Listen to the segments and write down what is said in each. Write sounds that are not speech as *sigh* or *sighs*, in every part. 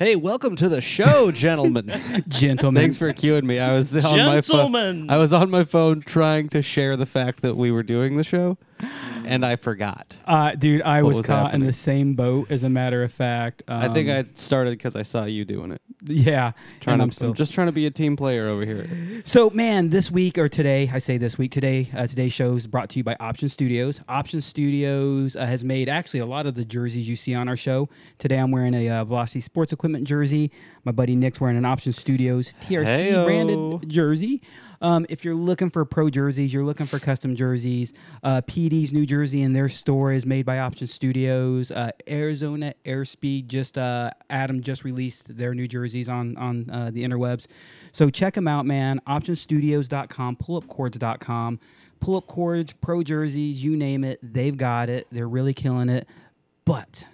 Hey, welcome to the show, *laughs* gentlemen. Gentlemen. Thanks for cueing me. I was on my phone. Gentlemen. I was on my phone trying to share the fact that we were doing the show, and I forgot. Uh, dude, I was, was caught in the same boat. As a matter of fact, I think Um, I started because I saw you doing it. yeah. Trying to, I'm still I'm just trying to be a team player over here. So, man, this week or today, I say this week, today, uh, today's show is brought to you by Option Studios. Option Studios uh, has made actually a lot of the jerseys you see on our show. Today, I'm wearing a uh, Velocity Sports Equipment jersey. My buddy Nick's wearing an Option Studios TRC Heyo. branded jersey. Um, if you're looking for pro jerseys, you're looking for custom jerseys. Uh, PD's New Jersey and their store is made by Option Studios. Uh, Arizona Airspeed just uh, Adam just released their new jerseys on on uh, the interwebs. So check them out, man. OptionStudios.com, PullUpCords.com, Pull Up Cords, Pro Jerseys, you name it, they've got it. They're really killing it. But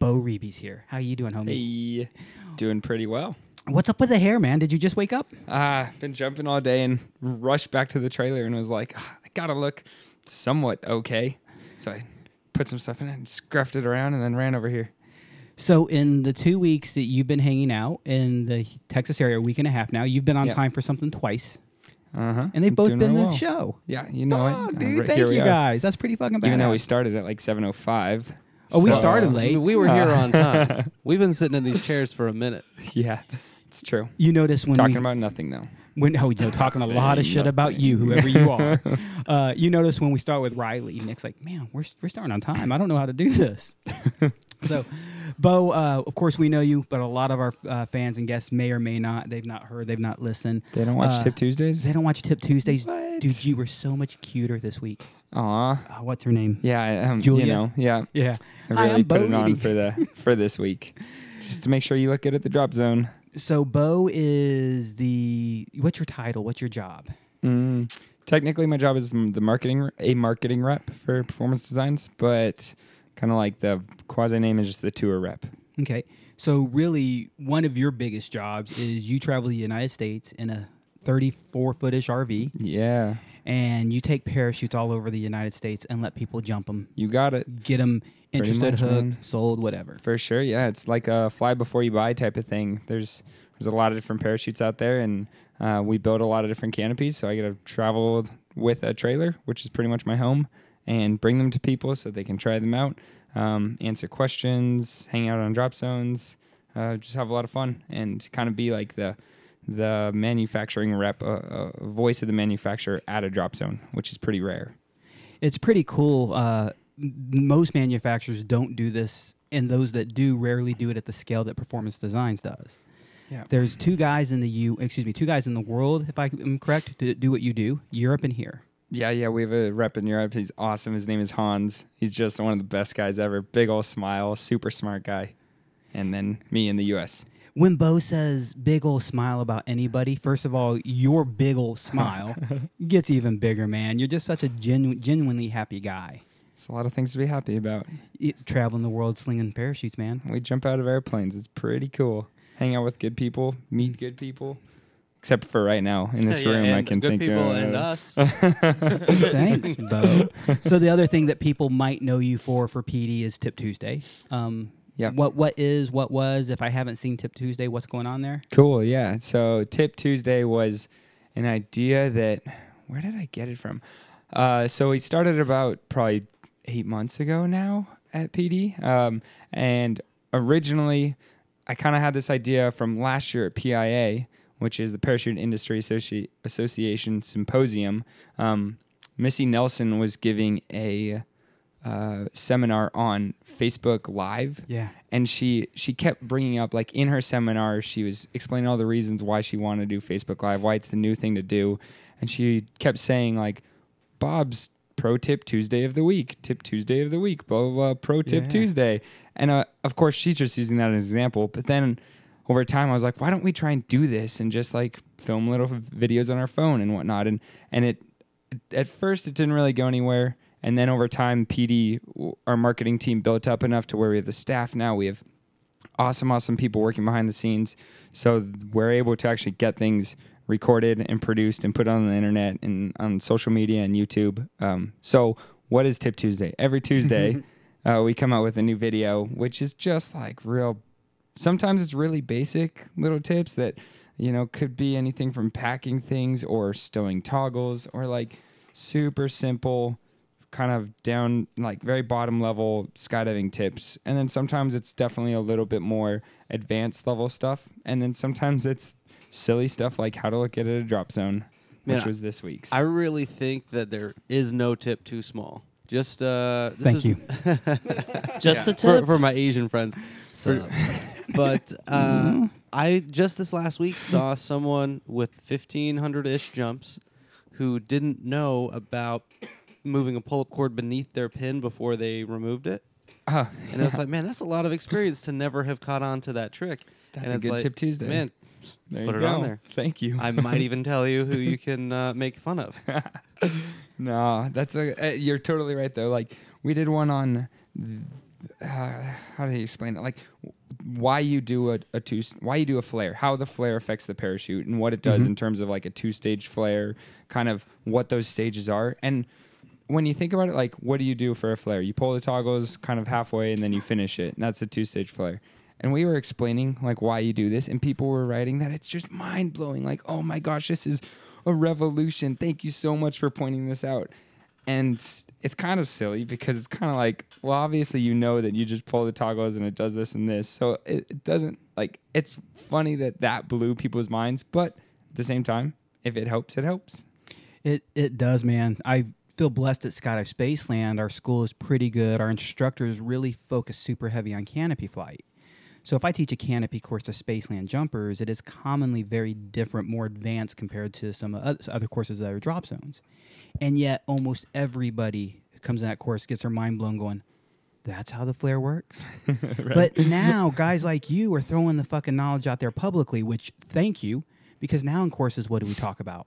Bo Reeby's here. How you doing, homie? Hey, doing pretty well. What's up with the hair, man? Did you just wake up? Ah, been jumping all day and rushed back to the trailer and was like, "Ah, I gotta look somewhat okay. So I put some stuff in it and scruffed it around and then ran over here. So, in the two weeks that you've been hanging out in the Texas area, a week and a half now, you've been on Yeah. time for something twice, Uh huh. and they've both been the show. Yeah, you know oh, it. Uh, dude, right- thank here we you are. guys. That's pretty fucking bad. Even though we started at like 7:05. oh, we so- started I late. mean, we were here Uh, *laughs* on time. We've been sitting in these chairs for a minute. Yeah, it's true. you notice when Talking we, about nothing though. when oh, you know, talking a *laughs* lot of shit about you, whoever you are. *laughs* uh, you notice when we start with Riley, Nick's like, man, we're we're starting on time. I don't know how to do this. *laughs* so, Bo, uh, of course we know you, but a lot of our uh, fans and guests may or may not. They've not heard. They've not listened. They don't watch Uh, Tip Tuesdays. They don't watch Tip Tuesdays. What? Dude, you were so much cuter this week. Aw. Uh, what's her name? Yeah, I, um, Julia? you know, yeah. Yeah. I really I'm put Bo it on for the for this week, just to make sure you look good at the drop zone. So Bo is the what's your title? What's your job? Mm, technically, my job is the marketing a marketing rep for performance designs, but kind of like the quasi name is just the tour rep. Okay. So really one of your biggest jobs is you travel the United States in a 34 footish RV Yeah, and you take parachutes all over the United States and let people jump them, you got it get them interested, much, hooked, man. sold, whatever. for sure. Yeah, it's like a fly before you buy type of thing. There's there's a lot of different parachutes out there, and uh, we build a lot of different canopies. So I get to travel with a trailer, which is pretty much my home, and bring them to people so they can try them out, um, answer questions, hang out on drop zones, uh, just have a lot of fun, and kind of be like the the manufacturing rep, uh, uh, voice of the manufacturer at a drop zone, which is pretty rare. It's pretty cool. Uh, most manufacturers don't do this, and those that do rarely do it at the scale that Performance Designs does. Yeah. There's two guys in the U, excuse me, two guys in the world, if I am correct, to do what you do, Europe and here. Yeah, yeah, we have a rep in Europe. He's awesome. His name is Hans. He's just one of the best guys ever. Big old smile, super smart guy. And then me in the U.S. When Bo says big ol' smile about anybody, first of all, your big ol' *laughs* smile gets even bigger, man. You're just such a genu- genuinely happy guy. It's a lot of things to be happy about. It, traveling the world slinging parachutes, man. We jump out of airplanes. It's pretty cool. Hang out with good people, meet good people. Except for right now in this Yeah, room, I and can good think people of and us. *laughs* Thanks, Bo. *laughs* So the other thing that people might know you for for PD is Tip Tuesday. Um, Yep. What what is what was? If I haven't seen Tip Tuesday, what's going on there? Cool, yeah. So Tip Tuesday was an idea that where did I get it from? Uh, so we started about probably eight months ago now at PD, um, and originally I kind of had this idea from last year at PIA, which is the Parachute Industry Associ- Association Symposium. Um, Missy Nelson was giving a uh, seminar on Facebook Live Yeah. and she she kept bringing up like in her seminar she was explaining all the reasons why she wanted to do facebook live why it's the new thing to do and she kept saying like bob's pro tip tuesday of the week tip tuesday of the week blah blah blah pro tip Yeah. tuesday and uh, of course she's just using that as an example but then over time, I was like, why don't we try and do this and just like film little videos on our phone and whatnot? And and it at first it didn't really go anywhere, and then over time, PD, our marketing team, built up enough to where we have the staff now. We have awesome, awesome people working behind the scenes, so we're able to actually get things recorded and produced and put on the internet and on social media and YouTube. Um, so what is Tip Tuesday? Every Tuesday, *laughs* uh, we come out with a new video, which is just like real. Sometimes it's really basic little tips that you know could be anything from packing things or stowing toggles or like super simple kind of down like very bottom level skydiving tips and then sometimes it's definitely a little bit more advanced level stuff and then sometimes *laughs* it's silly stuff like how to look at a drop zone Man, which was this week's I really think that there is no tip too small. Just uh, this Thank is- you. *laughs* Just the for, tip. for my Asian friends. So, *laughs* But uh, I just this last week saw someone with fifteen hundred ish jumps who didn't know about moving a pull up cord beneath their pin before they removed it. Ah, And I was *laughs* like, man, that's a lot of experience to never have caught on to that trick. That's and a it's good like, tip Tuesday. Man, there put you it go. on there. thank you I might *laughs* even tell you who you can uh, make fun of. *laughs* no that's a uh, you're totally right though like we did one on uh, how do you explain it like why you do a, a two why you do a flare how the flare affects the parachute and what it does in terms of like a two stage flare kind of what those stages are and when you think about it like what do you do for a flare? You pull the toggles kind of halfway and then you finish it. And that's a two stage flare. And we were explaining like why you do this and people were writing that it's just mind blowing like oh my gosh this is a revolution. Thank you so much for pointing this out. And it's kind of silly because it's kind of like well obviously you know that you just pull the toggles and it does this and this. So it, it doesn't like it's funny that that blew people's minds but at the same time if it helps it helps. It it does, man. I feel blessed at Skydive Spaceland. Our school is pretty good. Our instructors really focus super heavy on canopy flight. So if I teach a canopy course to Spaceland jumpers, it is commonly very different, more advanced compared to some other courses that are drop zones. And yet, almost everybody who comes in that course gets their mind blown, going, "That's how the flare works." *laughs* But *laughs* now, guys like you are throwing the fucking knowledge out there publicly, which thank you, because now in courses, what do we talk about?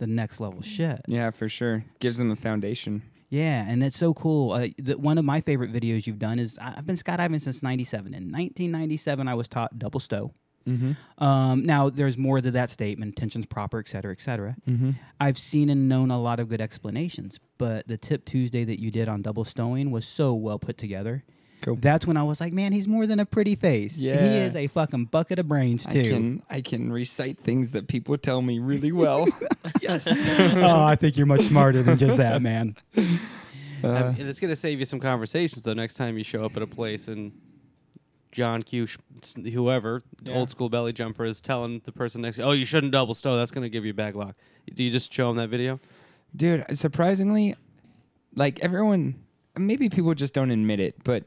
The next level shit. yeah for sure gives them a foundation Yeah, and it's so cool. Uh, the, one of my favorite videos you've done is I've been skydiving since '97. In 1997, I was taught double stow. mm-hmm. Um, now, there's more to that statement: tensions proper, et cetera, et cetera. Mm-hmm. I've seen and known a lot of good explanations, but the tip Tuesday that you did on double stowing was so well put together. Cool. That's when I was like, man, he's more than a pretty face. Yeah. He is a fucking bucket of brains too. I can I can recite things that people tell me really well. *laughs* yes. *laughs* oh, I think you're much smarter than just that, man. *laughs* Uh, and it's going to save you some conversations, though, next time you show up at a place and John Q, whoever, Yeah. old school belly jumper, is telling the person next, oh, you shouldn't double stow. That's going to give you bag lock. Do you just show them that video? dude surprisingly like everyone maybe people just don't admit it but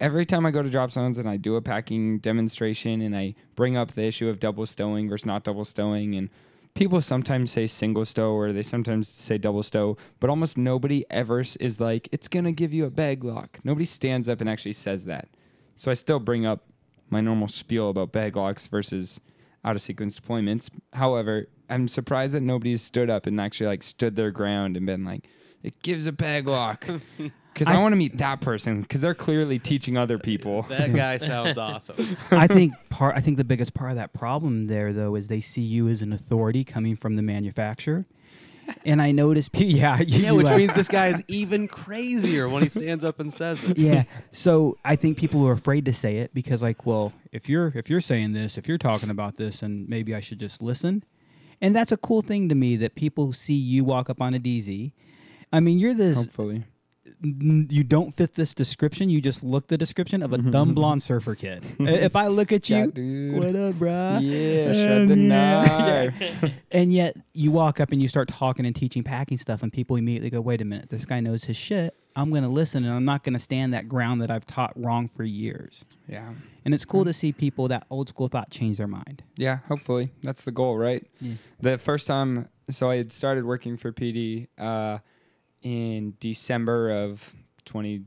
every time i go to drop zones and i do a packing demonstration and i bring up the issue of double stowing versus not double stowing and people sometimes say single stow or they sometimes say double stow but almost nobody ever is like it's gonna give you a bag lock nobody stands up and actually says that so i still bring up my normal spiel about bag locks versus out of sequence deployments. However, I'm surprised that nobody's stood up and actually like stood their ground and been like, it gives a bag lock. *laughs* Because I, I- want to meet that person because they're clearly teaching other people. *laughs* That guy sounds awesome. I think part. I think the biggest part of that problem there, though, is they see you as an authority coming from the manufacturer. And I noticed, pe- *laughs* yeah, you, *laughs* Yeah, you which laugh. means this guy is even crazier when he stands up and says it. yeah. So I think people are afraid to say it because, like, well, if you're if you're saying this, if you're talking about this, and maybe I should just listen. And that's a cool thing to me that people see you walk up on a DZ. I mean, you're this. Hopefully. You don't fit this description. You just look the description of a mm-hmm, dumb mm-hmm. blonde surfer kid. *laughs* If I look at Yeah, you, dude. what up, bruh? Yeah, shut the yeah. knife. *laughs* And yet you walk up and you start talking and teaching packing stuff, and people immediately go, "Wait a minute, this guy knows his shit. I'm going to listen, and I'm not going to stand that ground that I've taught wrong for years." Yeah. And it's cool mm. to see people that old school thought change their mind. Yeah, hopefully. That's the goal, right? Yeah. The first time, so I had started working for PD uh, in December of 20,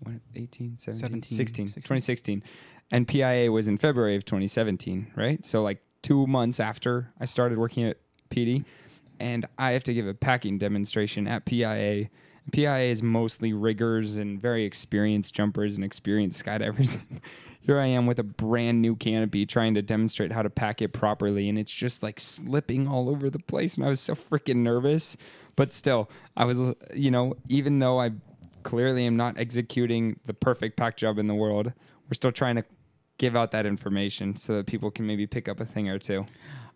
what, 18, 17, 17, 16, 16. 2016. and PIA was in February of 2017, right? So like two months after I started working at PD, and I have to give a packing demonstration at PIA. PIA is mostly riggers and very experienced jumpers and experienced skydivers. *laughs* Here I am with a brand new canopy trying to demonstrate how to pack it properly, and it's just like slipping all over the place. And I was so freaking nervous, but still, I was, you know, even though I clearly am not executing the perfect pack job in the world, we're still trying to give out that information so that people can maybe pick up a thing or two.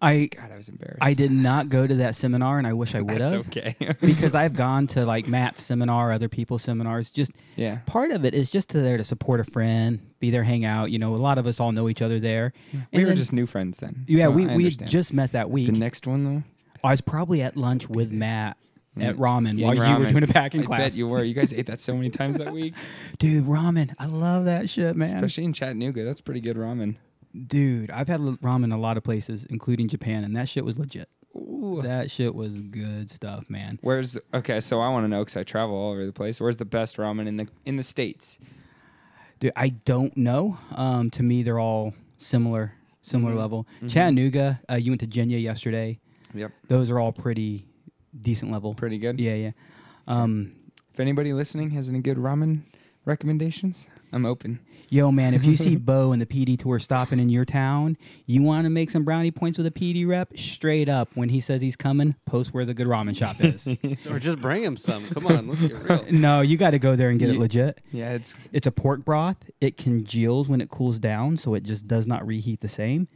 I God, I was embarrassed. I did not go to that seminar, and I wish I *laughs* would have. okay. *laughs* because I've gone to like Matt's seminar, other people's seminars. Just yeah. part of it is just to there to support a friend, be there, hang out. You know, a lot of us all know each other there. We And were then- just new friends then. yeah, so we we just met that week. the next one though. I was probably at lunch with Matt at Mm. ramen Eating while you were ramen. doing a packing class. I class. bet you were. You guys ate that so many times that week, *laughs* Dude, ramen. I love that shit, man. especially in Chattanooga. That's pretty good ramen. Dude, I've had l- ramen a lot of places, including Japan, and that shit was legit. Ooh. That shit was good stuff, man. Where's okay? So I want to know because I travel all over the place. Where's the best ramen in the in the states? Dude, I don't know. Um, to me, they're all similar, similar Mhm. level. Mhm. Chattanooga, uh, you went to Jinya yesterday. Yep, Those are all pretty decent level. pretty good. Yeah, yeah. Um, If anybody listening has any good ramen recommendations, I'm open. yo, man, if you see *laughs* Bo and the PD tour stopping in your town, you want to make some brownie points with a PD rep? Straight up, when he says he's coming, post where the good ramen shop is. *laughs* So, or just bring him some. Come on, let's get real. *laughs* no, you got to go there and get it legit. Yeah, it's It's a pork broth. It congeals when it cools down, so it just does not reheat the same.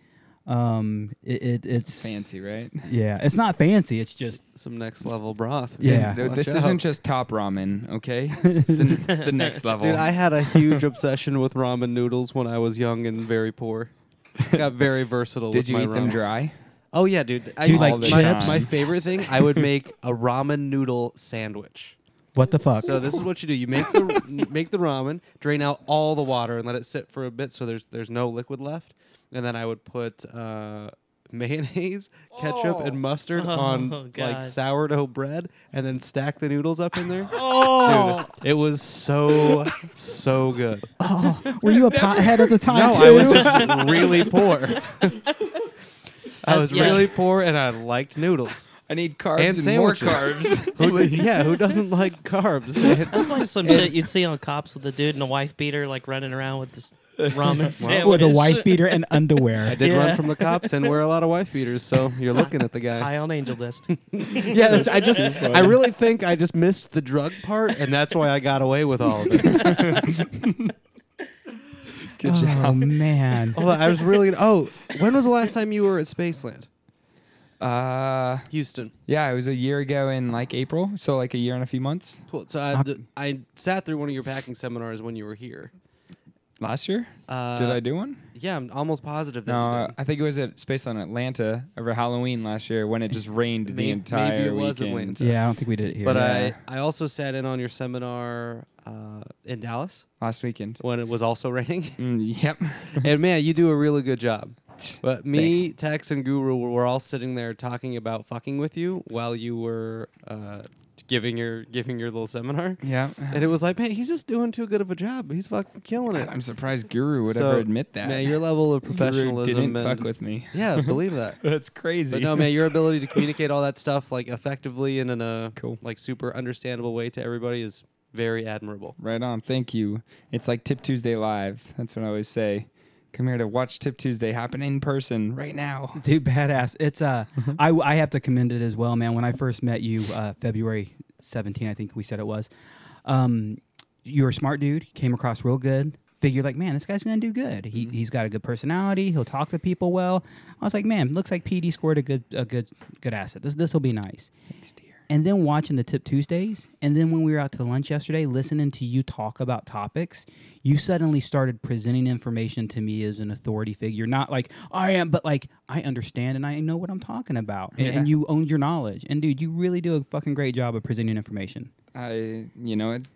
Um, it, it it's fancy, right? Yeah, it's not fancy. It's just Some next level broth. Yeah. Th- Watch this out. isn't just top ramen, okay? *laughs* It's the, it's the next level. Dude, I had a huge obsession with ramen noodles when I was young and very poor. Got very versatile. Did with you my eat them ramen. dry? Oh yeah, dude. I Dude, used- like my, chips? my favorite thing, I would make a ramen noodle sandwich. what the fuck. So this is what you do: you make the *laughs* make the ramen, drain out all the water, and let it sit for a bit, so there's there's no liquid left. And then I would put uh, mayonnaise, *laughs* ketchup, and mustard Oh, on *laughs* God. like sourdough bread, and then stack the noodles up in there. *laughs* Oh, Dude, it was so so good. Were you a pothead at the time No, too? I was just really poor. I was yeah. really poor, and I liked noodles. I need carbs And and, more sandwiches. carbs. Who, yeah, who doesn't like carbs? that's like some shit you'd see on cops with the dude and a wife beater, like running around with this ramen *laughs* sandwich. with a wife beater and underwear. I did Yeah. run from the cops and wear a lot of wife beaters, so you're looking at the guy. High on angel dust. *laughs* yeah, that's- I just, *laughs* I really think I just missed the drug part, and that's why I got away with all of it. Good oh job. man. Hold I was really. Oh, when was the last time you were at Spaceland, Uh, Houston? yeah, it was a year ago in like April, so like a year and a few months. Cool. So I, th- I sat through one of your packing seminars when you were here. Last year, Uh, did I do one? Yeah, I'm almost positive that No, you did. I think it was at Spaceland Atlanta over Halloween last year when it just *laughs* rained Maybe- the entire maybe it was weekend. Atlanta. Yeah, I don't think we did it here. But Yeah. I, I also sat in on your seminar uh, in Dallas Last weekend. when it was also *laughs* raining. Mm, yep. and man, you do a really good job. But me, Tex, and Guru were all sitting there talking about fucking with you while you were uh, giving your giving your little seminar. yeah. And it was like, man, he's just doing too good of a job. He's fucking killing it. I'm surprised Guru would So, ever admit that. Man, your level of *laughs* professionalism didn't and fuck with me. yeah, *laughs* believe that. That's crazy. But no, man, your *laughs* ability to communicate all that stuff like effectively and in a Cool. like super understandable way to everybody is very admirable. Right on. Thank you. It's like Tip Tuesday Live. That's what I always say. Come here to watch Tip Tuesday happen in person right now. *laughs* Dude, badass. It's uh, I I have to commend it as well, man. When I first met you, uh, February 17, I think we said it was. Um, you're a smart dude. Came across real good. Figured like, man, this guy's gonna do good. He he's got a good personality. He'll talk to people well. I was like, man, looks like PD scored a good a good good asset. This this will be nice. Thanks, dear. And then watching the Tip Tuesdays, and then when we were out to lunch yesterday, listening to you talk about topics, you suddenly started presenting information to me as an authority figure. Not like oh, I am, but like I understand and I know what I'm talking about, and, and you owned your knowledge. And dude, you really do a fucking great job of presenting information. I, you know, I've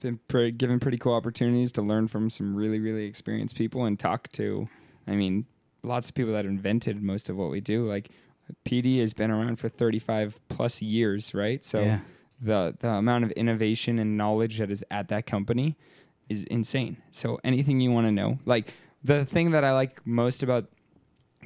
been pre- given pretty cool opportunities to learn from some really, really experienced people and talk to, I mean, lots of people that invented most of what we do. Like, PD has been around for 35 plus years, right? So Yeah. the the amount of innovation and knowledge that is at that company is insane. So anything you want to know, like the thing that I like most about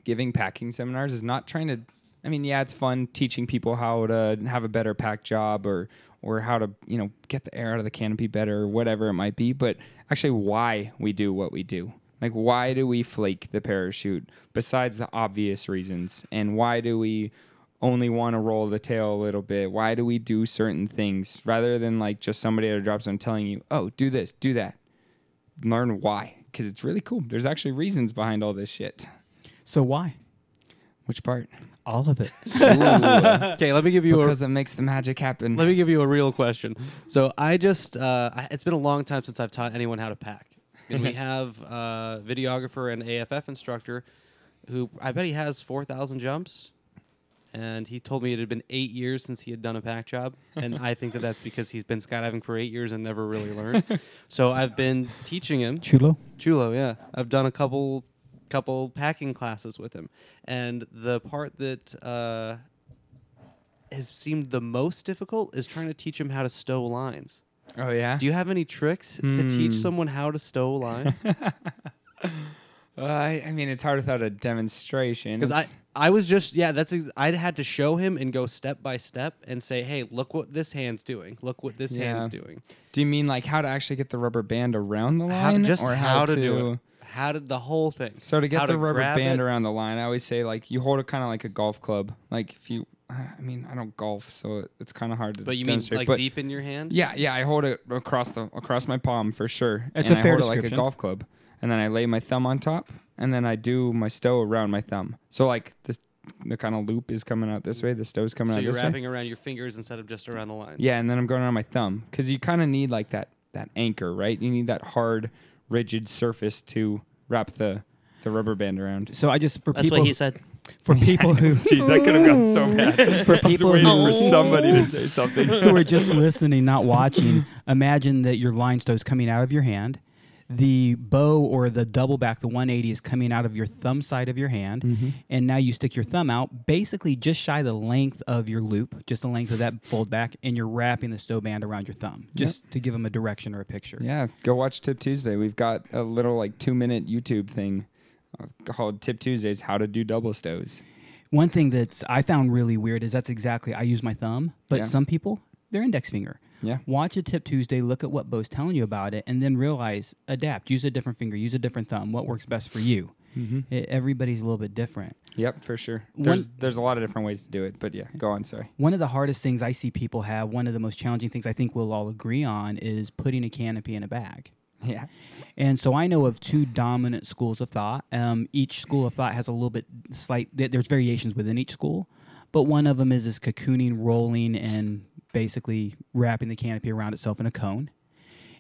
giving packing seminars is not trying to. I mean, yeah, it's fun teaching people how to have a better pack job or or how to you know get the air out of the canopy better or whatever it might be, but actually why we do what we do. Like, why do we flake the parachute besides the obvious reasons? And why do we only want to roll the tail a little bit? Why do we do certain things rather than like just somebody at a drop zone telling you, oh, do this, do that? Learn why. Because it's really cool. There's actually reasons behind all this shit. So why? Which part? All of it. *laughs* *laughs* Okay, let me give you a because it makes the magic happen. let me give you a real question. So I just uh, it's been a long time since I've taught anyone how to pack, and we *laughs* have a videographer and AFF instructor who I bet he has four thousand jumps. And he told me it had been eight years since he had done a pack job, and I think that that's because he's been skydiving for eight years and never really learned. *laughs* so I've been teaching him Chulo. Chulo, yeah. I've done a couple couple packing classes with him. And the part that uh, has seemed the most difficult is trying to teach him how to stow lines. Oh yeah. Do you have any tricks to teach Hmm. someone how to stow lines? *laughs* Uh, I, I mean, it's hard without a demonstration. Because I, It's- I was just yeah, that's ex- I had to show him and go step by step and say, hey, look what this hand's doing. Look what this hand's Yeah. doing. do you mean like how to actually get the rubber band around the How, line, just or how, to, do it. How did the whole thing? So to get How the rubber grab band it. around the line, I always say like you hold it kind of like a golf club. Like if you, I mean, I don't golf, so it's kind of hard to. But you mean like but deep in your hand? Yeah, yeah. I hold it across the across my palm for sure. It's and a I fair hold it like a golf club, and then I lay my thumb on top, and then I do my stow around my thumb. So like the the kind of loop is coming out this way, the stow's coming So out you're this wrapping way. around your fingers instead of just around the lines. Yeah, and then I'm going around my thumb because you kind of need like that that anchor, right? You need that hard, rigid surface to wrap the the rubber band around. So I just for That's people what he said. For people who *laughs* Jeez, that could have gotten so *laughs* bad. for people waiting who, for somebody to say something. who are just listening, not watching, imagine that your line stow is coming out of your hand. The bow or the double back, the 180, is coming out of your thumb side of your hand. Mm-hmm. And now you stick your thumb out, basically just shy the length of your loop, just the length of that fold back, and you're wrapping the stow band around your thumb, just to give them a direction or a picture. Yeah, go watch Tip Tuesday. We've got a little like two minute YouTube thing called Tip Tuesdays: How to Do Double Stows. One thing that's I found really weird is that's exactly I use my thumb, but Yeah. some people their index finger. Yeah. Watch a Tip Tuesday, look at what Bo's telling you about it, and then realize adapt. Use a different finger, use a different thumb. What works best for you? Mm-hmm. E- everybody's a little bit different. Yep, for sure. One- There's there's a lot of different ways to do it, but yeah, go on. Sorry. One of the hardest things I see people have, one of the most challenging things I think we'll all agree on, is putting a canopy in a bag. Yeah. And so I know of two dominant schools of thought. Um, each school of thought has a little bit slight. There's variations within each school, but one of them is this cocooning, rolling, and basically wrapping the canopy around itself in a cone.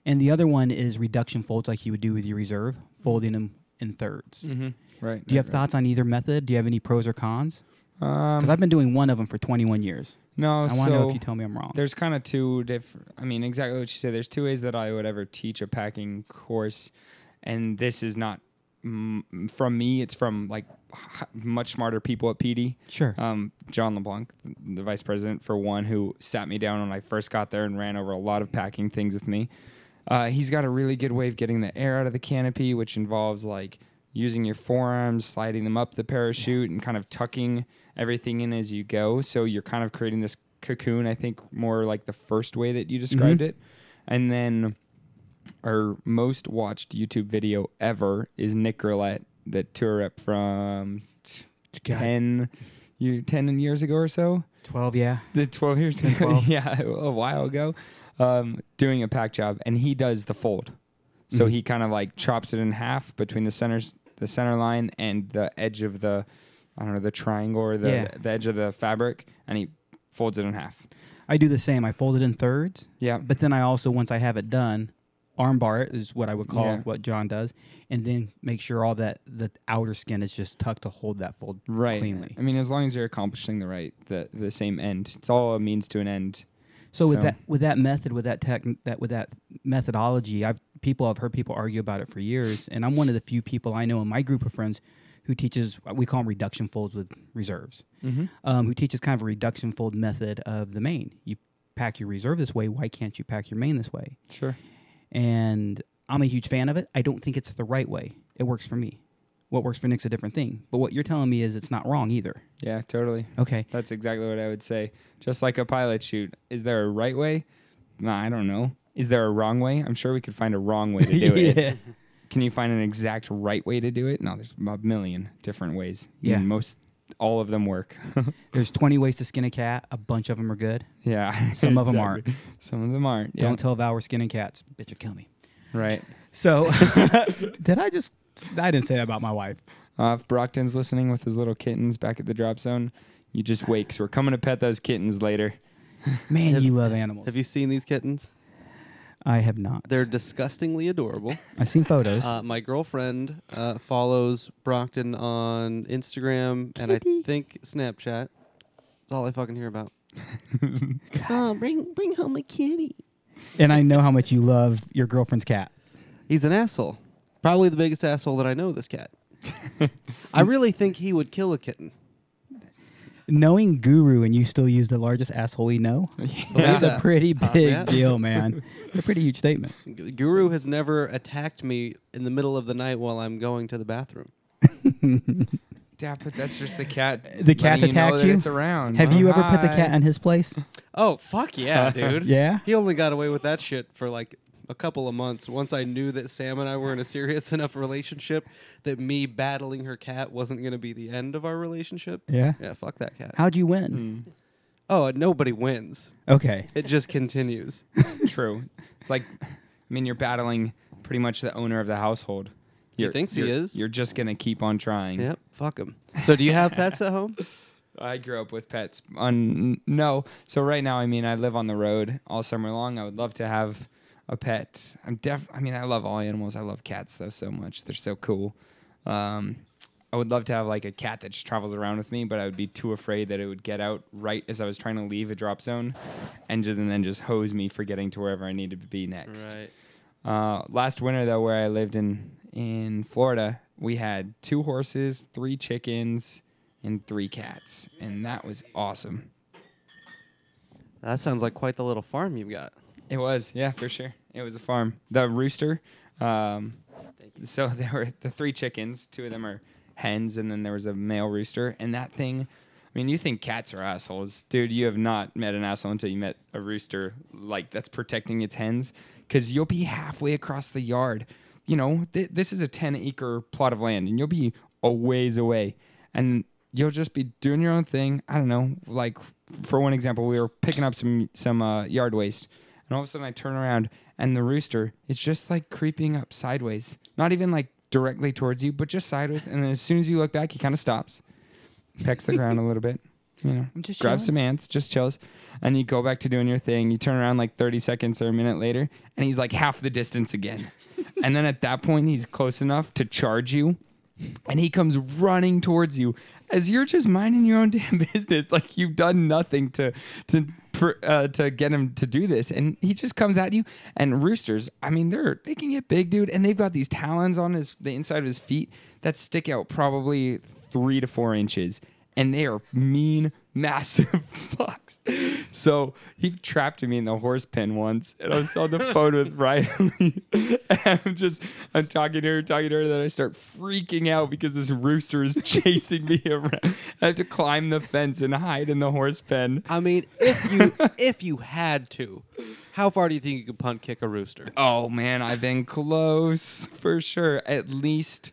And the other one is reduction folds, like you would do with your reserve, folding them in thirds. Mm-hmm. Right. Do you have thoughts on either method? Do you have any pros or cons? Um, Because I've been doing one of them for 21 years. No. I want so to know if you tell me I'm wrong. there's kind of two different. I mean, exactly what you said. There's two ways that I would ever teach a packing course, and this is not mm, from me. It's from like h- much smarter people at PD. Sure. um, John LeBlanc, the vice president, for one, who sat me down when I first got there and ran over a lot of packing things with me. Uh, he's got a really good way of getting the air out of the canopy, which involves like using your forearms, sliding them up the parachute, and kind of tucking everything in as you go. So you're kind of creating this cocoon, I think, more like the first way that you described it. And then our most watched YouTube video ever is Nick the tour rep from God. 10, you, 10 years ago or so. 12, yeah. The 12 years 10, *laughs* 12. yeah, a while ago, um, doing a pack job, and he does the fold. So Mhm. he kind of like chops it in half between the centers, the center line, and the edge of the, I don't know, the triangle or the Yeah. the edge of the fabric, and he folds it in half. I do the same. I fold it in thirds, Yeah, but then I also, once I have it done, arm bar it is what I would call Yeah. what John does, and then make sure all that the outer skin is just tucked to hold that fold right. cleanly. I mean, as long as you're accomplishing the right, the the same end, it's all a means to an end. So, with that with that method, with that tech, that with that methodology, I've people I've heard people argue about it for years, and I'm one of the few people I know in my group of friends who teaches we call them reduction folds with reserves, Mm-hmm. um, who teaches kind of a reduction fold method of the main. You pack your reserve this way. Why can't you pack your main this way? Sure. and I'm a huge fan of it. I don't think it's the right way. it works for me. What works for Nick's a different thing. But what you're telling me is it's not wrong either. Yeah, totally. Okay. That's exactly what I would say. Just like a pilot chute, Is there a right way? Nah, I don't know. Is there a wrong way? I'm sure we could find a wrong way to do *laughs* yeah. it. Can you find an exact right way to do it? No, there's a million different ways. Yeah. And most all of them work. *laughs* There's 20 ways to skin a cat. A bunch of them are good. yeah. Some of *laughs* exactly. Them aren't. Some of them aren't. Yeah. Don't tell Val we're skinning cats. Bitch, will kill me. right. So, did I just? I didn't say that about my wife. Uh, if Brockton's listening with his little kittens back at the drop zone, you just wait 'cause we're coming to pet those kittens later. *laughs* Man, Have- you love animals. Have you seen these kittens? I have not. They're disgustingly adorable. *laughs* I've seen photos. Uh, my girlfriend uh, follows Brockton on Instagram and I think Snapchat. That's all I fucking hear about. *laughs* oh, bring bring home a kitty. and I know how much you love your girlfriend's cat. He's an asshole. Probably the biggest asshole that I know. This cat. I *laughs* really think he would kill a kitten. Knowing Guru and you still use the largest asshole we know, *laughs* that's a that. pretty Uh, big yeah. deal, man. It's a pretty huge statement. *laughs* G- Guru has never attacked me in the middle of the night while I'm going to the bathroom. Yeah, but that's just the cat. The cat letting you know attacked that you? It's around. Have you ever put the cat in his place? Oh fuck yeah, dude. Yeah. He only got away with that shit for like a couple of months. Once I knew that Sam and I were in a serious *laughs* enough relationship that me battling her cat wasn't going to be the end of our relationship. Yeah. Yeah, fuck that cat. How'd you win? Mm, Oh, nobody wins. Okay. It just *laughs* continues. it's true. It's like, I mean, you're battling pretty much the owner of the household. He You're, thinks he is. You're just gonna keep on trying. yep, fuck him. So, do you have pets at home? *laughs* I grew up with pets. On no, so right now, I mean, I live on the road all summer long. I would love to have a pet. I'm def. I mean, I love all animals. I love cats though so much. They're so cool. Um, I would love to have like a cat that just travels around with me, but I would be too afraid that it would get out right as I was trying to leave a drop zone, and, ju- and then just hose me for getting to wherever I needed to be next. Right. Uh, last winter though, where I lived in in Florida, we had two horses, three chickens, and three cats, and that was awesome. That sounds like quite the little farm you've got. It was, yeah, for sure. It was a farm. The rooster. Um, so *laughs* there were the three chickens. Two of them are hens, and then there was a male rooster. And that thing, I mean, you think cats are assholes, dude? You have not met an asshole until you met a rooster like that's protecting its hens, because you'll be halfway across the yard. You know, th- this is a ten acre plot of land, and you'll be a ways away, and you'll just be doing your own thing. I don't know, like for one example, we were picking up some some uh, yard waste, and all of a sudden I turn around and the rooster is just like creeping up sideways, not even like directly towards you, but just sideways. And then as soon as you look back, he kind of stops, pecks the ground a little bit, you know, grabs chilling. some ants, just chills, and you go back to doing your thing. You turn around like 30 seconds or a minute later, and he's like half the distance again. *laughs* and then at that point, he's close enough to charge you, and he comes running towards you as you're just minding your own *laughs* damn business, like you've done nothing to to uh, to get him to do this, and he just comes at you. And roosters, I mean, they're they can get big, dude, and they've got these talons on his the inside of his feet that stick out probably three to four inches, and they are mean, massive *laughs* fucks. So he trapped me in the horse pen once, and I was on the phone with *laughs* Riley. *laughs* and I'm just, I'm talking to her, talking to her, and then I start freaking out because this rooster is chasing me around. I have to climb the fence and hide in the horse pen. I mean, if you if you had to, how far do you think you could punt kick a rooster? Oh man, I've been close for sure. At least,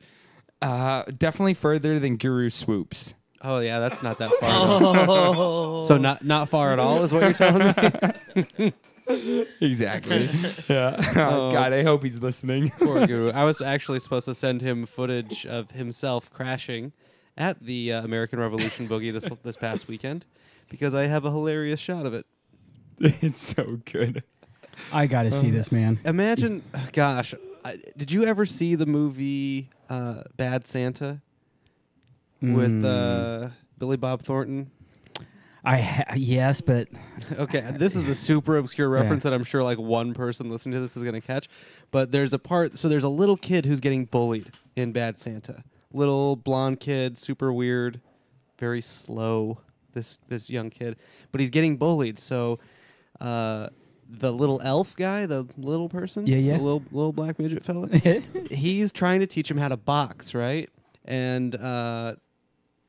uh, definitely further than Guru swoops. Oh yeah, that's not that far. at all. *laughs* So not not far at all is what you're telling me. *laughs* Exactly. yeah. Oh, *laughs* Oh. God, I hope he's listening. Poor Guru. I was actually supposed to send him footage of himself crashing at the uh, American Revolution boogie this this past weekend because I have a hilarious shot of it. it's so good. I got to see this, man. Imagine, gosh, I, did you ever see the movie uh, Bad Santa with Mm. uh, Billy Bob Thornton? I ha- yes, but *laughs* Okay, this is a super obscure reference that I'm sure like one person listening to this is going to catch. But there's a part, so there's a little kid who's getting bullied in Bad Santa. Little blonde kid, super weird, very slow. This this young kid, but he's getting bullied. So uh, the little elf guy, the little person, Yeah, yeah. the little little black midget fella. *laughs* he's trying to teach him how to box, right? And uh,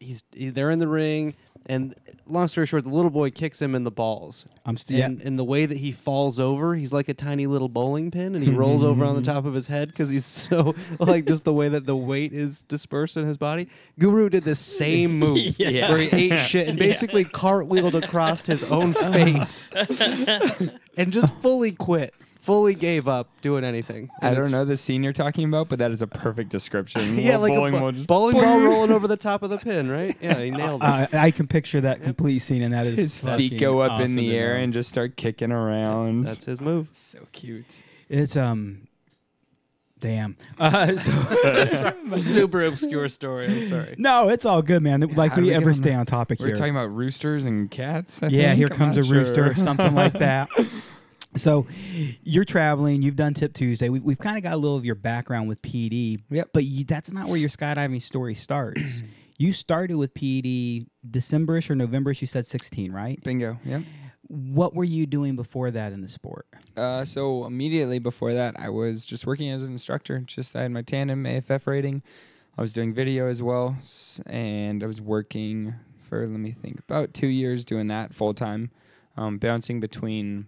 he's he- they're in the ring, and long story short, the little boy kicks him in the balls. I'm still. And in the way that he falls over, he's like a tiny little bowling pin, and he *laughs* rolls over on the top of his head because he's *laughs* so like just the way that the weight is dispersed in his body. Guru did the same *laughs* move Yeah. where he ate shit and basically cartwheeled across his own face and just fully quit, fully gave up doing anything. I And don't it's- know the scene you're talking about, but that is a perfect description. *laughs* Yeah, Little like bowling a ball bo- just bowling ball *laughs* rolling over the top of the pin, right? Yeah, he *laughs* nailed it. Uh, I can picture that complete scene, and that is His fucking feet go up in awesome the air know. and just start kicking around. That's his move. so cute. it's um, damn. Uh, so, Super obscure story. I'm sorry. no, it's all good, man. Like How do we we get ever on stay that? on topic We're here. talking about roosters and cats. I yeah, think? here I'm comes a not rooster, sure. something like that. So, you're traveling. You've done Tip Tuesday. We, we've kind of got a little of your background with PD. Yep. But you, that's not where your skydiving story starts. *clears throat* you started with PD Decemberish or Novemberish. You said 16, right? Bingo. Yep. What were you doing before that in the sport? Uh, so immediately before that, I was just working as an instructor. Just I had my tandem AFF rating. I was doing video as well, and I was working for let me think about two years doing that full time, um, bouncing between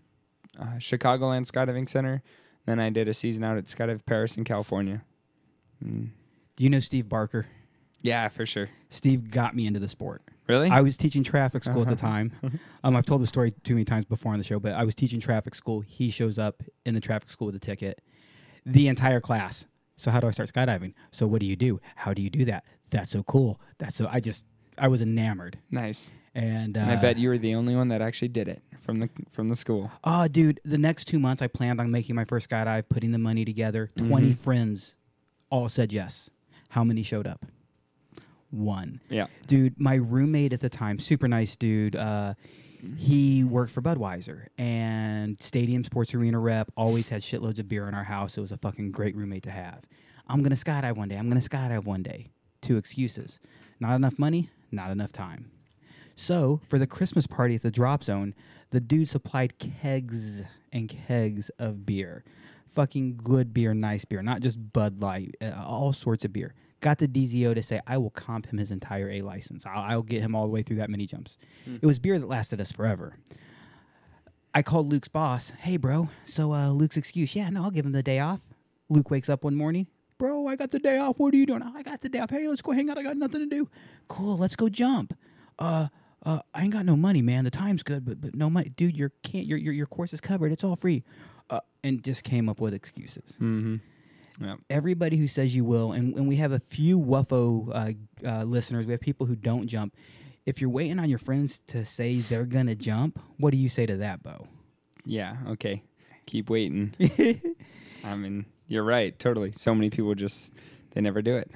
uh, Chicagoland Skydiving Center. Then I did a season out at Skydive Perris in California. Mm. Do you know Steve Barker? Yeah, for sure. Steve got me into the sport. Really? I was teaching traffic school at the Uh-huh. time. *laughs* Um, I've told the story too many times before on the show, but I was teaching traffic school. He shows up in the traffic school with a ticket. The entire class. So how do I start skydiving? So what do you do? How do you do that? That's so cool. That's so. I just I was enamored, nice. And, uh, And I bet you were the only one that actually did it from the from the school. Oh, dude, the next two months I planned on making my first skydive, putting the money together. 20 Mm-hmm. friends all said yes. How many showed up? One. Yeah. Dude, my roommate at the time, super nice dude. Uh, he worked for Budweiser and Stadium Sports Arena rep. Always had shitloads of beer in our house. It was a fucking great roommate to have. I'm gonna skydive one day. I'm gonna skydive one day. Two excuses: not enough money, not enough time. So for the Christmas party at the Drop Zone, the dude supplied kegs and kegs of beer, fucking good beer, nice beer, not just Bud Light, uh, all sorts of beer. Got the DZO to say, I will comp him his entire A license. I'll, I'll get him all the way through that many jumps. It was beer that lasted us forever. I called Luke's boss. Hey, bro. So uh, Luke's excuse, yeah, no, I'll give him the day off. Luke wakes up one morning. Bro, I got the day off. What are you doing? "Oh, I got the day off. Hey, let's go hang out. I got nothing to do. Cool. Let's go jump. Uh, uh, I ain't got no money, man. The time's good, but but no money, dude. Your can't your your your course is covered. It's all free. Uh, and just came up with excuses. Mm-hmm. Yeah. Everybody who says you will, and, and we have a few whuffo uh, uh, listeners. We have people who don't jump. If you're waiting on your friends to say they're gonna jump, what do you say to that, Bo? Yeah. Okay. Keep waiting. *laughs* I mean, you're right. Totally. So many people just they never do it.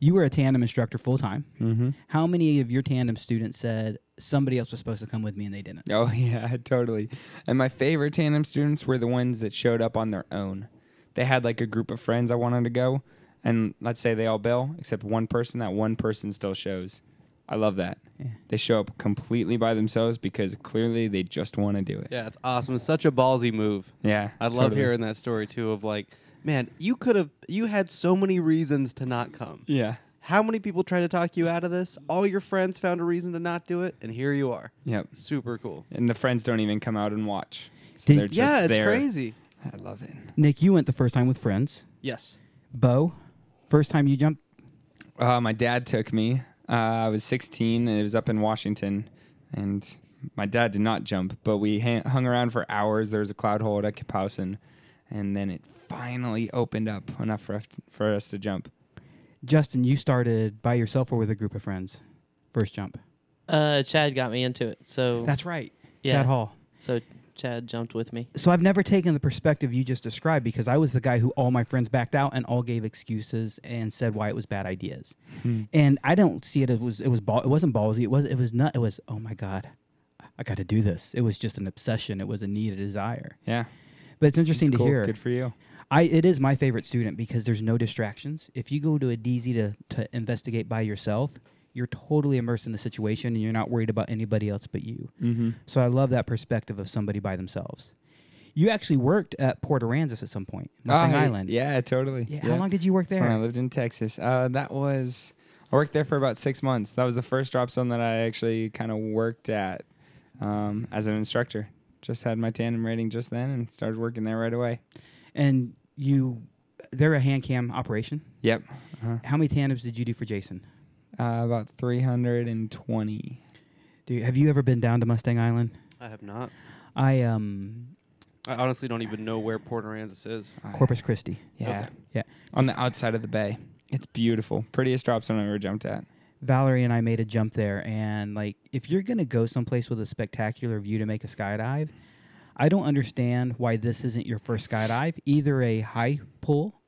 You were a tandem instructor full time. Mm-hmm. How many of your tandem students said somebody else was supposed to come with me and they didn't? Oh *laughs* yeah, totally. And my favorite tandem students were the ones that showed up on their own. They had like a group of friends I wanted to go, and let's say they all bail except one person. That one person still shows. I love that. Yeah. They show up completely by themselves because clearly they just want to do it. Yeah, it's awesome. It's such a ballsy move. Yeah, I love hearing that story too. Of like, man, you could have, you had so many reasons to not come. Yeah, How many people tried to talk you out of this? All your friends found a reason to not do it, and here you are. yep. Super cool. And the friends don't even come out and watch. So Did- they're just yeah, it's there. crazy. I love it. Nick, you went the first time with friends. Yes. Bo, first time you jumped. Uh, my dad took me. Uh, I was 16 and it was up in Washington. And my dad did not jump, but we ha- hung around for hours. There was a cloud hole at Kapowsin. And then it finally opened up enough for us, for us to jump. Justin, you started by yourself or with a group of friends? First jump. Uh, Chad got me into it, so That's right. Yeah. Chad Hall. so Chad jumped with me. So I've never taken the perspective you just described because I was the guy who all my friends backed out and all gave excuses and said why it was bad ideas. And I don't see it as was it was ball, it wasn't ballsy. It was it was not it was oh my god. I got to do this. It was just an obsession. It was a need, a desire. Yeah. But it's interesting It's to cool. hear. Good for you. I it is my favorite student because there's no distractions. If you go to a DZ to to investigate by yourself, you're totally immersed in the situation and you're not worried about anybody else but you. Mm-hmm. So I love that perspective of somebody by themselves. You actually worked at Port Aransas at some point, Mustang Oh, Island. Yeah, totally. Yeah, How long did you work That's when I lived in Texas. Uh, that was I worked there for about six months. That was the first drop zone that I actually kind of worked at um, as an instructor. Just had my tandem rating just then and started working there right away. And you, they're a hand cam operation. Yep. Uh-huh. How many tandems did you do for Jason? Uh, about 320. Dude, have you ever been down to Mustang Island? I have not. I um I honestly don't even know where Port Aransas is. Corpus Christi. Yeah. Okay. Yeah. On the outside of the bay. It's beautiful. Prettiest drop zone I ever jumped at. Valerie and I made a jump there, and like, if you're gonna go someplace with a spectacular view to make a skydive, I don't understand why this isn't your first skydive. Either a high pull,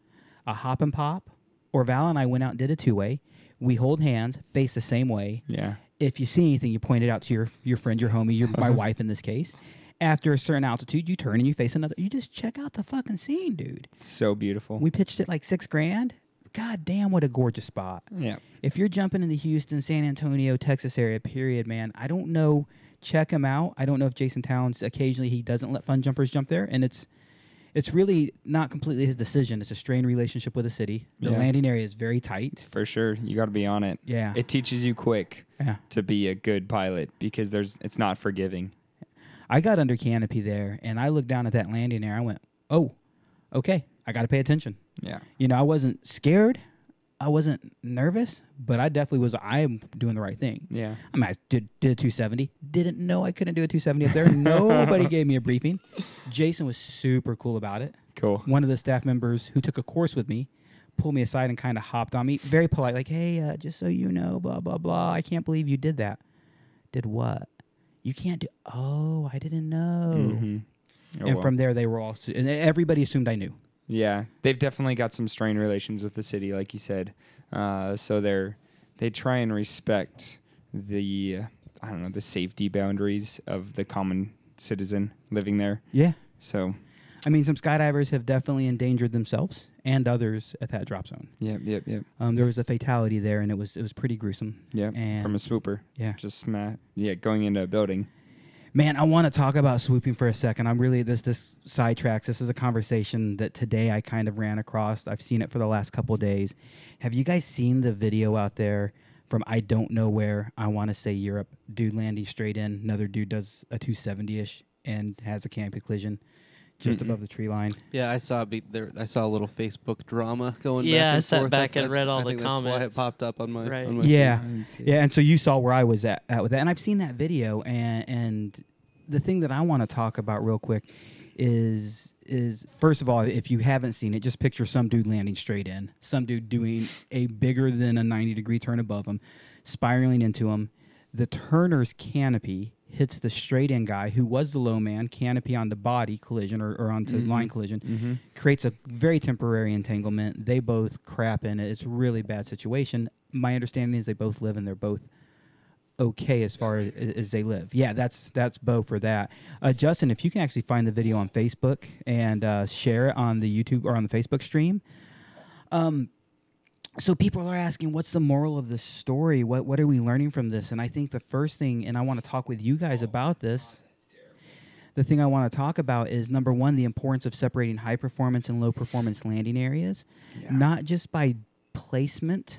a hop and pop, or Val and I went out and did a two way. We hold hands, face the same way. Yeah. If you see anything, you point it out to your your friend, your homie, your my *laughs* wife in this case. After a certain altitude, you turn and you face another. You just check out the fucking scene, dude. It's so beautiful. We pitched it like six grand. God damn, what a gorgeous spot yeah. if you're jumping in the Houston, San Antonio, Texas area, period, man, I don't know. Check him out. I don't know if Jason Towns occasionally he doesn't let fun jumpers jump there, and it's it's really not completely his decision. It's a strained relationship with the city. The Yeah. landing area is very tight. For sure. You got to be on it. Yeah, It teaches you quick yeah. to be a good pilot because there's it's not forgiving. I got under canopy there, and I looked down at that landing area. I went, "Oh, okay, I got to pay attention." Yeah. You know, I wasn't scared. I wasn't nervous, but I definitely was. I am doing the right thing. Yeah. I mean, I did, did a 270. Didn't know I couldn't do a 270 up there. *laughs* Nobody gave me a briefing. Jason was super cool about it. Cool. One of the staff members who took a course with me pulled me aside and kind of hopped on me, very polite, like, "Hey, uh, just so you know, blah blah blah. I can't believe you did that. Did what? You can't do. Oh, I didn't know." Mhm. Oh, and well. from there, they were all, and everybody assumed I knew. Yeah, they've definitely got some strained relations with the city, like you said. Uh, so they're they try and respect the uh, I don't know the safety boundaries of the common citizen living there. Yeah. So I mean, some skydivers have definitely endangered themselves and others at that drop zone. yep, yep, yep, Um, there was a fatality there, and it was it was pretty gruesome. yep. From a swooper, yeah, just sma- yeah, going into a building. Man, I want to talk about swooping for a second. I'm really this this sidetracks. This is a conversation that today I kind of ran across. I've seen it for the last couple days. Have you guys seen the video out there from I don't know where? I want to say Europe. Dude landing straight in. Another dude does a 270 ish and has a canopy collision just Mm-mm. above the tree line. Yeah, I saw be there. I saw a little Facebook drama going. Yeah, back I and sat forth. back That's- and read all I the think that's why it comments. popped up on my. Right. On my Yeah. I didn't see it. Yeah, and so you saw where I was at, at with that, and I've seen that video, and and the thing that I want to talk about real quick is is first of all, if you haven't seen it, just picture some dude landing straight in, some dude doing a bigger than a ninety degree turn above him, spiraling into him. The turner's canopy hits the straight in guy who was the low man, canopy on the body collision or, or onto Mhm. line collision Mm-hmm. creates a very temporary entanglement. They both crap in it. It's really bad situation. My understanding is they both live and they're both okay as far as, as they live. Yeah, that's that's Bo for that. Uh, Justin, if you can actually find the video on Facebook and uh, share it on the YouTube or on the Facebook stream. Um, so people are asking, what's the moral of this story? What what are we learning from this? And I think the first thing, and I want to talk with you guys about this. The thing I want to talk about is number one, the importance of separating high performance and low performance landing areas, not just by placement,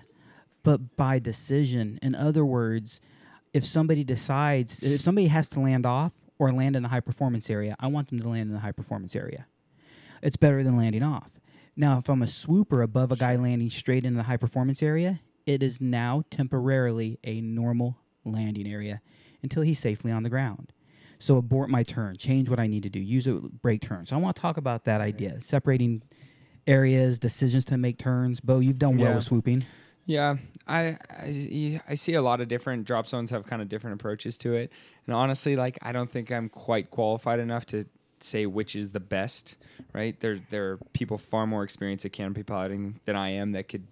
but by decision. In other words, if somebody decides, if somebody has to land off or land in the high performance area, I want them to land in the high performance area. It's better than landing off. Now, if I'm a swooper above a guy landing straight into the high performance area, it is now temporarily a normal landing area until he's safely on the ground. So abort my turn, change what I need to do, use a brake turn. So I want to talk about that idea, separating areas, decisions to make turns. Bo, you've done well Yeah. with swooping. Yeah, I, I I see a lot of different drop zones have kind of different approaches to it, and honestly, like I don't think I'm quite qualified enough to say which is the best. Right there, there are people far more experienced at canopy piloting than I am that could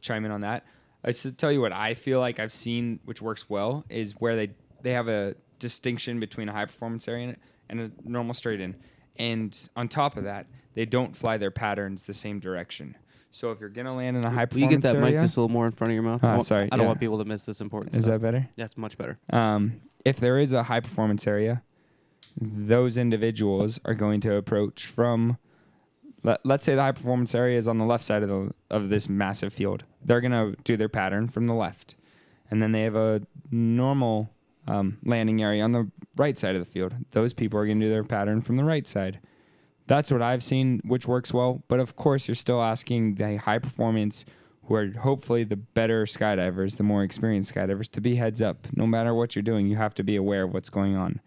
chime in on that. I should tell you what I feel like I've seen, which works well, is where they they have a distinction between a high performance area and a normal straight in, and on top of that, they don't fly their patterns the same direction. So if you're gonna land in a high Will you get that area, mic just a little more in front of your mouth? Ah, I sorry, I don't yeah. want people to miss this important is stuff. that better? That's much better. Um, if there is a high performance area, those individuals are going to approach from let, let's say the high performance area is on the left side of the of this massive field. They're going to do their pattern from the left. And then they have a normal um, landing area on the right side of the field. Those people are going to do their pattern from the right side. That's what I've seen, which works well. But of course, you're still asking the high performance, who are hopefully the better skydivers, the more experienced skydivers, to be heads up. No matter what you're doing, you have to be aware of what's going on.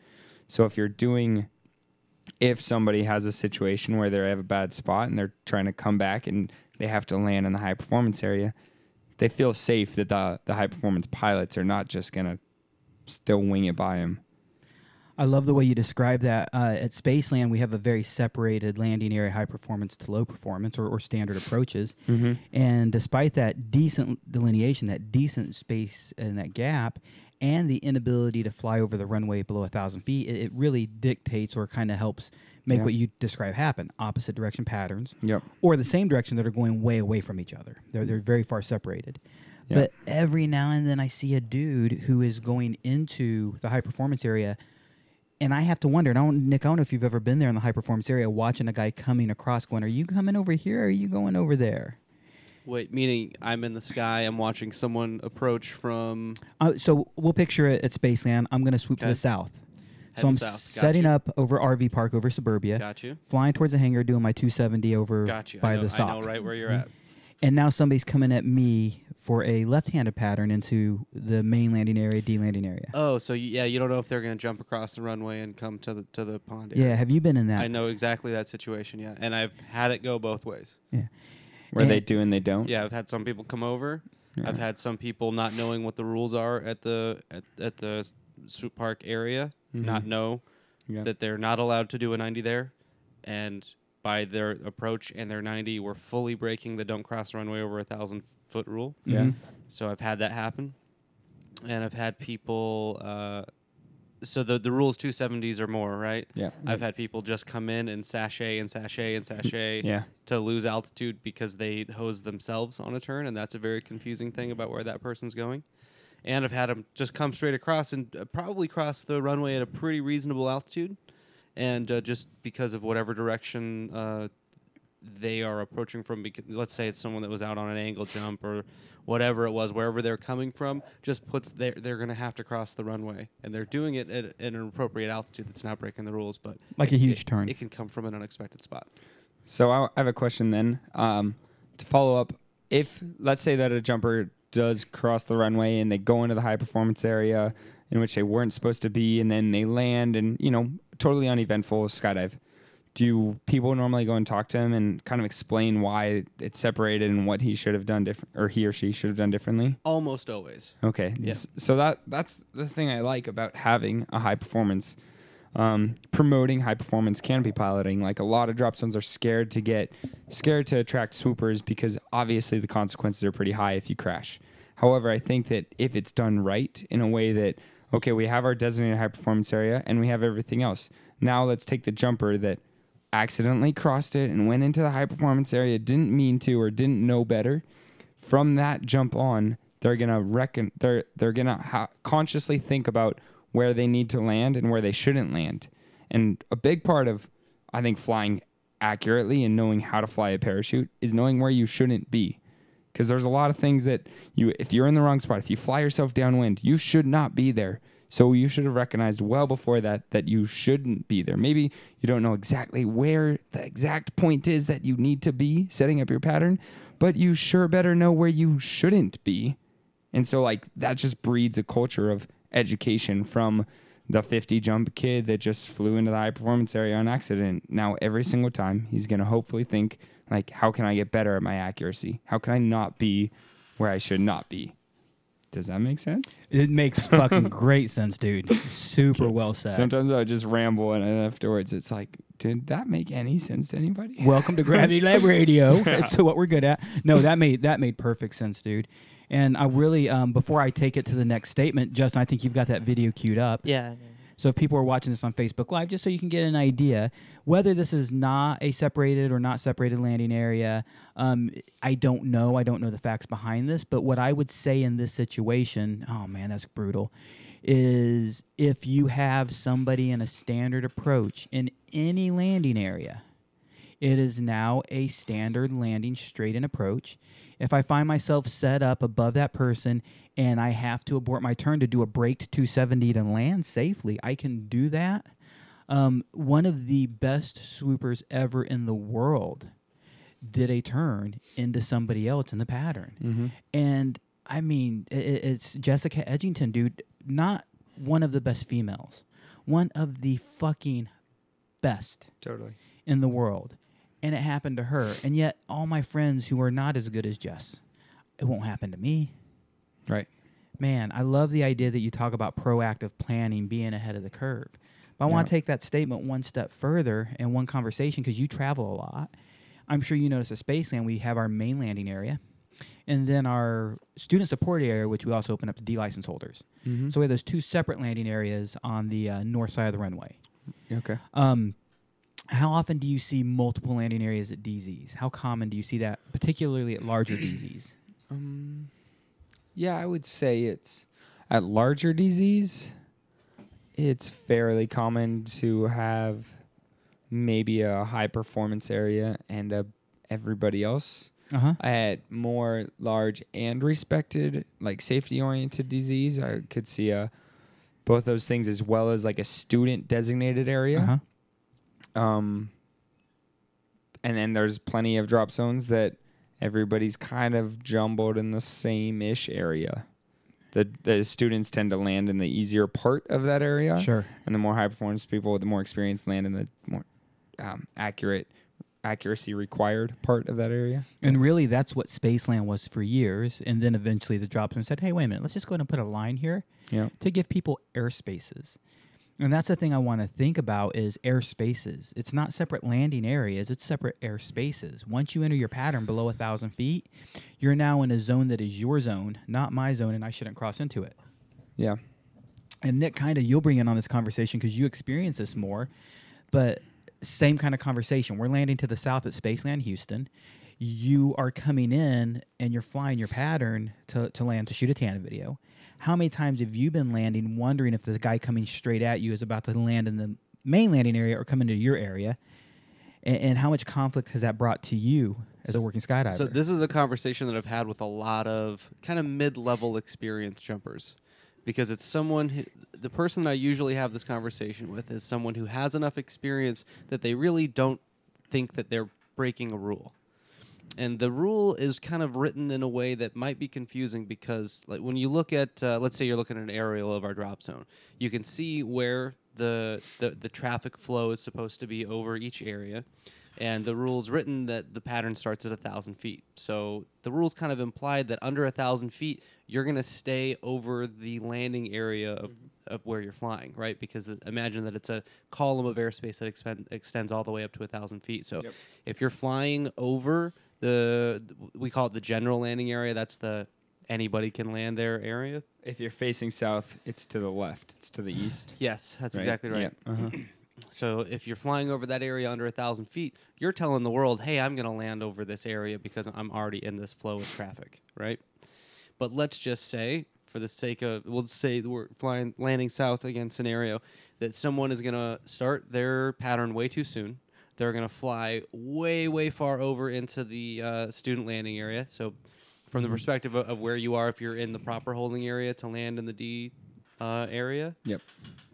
So if you're doing, if somebody has a situation where they have a bad spot and they're trying to come back and they have to land in the high performance area, they feel safe that the the high performance pilots are not just gonna still wing it by them. I love the way you describe that. Uh, at Spaceland, we have a very separated landing area, high performance to low performance, or, or standard approaches. Mm-hmm. And despite that decent delineation, that decent space and that gap, and the inability to fly over the runway below a thousand feet, it, it really dictates or kind of helps make Yeah. what you describe happen: opposite direction patterns, Yep. or the same direction that are going way away from each other. They're they're very far separated. Yeah. But every now and then I see a dude who is going into the high performance area, and I have to wonder. And I don't, Nick, I don't know if you've ever been there in the high performance area, watching a guy coming across, going, "Are you coming over here? or Are you going over there?" Wait, meaning I'm in the sky. I'm watching someone approach from. Uh, so we'll picture it at Spaceland. I'm going to swoop to Okay. the south. so Heading I'm south. Got setting you. up over RV Park over Suburbia, Got you. flying towards the hangar, doing my 270 over Got you. by I know, the sock. I know right where you're Mhm. at. And now somebody's coming at me for a left-handed pattern into the main landing area, D landing area. Oh, so you, yeah, you don't know if they're going to jump across the runway and come to the to the pond. area. yeah, have you been in that? I know exactly that situation. Yeah, and I've had it go both ways. Where they do and they don't. Yeah, I've had some people come over. Yeah. I've had some people not knowing what the rules are at the at, at the Suit Park area, not Mhm. know Yeah. that they're not allowed to do a 90 there, and by their approach and their 90, we're fully breaking the don't cross the runway over a thousand foot rule. Yeah. Mhm. So I've had that happen, and I've had people. Uh, so the the rules 270s or more, right? Yeah. I've had people just come in and sachet and sachet and sachet *laughs* Yeah. to lose altitude because they hose themselves on a turn, and that's a very confusing thing about where that person's going. And I've had them just come straight across and uh, probably cross the runway at a pretty reasonable altitude, and uh, just because of whatever direction uh, they are approaching from, because let's say it's someone that was out on an angle jump or whatever it was, wherever they're coming from, just puts they're they're going to have to cross the runway, and they're doing it at, at an appropriate altitude that's not breaking the rules, but Like a huge it- turn. It can come from an unexpected spot. So I I have a question then. Um, to follow up, if let's say that a jumper does cross the runway and they go into the high performance area in which they weren't supposed to be, and then they land and you know totally uneventful skydive. Do people normally go and talk to him and kind of explain why it's separated and what he should have done different, or he or she should have done differently? Almost always. Okay. Yeah. So that that's the thing I like about having a high performance, um, promoting high performance canopy piloting. Like a lot of drop zones are scared to get scared to attract swoopers because obviously the consequences are pretty high if you crash. However, I think that if it's done right in a way that okay, we have our designated high performance area and we have everything else. Now let's take the jumper that accidentally crossed it and went into the high performance area, didn't mean to or didn't know better from that jump on, they're gonna reckon they're they're gonna ha- consciously think about where they need to land and where they shouldn't land. And a big part of I think flying accurately and knowing how to fly a parachute is knowing where you shouldn't be. Because there's a lot of things that you if you're in the wrong spot, if you fly yourself downwind, you should not be there. So you should have recognized well before that that you shouldn't be there. Maybe you don't know exactly where the exact point is that you need to be setting up your pattern, but you sure better know where you shouldn't be. And so like that just breeds a culture of education from the 50 jump kid that just flew into the high performance area on accident. Now every single time he's going to hopefully think like how can I get better at my accuracy? How can I not be where I should not be? Does that make sense? It makes *laughs* fucking great sense, dude. Super well said. Sometimes I would just ramble and afterwards it's like, did that make any sense to anybody? *laughs* Welcome to Gravity Lab Radio. *laughs* It's what we're good at. No, that made that made perfect sense, dude. And I really, um, before I take it to the next statement, Justin, I think you've got that video queued up. Yeah. So if people are watching this on Facebook Live, just so you can get an idea whether this is not a separated or not separated landing area, um, I don't know. I don't know the facts behind this, but what I would say in this situation, oh man, that's brutal, is if you have somebody in a standard approach in any landing area, it is now a standard landing straight in approach. If I find myself set up above that person and I have to abort my turn to do a break to 270 to land safely, I can do that. Um, one of the best swoopers ever in the world did a turn into somebody else in the pattern. And I mean, i- i it's Jessica Edgington, dude, not one of the best females, one of the fucking best Totally. in the world. And it happened to her. And yet, all my friends who are not as good as Jess, it won't happen to me. Right. Man, I love the idea that you talk about proactive planning, being ahead of the curve. But I want to take that statement one step further in one conversation because you travel a lot. I'm sure you notice at Spaceland we have our main landing area and then our student support area, which we also open up to D license holders. Mm-hmm. So we have those two separate landing areas on the uh, north side of the runway. okay. Um, how often do you see multiple landing areas at DZs? How common do you see that, particularly at larger *clears throat* DZs? Um, yeah, I would say it's at larger DZs. It's fairly common to have maybe a high performance area and a everybody else. Uh huh. At more large and respected, like safety oriented DZs, I could see a both those things as well as like a student designated area. Uh huh. Um, and then there's plenty of drop zones that everybody's kind of jumbled in the same ish area. The the students tend to land in the easier part of that area, Sure. and the more high performance people with the more experience land in the more um, accurate accuracy required part of that area. And really, that's what Spaceland was for years. And then eventually the drop zone said, hey, wait a minute, let's just go ahead and put a line here Yeah. to give people airspaces. And that's the thing I want to think about is airspaces. It's not separate landing areas, it's separate airspaces. Once you enter your pattern below a thousand feet, you're now in a zone that is your zone, not my zone, and I shouldn't cross into it. Yeah. And Nick, kind of, you'll bring in on this conversation because you experience this more. But same kind of conversation. We're landing to the south at Spaceland Houston. You are coming in and you're flying your pattern to, to land to shoot a Tana video. How many times have you been landing wondering if this guy coming straight at you is about to land in the main landing area or come into your area? And, and how much conflict has that brought to you as a working skydiver? So this is a conversation that I've had with a lot of kind of mid-level experienced jumpers, because it's someone who, the person I usually have this conversation with is someone who has enough experience that they really don't think that they're breaking a rule. And the rule is kind of written in a way that might be confusing because, like, when you look at, uh, let's say you're looking at an aerial of our drop zone, you can see where the, the the traffic flow is supposed to be over each area, and the rule's written that the pattern starts at a thousand feet. So the rules kind of implied that under a thousand feet, you're going to stay over the landing area of, of where you're flying, right? Because th- imagine that it's a column of airspace that expend, extends all the way up to a thousand feet. So if you're flying over the, we call it the general landing area. That's the anybody can land there area. If you're facing south, it's to the left. It's to the east. *sighs* Yes, that's right? exactly right. Yeah. Uh-huh. *clears throat* So if you're flying over that area under a thousand feet, you're telling the world, "Hey, I'm going to land over this area because I'm already in this flow of traffic." Right? But let's just say, for the sake of, we'll say we're flying landing south again scenario, that someone is going to start their pattern way too soon. They're going to fly way, way far over into the uh, student landing area. So, from the perspective of, of where you are, if you're in the proper holding area to land in the D uh, area, Yep.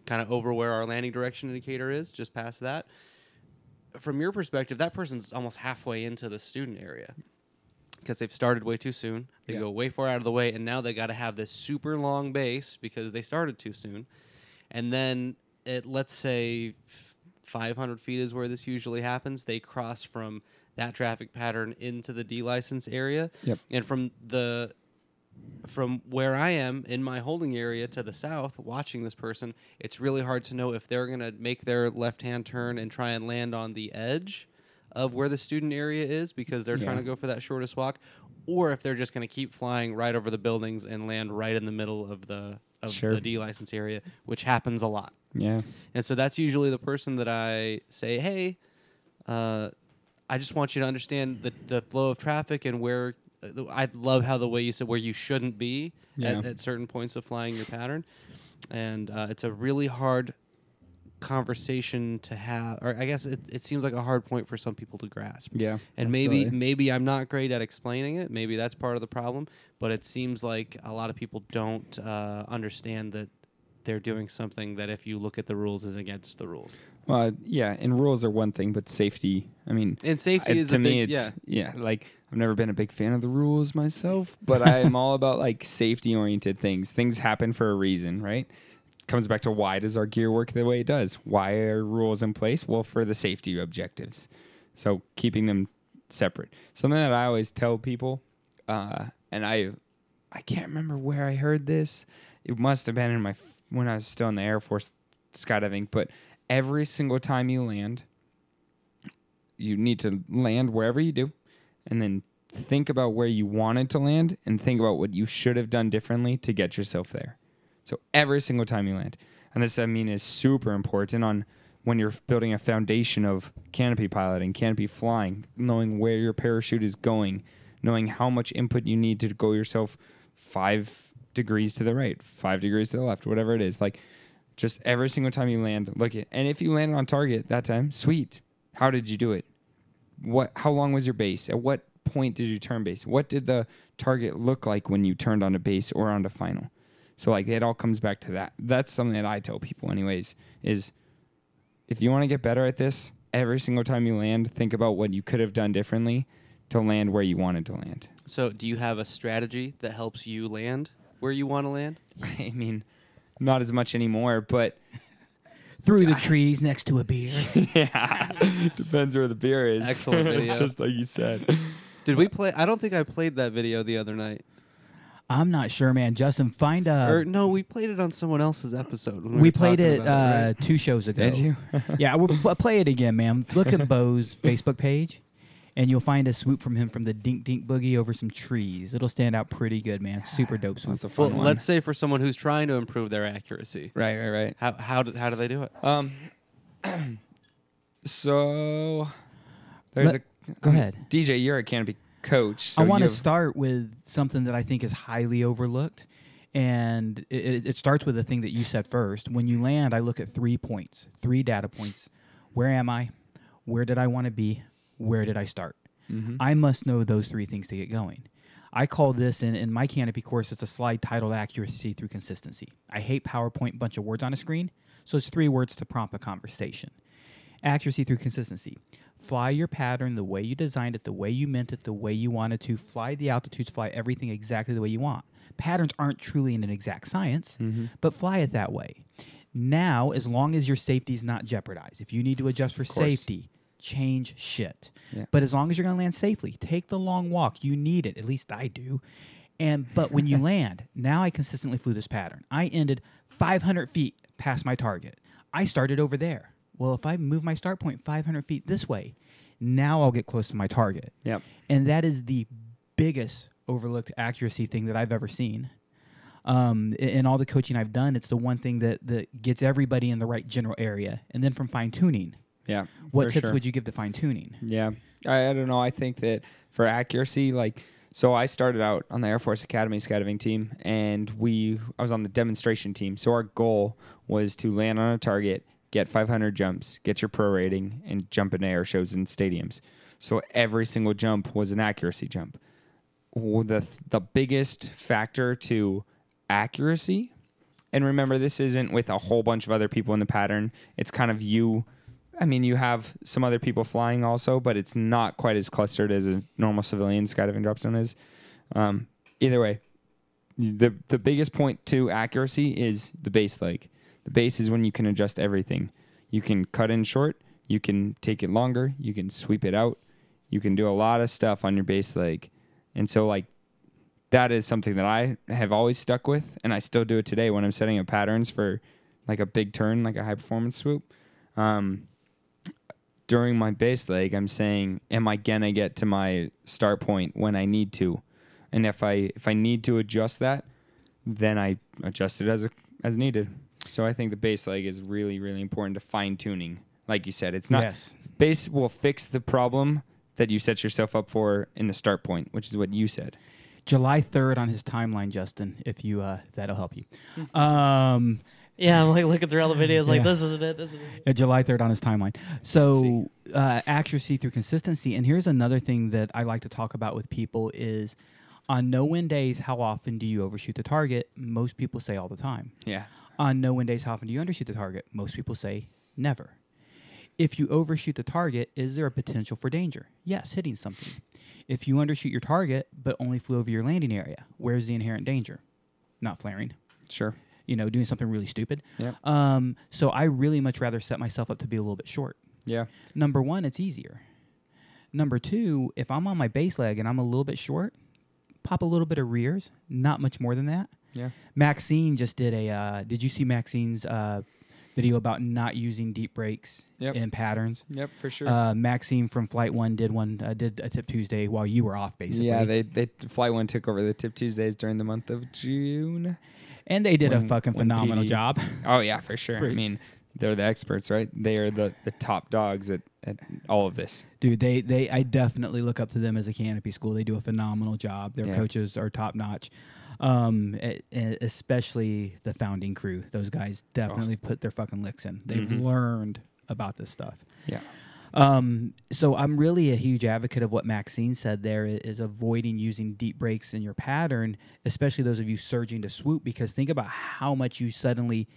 kind of over where our landing direction indicator is, just past that. From your perspective, that person's almost halfway into the student area because they've started way too soon. They Yeah. go way far out of the way, and now they got to have this super long base because they started too soon. And then, at let's say 500 feet is where this usually happens. They cross from that traffic pattern into the D license area, Yep. and from the from where I am in my holding area to the south, watching this person, it's really hard to know if they're going to make their left hand turn and try and land on the edge of where the student area is because they're trying to go for that shortest walk, or if they're just going to keep flying right over the buildings and land right in the middle of the of Sure. the D license area, which happens a lot. Yeah. And so that's usually the person that I say, hey, uh, I just want you to understand the, the flow of traffic and where. uh, I love how the way you said where you shouldn't be Yeah. at, at certain points of flying your pattern. And uh, it's a really hard conversation to have, or I guess it, it seems like a hard point for some people to grasp. Yeah. And maybe absolutely. maybe I'm not great at explaining it. Maybe that's part of the problem. But it seems like a lot of people don't uh, understand that they're doing something that, if you look at the rules, is against the rules. Well, yeah, and rules are one thing, but safety. I mean, And safety I- is to a me, big, it's yeah. yeah. Like I've never been a big fan of the rules myself, but *laughs* I am all about like safety oriented things. Things happen for a reason, right? Comes back to why does our gear work the way it does? Why are rules in place? Well, for the safety objectives. So keeping them separate. Something that I always tell people, uh, and I, I can't remember where I heard this. It must have been in my when I was still in the Air Force skydiving. But every single time you land, you need to land wherever you do, and then think about where you wanted to land, and think about what you should have done differently to get yourself there. So every single time you land, and this I mean is super important on when you're building a foundation of canopy piloting, canopy flying, knowing where your parachute is going, knowing how much input you need to go yourself five degrees to the right, five degrees to the left, whatever it is. Like just every single time you land, look at and if you landed on target that time, sweet. How did you do it? What how long was your base? At what point did you turn base? What did the target look like when you turned on a base or on a final? So like it all comes back to that. That's something that I tell people anyways is if you want to get better at this, every single time you land, think about what you could have done differently to land where you wanted to land. So, do you have a strategy that helps you land where you want to land? *laughs* I mean, not as much anymore, but *laughs* Through the *laughs* trees next to a beer. yeah, depends where the beer is. Excellent video. Just like you said. Did we play? I don't think I played that video the other night. I'm not sure, man. Justin, find a. or no, we played it on someone else's episode. We, we played talking it about uh, right? two shows ago. Did you? *laughs* yeah, we'll pl- play it again, man. Look at *laughs* Bo's Facebook page, and you'll find a swoop from him from the Dink Dink Boogie over some trees. It'll stand out pretty good, man. Super dope swoop. That's a fun Well, one. let's say for someone who's trying to improve their accuracy, right, right, right. how how do, how do they do it? Um. *clears throat* so there's Let- a go ahead. DJ. You're a canopy coach. So I want to start with something that I think is highly overlooked. And it, it, it starts with the thing that you said first. When you land, I look at three points, three data points. Where am I? Where did I want to be? Where did I start? Mm-hmm. I must know those three things to get going. I call this in, in my canopy course, it's a slide titled Accuracy Through Consistency. I hate PowerPoint, bunch of words on a screen, so it's three words to prompt a conversation. Accuracy through consistency. Fly your pattern the way you designed it, the way you meant it, the way you wanted to. Fly the altitudes, fly everything exactly the way you want. Patterns aren't truly an exact science, mm-hmm. but fly it that way. Now, as long as your safety is not jeopardized, if you need to adjust for safety, change shit. Yeah. But as long as you're going to land safely, take the long walk. You need it. At least I do. And but when you *laughs* land, now I consistently flew this pattern. I ended 500 feet past my target. I started over there. Well, if I move my start point 500 feet this way, now I'll get close to my target. Yep. And that is the biggest overlooked accuracy thing that I've ever seen. Um, in all the coaching I've done, it's the one thing that, that gets everybody in the right general area. And then from fine tuning, Yeah. what tips sure. would you give to fine tuning? Yeah. I, I don't know. I think that for accuracy, like, so I started out on the Air Force Academy skydiving team, and we I was on the demonstration team. So our goal was to land on a target, get 500 jumps, get your pro rating, and jump in air shows and stadiums. So every single jump was an accuracy jump. The the biggest factor to accuracy, and remember this isn't with a whole bunch of other people in the pattern. It's kind of you I mean, you have some other people flying also, but it's not quite as clustered as a normal civilian skydiving drop zone is. Um, either way, the the biggest point to accuracy is the base leg. The base is when you can adjust everything. You can cut in short, you can take it longer, you can sweep it out, you can do a lot of stuff on your base leg, and so like that is something that I have always stuck with, and I still do it today when I'm setting up patterns for like a big turn, like a high performance swoop. Um, during my base leg, I'm saying, am I gonna get to my start point when I need to? And if I if I need to adjust that, then I adjust it as a, as needed. So I think the base leg is really really important to fine tuning. Like you said, it's not Yes. base will fix the problem that you set yourself up for in the start point, which is what you said. July 3rd on his timeline, Justin, if you uh, if that'll help you. Um, Yeah, I'm like looking through all the videos, like Yeah. this isn't it. This isn't it. uh, July 3rd on his timeline. So, uh, accuracy through consistency. And here's another thing that I like to talk about with people is on no win days, how often do you overshoot the target? Most people say all the time. Yeah. On no win days, how often do you undershoot the target? Most people say never. If you overshoot the target, is there a potential for danger? Yes, hitting something. If you undershoot your target but only flew over your landing area, where's the inherent danger? Not flaring Sure. you know, doing something really stupid. Yep. Um, so I really much rather set myself up to be a little bit short. Yeah. Number one, it's easier. Number two, if I'm on my base leg and I'm a little bit short, pop a little bit of rears, not much more than that. Yeah. Maxine just did a. Uh, did you see Maxine's uh, video about not using deep brakes Yep. in patterns? Yep. For sure. Uh, Maxine from Flight One did one. Uh, did a tip Tuesday while you were off, basically. Yeah, they they Flight One took over the Tip Tuesdays during the month of June. and they did a fucking phenomenal PD job. *laughs* Oh yeah, for sure. I mean, they're the experts, right? They are the, the top dogs at, at all of this. Dude, they they I definitely look up to them as a canopy school. They do a phenomenal job. Their Yeah. coaches are top notch. Um, especially the founding crew. Those guys definitely put their fucking licks in. They've Mhm. learned about this stuff. Yeah. Um, so I'm really a huge advocate of what Maxine said there is avoiding using deep brakes in your pattern, especially those of you surging to swoop, because think about how much you suddenly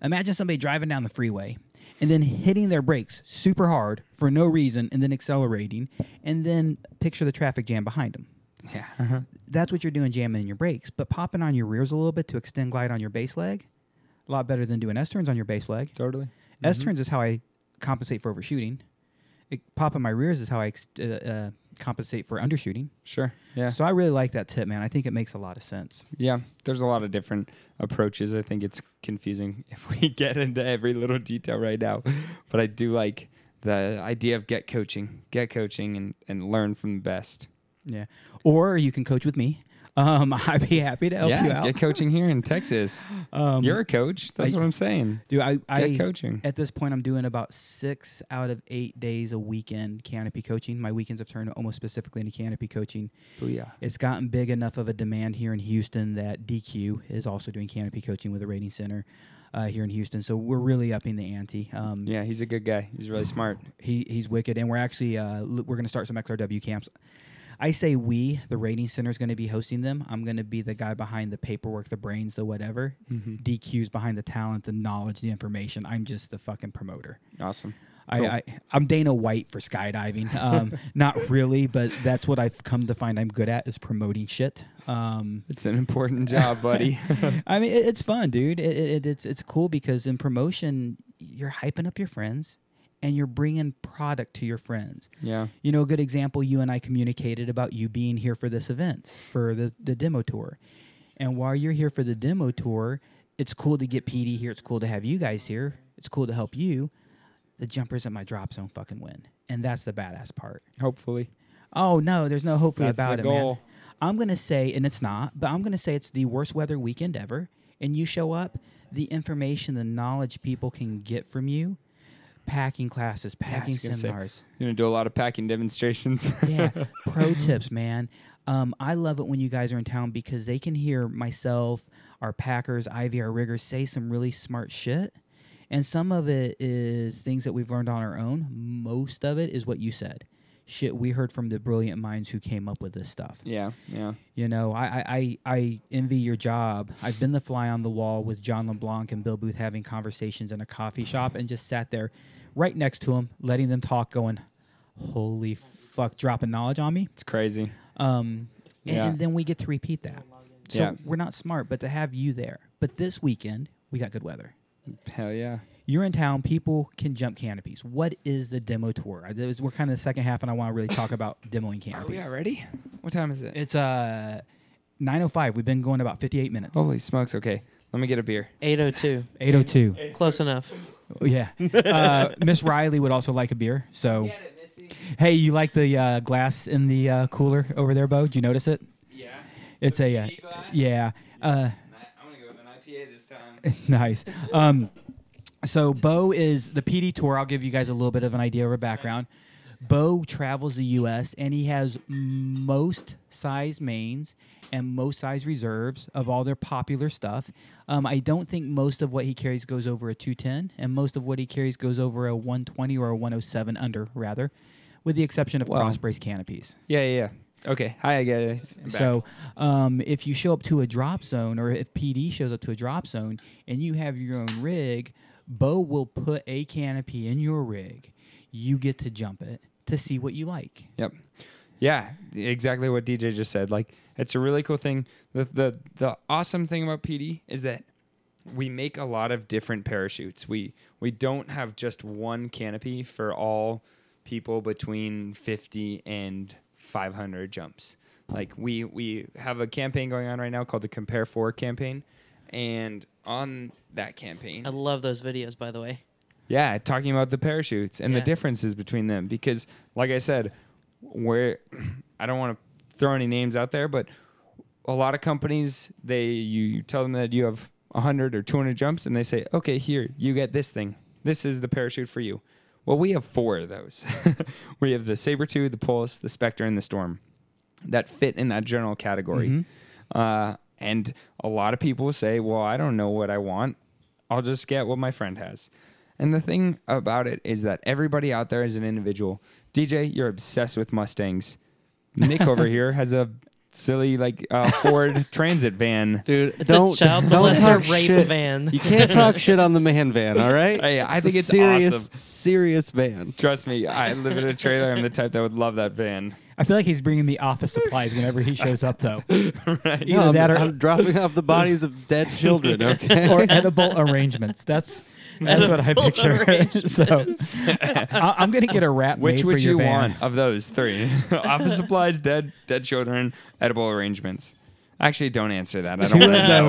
imagine somebody driving down the freeway and then hitting their brakes super hard for no reason and then accelerating and then picture the traffic jam behind them. Yeah. *laughs* That's what you're doing jamming in your brakes, but popping on your rears a little bit to extend glide on your base leg, a lot better than doing S turns on your base leg. totally. S turns is how I compensate for overshooting. It, popping my rears is how I ex- uh, uh, compensate for undershooting. Sure. Yeah. So I really like that tip, man. I think it makes a lot of sense. Yeah. There's a lot of different approaches. I think it's confusing *laughs* if we get into every little detail right now. But I do like the idea of get coaching, get coaching and, and learn from the best. Yeah. Or you can coach with me. Um, *laughs* I'd be happy to help you out. yeah. Get coaching here in Texas. *laughs* um, You're a coach. That's I- what I'm saying. dude. I, I Get coaching. at this point I'm doing about six out of eight days a weekend canopy coaching. My weekends have turned almost specifically into canopy coaching. Booyah. It's gotten big enough of a demand here in Houston that DQ is also doing canopy coaching with a rating center uh, here in Houston. So we're really upping the ante. Um, Yeah, he's a good guy. He's really smart. he he's wicked, and we're actually uh, we're going to start some XRW camps. I say we, the rating center is going to be hosting them. I'm going to be the guy behind the paperwork, the brains, the whatever. Mm-hmm. DQ's behind the talent, the knowledge, the information. I'm just the fucking promoter. Awesome. I, Cool. I I'm Dana White for skydiving. Um, *laughs* not really, but that's what I've come to find I'm good at is promoting shit. Um, It's an important job, buddy. *laughs* I mean, it, it's fun, dude. It, it, it's it's cool because in promotion, you're hyping up your friends, and you're bringing product to your friends. yeah. You know, a good example. You and I communicated about you being here for this event for the the demo tour, and while you're here for the demo tour, it's cool to get PD here. It's cool to have you guys here. It's cool to help you. The jumpers at my drop zone fucking win, and that's the badass part. Hopefully. Oh no, there's no hopefully That's the about it, man. I'm gonna say, and it's not, but I'm gonna say it's the worst weather weekend ever. And you show up, the information, the knowledge people can get from you, packing classes, packing was gonna say. seminars. You're gonna do a lot of packing demonstrations. *laughs* yeah, *laughs* pro tips, man. Um, I love it when you guys are in town because they can hear myself, our packers, Ivy, our riggers say some really smart shit. And some of it is things that we've learned on our own. Most of it is what you said. Shit we heard from the brilliant minds who came up with this stuff. yeah, yeah. You know, I, I, I, I envy your job. I've been the fly on the wall with John LeBlanc and Bill Booth having conversations in a coffee shop and just sat there right next to them, letting them talk, going, holy fuck, dropping knowledge on me. It's crazy. Um, and, Yeah. and then we get to repeat that. So Yeah. we're not smart, but to have you there. But this weekend, we got good weather. Hell yeah. You're in town. People can jump canopies. What is the demo tour? We're kind of the second half, and I want to really talk about *laughs* demoing Are canopies. we ready? What time is it? It's uh 9:05. We've been going about 58 minutes. Holy smokes. Okay. Let me get a beer. 802. 802. Close enough. Oh, yeah. Uh, Miss Riley would also like a beer. So, hey, you like the uh, glass in the uh, cooler over there, Bo? Did you notice it? Yeah. It's a uh, yeah. Uh, I'm gonna go with an IPA this time. *laughs* nice. Um, so Bo is the PD tour. I'll give you guys a little bit of an idea of her background. Bo travels the U.S. and he has most size mains and most size reserves of all their popular stuff. Um, I don't think most of what he carries goes over a 210, and most of what he carries goes over a 120 or a 107 under, rather, with the exception of Well, cross brace canopies. Yeah, yeah, yeah. Okay. Hi, I get it. So, um, if you show up to a drop zone, or if PD shows up to a drop zone, and you have your own rig, Bo will put a canopy in your rig. You get to jump it to see what you like. Yep. Yeah, exactly what DJ just said. Like it's a really cool thing. The the the awesome thing about PD is that we make a lot of different parachutes. We we don't have just one canopy for all people between 50 and 500 jumps. Like we we have a campaign going on right now called the Compare 4 campaign and on that campaign I love those videos, by the way. Yeah, talking about the parachutes and Yeah. the differences between them because like I said, where I don't want to throw any names out there, but a lot of companies they you, you tell them that you have 100 or 200 jumps and they say, "Okay, here, you get this thing. This is the parachute for you." Well, we have four of those. *laughs* we have the Sabre 2, the Pulse, the Spectre and the Storm that fit in that general category. Uh, and a lot of people say, "Well, I don't know what I want. I'll just get what my friend has." And the thing about it is that everybody out there is an individual. DJ, you're obsessed with Mustangs. Nick over *laughs* here has a silly like uh, Ford *laughs* Transit van. Dude, It's don't a child don't talk molester rape shit. van. You can't talk *laughs* shit on the man van, all right? Hey, I a think it's serious, awesome. serious van. Trust me, I live in a trailer. I'm the type that would love that van. I feel like he's bringing me office supplies whenever he shows up, though. right. No, I'm, that or- I'm dropping off the bodies of dead children. Okay. or edible arrangements. That's that's what I *laughs* Edible picture. *laughs* so I, I'm gonna get a wrap *laughs* Which made would for your you van. want of those three? Office supplies, dead, dead children, edible arrangements. Actually, don't answer that. I Two don't of want to know.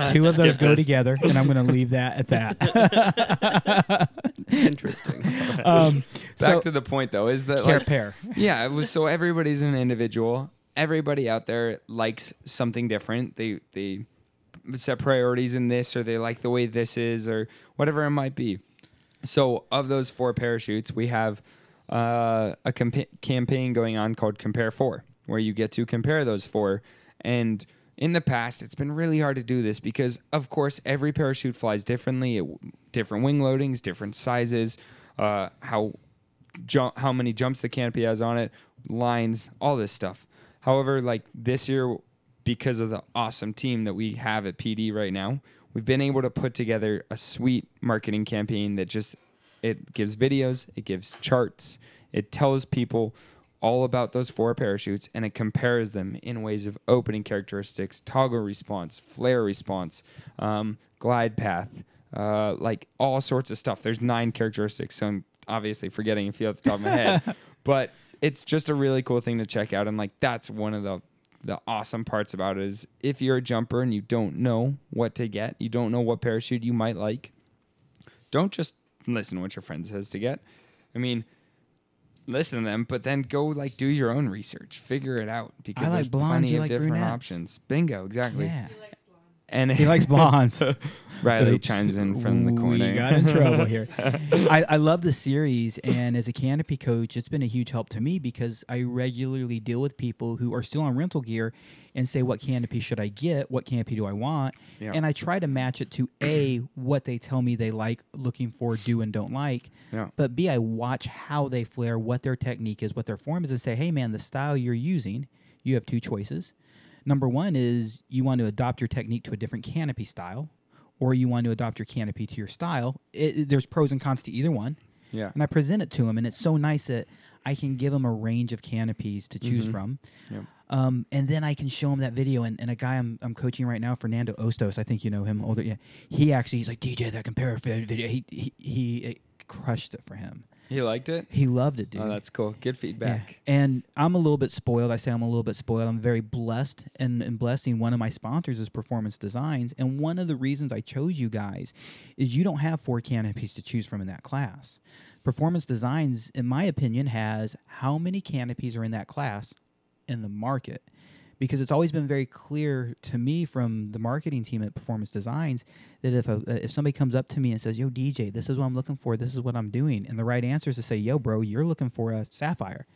those, two of those go this. together, and I'm going to leave that at that. Interesting. um, Back so, to the point, though, is that care like, pair. yeah, it was so everybody's an individual. Everybody out there likes something different. They they set priorities in this, or they like the way this is, or whatever it might be. So, of those four parachutes, we have uh, a campa- campaign going on called Compare Four, where you get to compare those four. And in the past, it's been really hard to do this because, of course, every parachute flies differently, it, different wing loadings, different sizes, uh, how how many jumps the canopy has on it, lines, all this stuff. However, like this year, because of the awesome team that we have at PD right now, we've been able to put together a sweet marketing campaign that just it gives videos, it gives charts, it tells people all about those four parachutes and it compares them in ways of opening characteristics, toggle response, flare response, um, glide path, uh, like all sorts of stuff. There's nine characteristics, so I'm obviously forgetting a few off the top of my head, *laughs* but it's just a really cool thing to check out. And like that's one of the the awesome parts about it is if you're a jumper and you don't know what to get, you don't know what parachute you might like, don't just listen to what your friend says to get. I mean, listen to them, but then go like do your own research, figure it out because I like there's blondes, plenty of like different brunettes. options. Bingo, exactly. Yeah, And he likes *laughs* blondes. *laughs* Riley Oops. chimes in from the corner. We got in trouble here. *laughs* I, I love the series, and as a canopy coach, it's been a huge help to me because I regularly deal with people who are still on rental gear and say, "What canopy should I get? What canopy do I want?" Yeah. And I try to match it to a what they tell me they like, looking for, do and don't like. Yeah. But b I watch how they flare, what their technique is, what their form is, and say, "Hey, man, the style you're using, you have two choices." Number one is you want to adopt your technique to a different canopy style, or you want to adopt your canopy to your style. It, there's pros and cons to either one. Yeah. And I present it to them, and it's so nice that I can give them a range of canopies to choose Mm-hmm. from. Yep. Um, and then I can show them that video. And, and a guy I'm, I'm coaching right now, Fernando Ostos, I think you know him, older. Yeah, he actually he's like DJ that compare video. He he, he it crushed it for him. He liked it. He loved it, oh, dude. Oh, that's cool. Good Yeah. feedback. And I'm a little bit spoiled. I say I'm a little bit spoiled. I'm very blessed and, and blessing. One of my sponsors is Performance Designs. And one of the reasons I chose you guys is you don't have four canopies to choose from in that class. Performance Designs, in my opinion, has how many canopies are in that class in the market. Because it's always been very clear to me from the marketing team at Performance Designs that if a, uh, if somebody comes up to me and says, "Yo, DJ, this is what I'm looking for. This is what I'm doing," and the right answer is to say, "Yo, bro, you're looking for a sapphire,"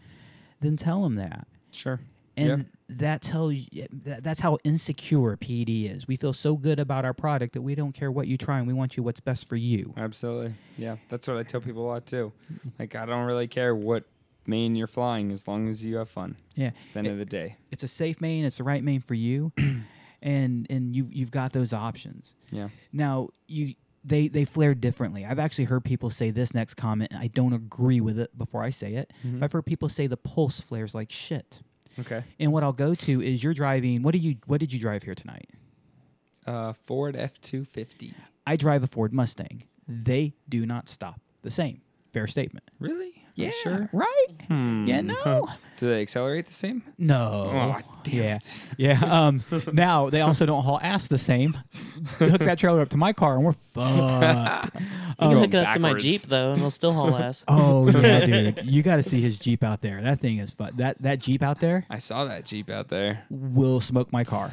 then tell them that. Sure. And Yep. that tells you that, that's how insecure PD is. We feel so good about our product that we don't care what you try and we want you what's best for you. Absolutely. Yeah. That's what I tell people a lot too. Mm-hmm. Like I don't really care what main you're flying as long as you have fun. Yeah. At the end of the day. It's a safe main, it's the right main for you. *clears throat* and and you you've got those options. Yeah. Now, you they they flare differently. I've actually heard people say this next comment. I don't agree with it before I say it. Mhm. But I've heard people say the pulse flares like shit. Okay. And what I'll go to is you're driving. What do you what did you drive here tonight? Uh, Ford F two fifty. I drive a Ford Mustang. They do not stop the same. Fair statement. Really? Yeah. Sure? Right? Hmm. Yeah. *laughs* No. Do they accelerate the same? No. Oh, damn yeah. Yeah. Um. now they also don't haul ass the same. Hook that trailer up to my car and we're fucked. *laughs* You Um, can hook it up to my backwards. Jeep though, and it'll still haul ass. *laughs* Oh yeah, dude! You got to see his Jeep out there. That thing is fun. That that Jeep out there I saw that Jeep out there. will smoke my car.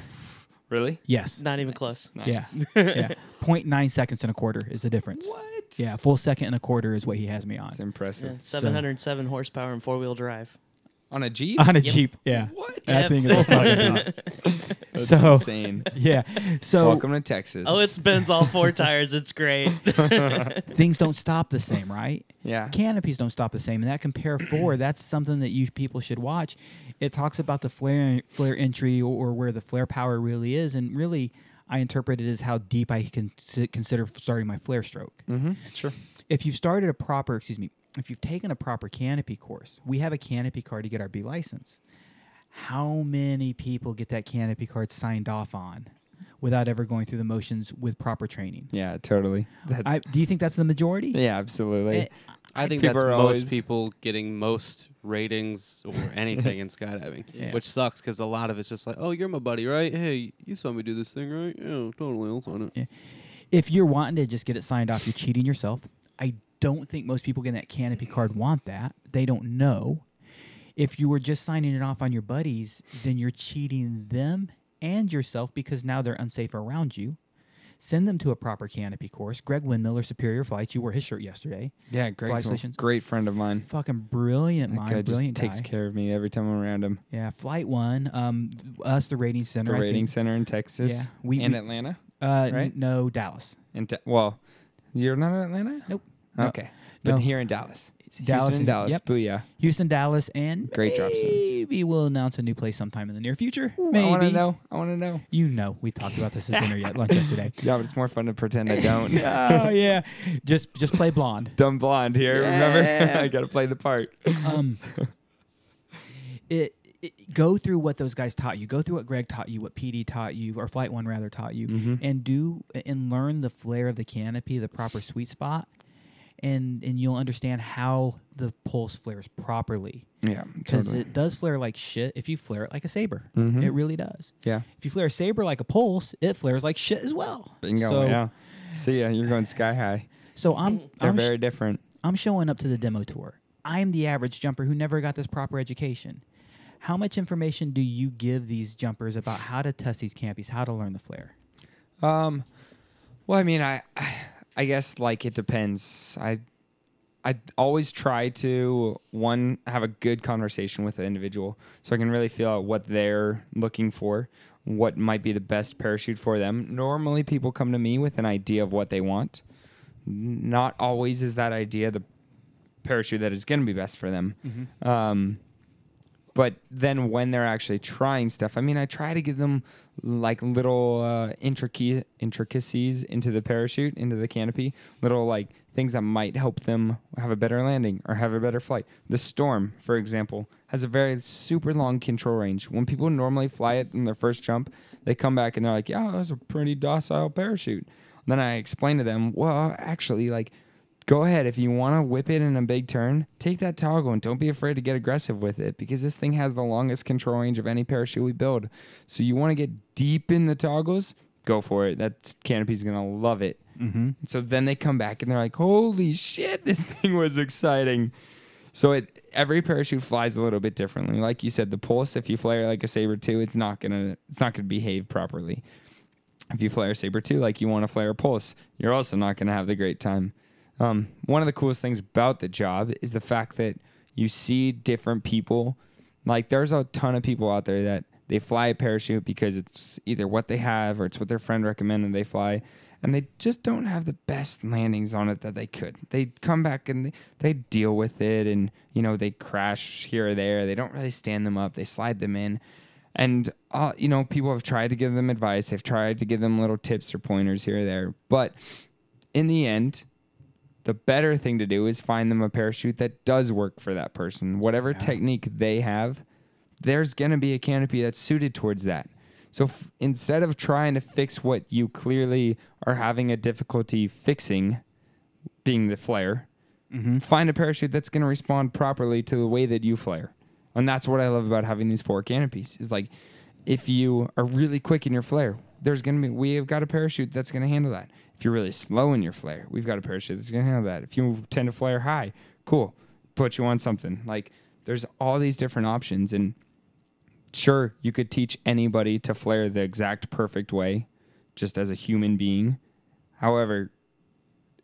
Really? Yes. Not even close. Nice. Yeah. yeah. Point nine seconds and a quarter is the difference. What? Yeah. Full second and a quarter is what he has me on. That's impressive. Yeah, 707 horsepower and four wheel drive. On a Jeep? On a Yep. Jeep. Yeah. What? That Yep. thing is a fucking beast. That's So- insane. *laughs* Yeah. So Welcome to Texas. Oh, it spins all four tires. It's great. *laughs* things don't stop the same, right? yeah. Canopies don't stop the same, and that compare four. That's something that you people should watch. It talks about the flare flare entry or, or where the flare power really is, and really, I interpret it as how deep I can consider starting my flare stroke. Mm-hmm. Sure. If you've started a proper, excuse me, if you've taken a proper canopy course, we have a canopy card to get our B license. How many people get that canopy card signed off on without ever going through the motions with proper training? Yeah, totally. That's, I, do you think that's the majority? yeah, absolutely. Eh, I think People that's are most always- people getting most ratings or *laughs* anything in skydiving, Yeah. which sucks because a lot of it's just like, oh, you're my buddy, right? Hey, you saw me do this thing, right? Yeah, totally. I'll sign it. if you're wanting to just get it signed off, you're cheating yourself. I don't think most people getting that canopy card want that. They don't know. If you were just signing it off on your buddies, then you're cheating them and yourself because now they're unsafe around you. Send them to a proper canopy course. Greg Windmiller, Superior Flights, you wore his shirt yesterday. yeah, Greg's a great friend of mine. Fucking brilliant That mind, guy just brilliant takes care of me every time I'm around him. Yeah, Flight One, um, us, the rating center. The rating center in Texas Yeah, we- and we- Atlanta. Uh, right? No, Dallas. In te- well, you're not in Atlanta. Nope. No. Okay, but No. here in Dallas, Dallas Houston, and- Dallas. yep. Booyah! Houston, Dallas, and Great drop zones. Maybe we'll announce a new place sometime in the near future. I Maybe. want to know. I want to know. You know, we talked about this at dinner yet, lunch yesterday. *laughs* Yeah, but it's more fun to pretend I don't. *laughs* oh yeah, just just play blonde. Dumb blonde here. Yeah. Remember, *laughs* I got to play the part. Um, it, it go through what those guys taught you. Go through what Greg taught you, what PD taught you, or Flight One rather taught you, Mhm. and do and learn the flare of the canopy, the proper sweet spot, and and you'll understand how the pulse flares properly. Yeah, Because totally. it does flare like shit if you flare it like a Sabre. Mhm. It really does. yeah, If you flare a Sabre like a pulse, it flares like shit as well. bingo. So, yeah. See ya. You're going sky high. so I'm They're I'm, sh- very different. I'm showing up to the demo tour. I'm the average jumper who never got this proper education. How much information do you give these jumpers about how to test these campies, how to learn the flare? Um, well, I mean, I, I guess like it depends. I, I always try to one have a good conversation with the individual, so I can really feel out what they're looking for, what might be the best parachute for them. Normally, people come to me with an idea of what they want. Not always is that idea the parachute that is going to be best for them. Um, but then when they're actually trying stuff, I mean, I try to give them like little uh, intricacies intricacies into the parachute, into the canopy, little like things that might help them have a better landing or have a better flight. The Storm, for example, has a very super long control range. When people normally fly it in their first jump, they come back and they're like, "Yeah, that was a pretty docile parachute." then I explain to them, "Well, actually, like." Go ahead. If you want to whip it in a big turn, take that toggle and don't be afraid to get aggressive with it because this thing has the longest control range of any parachute we build. So you want to get deep in the toggles, go for it. That canopy's gonna love it. Mm-hmm. So then they come back and they're like, "Holy shit, this *laughs* thing was exciting." So it every parachute flies a little bit differently. Like you said, the pulse, if you flare like a Sabre two, it's not gonna it's not gonna behave properly. If you flare a Sabre two, like you want to flare a pulse, you're also not gonna have the great time. Um, one of the coolest things about the job is the fact that you see different people. Like there's a ton of people out there that they fly a parachute because it's either what they have or it's what their friend recommended they fly and they just don't have the best landings on it that they could. They come back and they, deal with it, and you know they crash here or there. They don't really stand them up. They slide them in, and uh, you know people have tried to give them advice. They've tried to give them little tips or pointers here or there, but in the end. The better thing to do is find them a parachute that does work for that person. Whatever technique they have, there's going to be a canopy that's suited towards that. So f- instead of trying to fix what you clearly are having a difficulty fixing, being the flare, mm-hmm. find a parachute that's going to respond properly to the way that you flare. And that's what I love about having these four canopies. Is like if you are really quick in your flare, there's going to be we have got a parachute that's going to handle that. If you're really slow in your flare, we've got a parachute that's to handle that. If you tend to flare high, cool, put you on something. Like there's all these different options and sure you could teach anybody to flare the exact perfect way just as a human being however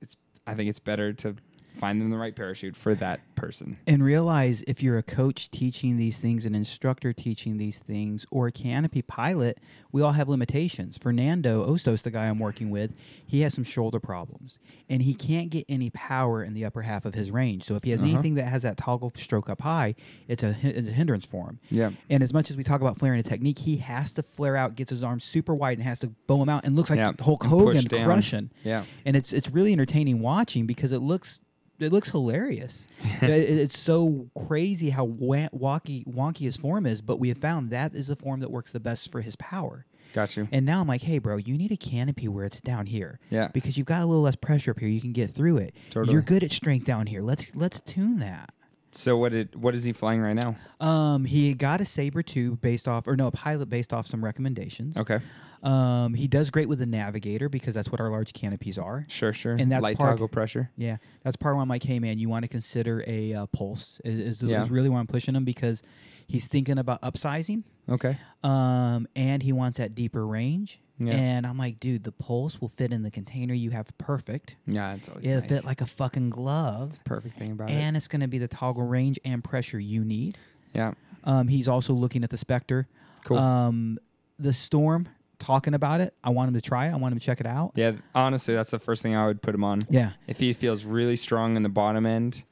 it's i think it's better to find them the right parachute for that person And realize if you're a coach teaching these things, an instructor teaching these things, or a canopy pilot, we all have limitations. Fernando Ostos, the guy I'm working with, he has some shoulder problems and he can't get any power in the upper half of his range. So if he has uh-huh. anything that has that toggle stroke up high, it's a, it's a hindrance for him. yeah And as much as we talk about flaring a technique, he has to flare out, gets his arms super wide, and has to bow him out, and looks like Yeah, Hulk Hogan crushing. yeah And it's it's really entertaining watching because it looks it looks hilarious. *laughs* It- it- it's so crazy how wonky wonky his form is, but we have found that is the form that works the best for his power. got you And now I'm like, hey, bro, you need a canopy where it's down here. Yeah. Because you've got a little less pressure up here. You can get through it. Totally. You're good at strength down here. Let's let's tune that. so what did what is he flying right now Um, he got a Sabre two based off, or no, a pilot based off some recommendations. okay Um, he does great with the navigator because that's what our large canopies are. sure sure And that's light part- toggle pressure Yeah, that's part where I'm like, hey man, you want to consider a uh, pulse? Is, is, Yeah. is really why I'm pushing him because he's thinking about upsizing, okay um, and he wants that deeper range. Yeah. And I'm like, dude, the pulse will fit in the container you have perfect. yeah it's always It'll nice. fit like a fucking glove, perfect thing about it and it's going to be the toggle range and pressure you need. yeah Um, he's also looking at the Spectre. Cool. Um, the Storm, talking about it. I want him to try it. I want him to check it out. yeah honestly that's the first thing i would put him on Yeah. if he feels really strong in the bottom end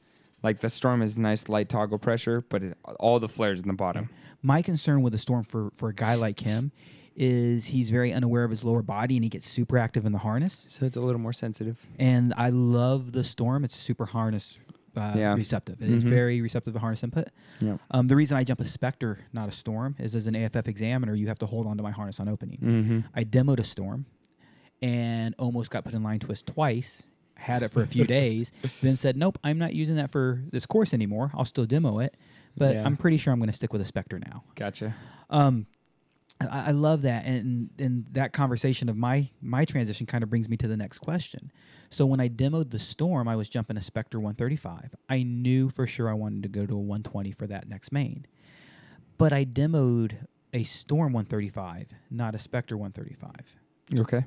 like the storm is nice light toggle pressure but it, all the flares in the bottom My concern with the Storm for, for a guy like him is he's very unaware of his lower body and he gets super active in the harness. so it's a little more sensitive And I love the Storm. It's super harness uh, Yeah. receptive. It's Mhm. very receptive to harness input. Yep. Um, the reason I jump a Spectre, not a Storm, is as an AFF examiner, you have to hold on to my harness on opening. mm-hmm. I demoed a Storm and almost got put in line twist twice. Had it for a few *laughs* days, then said, "Nope, I'm not using that for this course anymore. I'll still demo it, but Yeah. I'm pretty sure I'm going to stick with a Spectre now." gotcha Um, I, I love that, and and that conversation of my my transition kind of brings me to the next question. So when I demoed the Storm, I was jumping a Spectre 135. I knew for sure I wanted to go to a 120 for that next main, but I demoed a Storm 135, not a Spectre 135 okay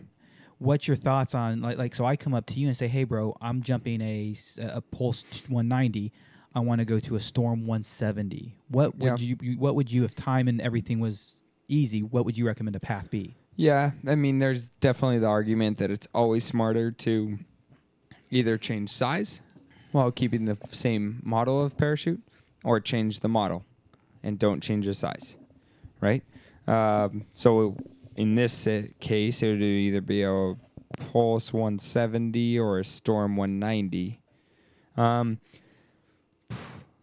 what's your thoughts on like like so I come up to you and say, "Hey, bro, I'm jumping a a Pulse 190. I want to go to a Storm 170. What would Yeah. you, you what would you if time and everything was easy? What would you recommend a path be?" Yeah, I mean, there's definitely the argument that it's always smarter to either change size while keeping the same model of parachute, or change the model and don't change the size, right? Um, so in this case, it would either be a Pulse 170 or a Storm 190. Um,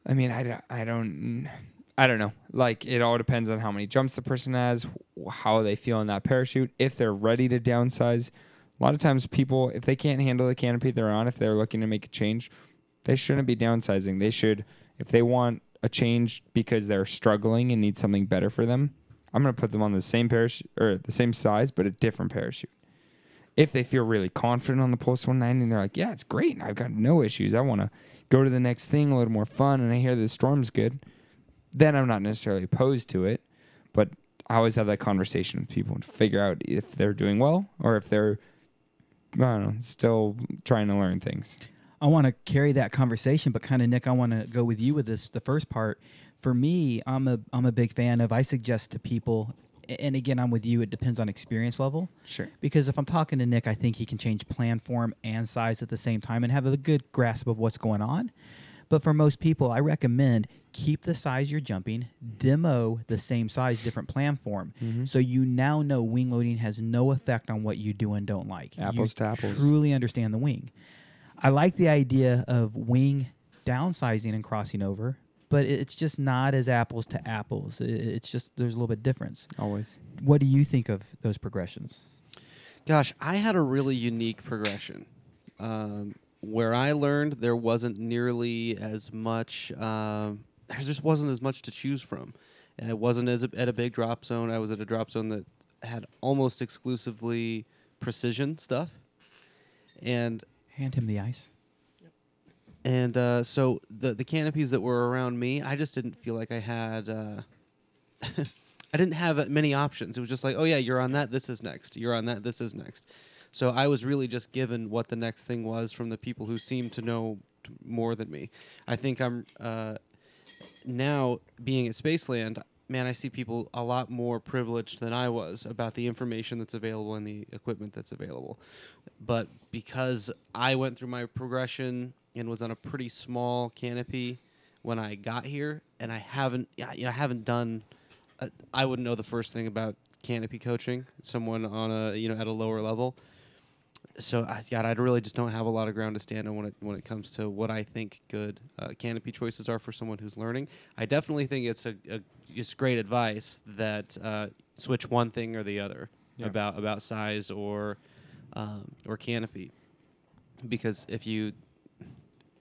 I mean, I, I don't, I don't know. Like, it all depends on how many jumps the person has, how they feel in that parachute. If they're ready to downsize, A lot of times, people, if they can't handle the canopy they're on, if they're looking to make a change, they shouldn't be downsizing. They should, if they want a change because they're struggling and need something better for them, I'm going to put them on the same parachute or the same size, but a different parachute. If they feel really confident on the Pulse 190 and they're like, yeah, it's great. I've got no issues. I want to go to the next thing a little more fun and I hear the storm's good, then I'm not necessarily opposed to it. But I always have that conversation with people and figure out if they're doing well or if they're, I don't know, still trying to learn things. I want to carry that conversation, but kind of Nick, I want to go with you with this. The first part, for me, I'm a I'm a big fan of. I suggest to people, and again, I'm with you. It depends on experience level. Sure. Because if I'm talking to Nick, I think he can change plan form and size at the same time and have a good grasp of what's going on. But for most people, I recommend keep the size you're jumping, demo the same size, different plan form. Mm-hmm. So you now know wing loading has no effect on what you do and don't like. Apples you to apples. Truly understand the wing. I like the idea of wing downsizing and crossing over, but it's just not as apples to apples. It's just there's a little bit difference. Always. What do you think of those progressions? Gosh, I had a really unique progression. Um, where I learned there wasn't nearly as much. Um, there just wasn't as much to choose from, and it wasn't as a, at a big drop zone. I was at a drop zone that had almost exclusively precision stuff, and Hand him the ice. and uh, so the the canopies that were around me, I just didn't feel like I had. Uh, *laughs* I didn't have many options. It was just like, oh yeah, you're on that. This is next. You're on that. This is next. So I was really just given what the next thing was from the people who seemed to know t- more than me. I think I'm uh, now being at Spaceland. Man, I see people a lot more privileged than I was about the information that's available and the equipment that's available. But because I went through my progression and was on a pretty small canopy when I got here, and I haven't, you know, I haven't done. Uh, I wouldn't know the first thing about canopy coaching. Someone on a you know at a lower level. So I God, I really just don't have a lot of ground to stand on when it when it comes to what I think good uh, canopy choices are for someone who's learning. I definitely think it's a, a it's great advice that uh, switch one thing or the other Yeah. about about size or um, or canopy because if you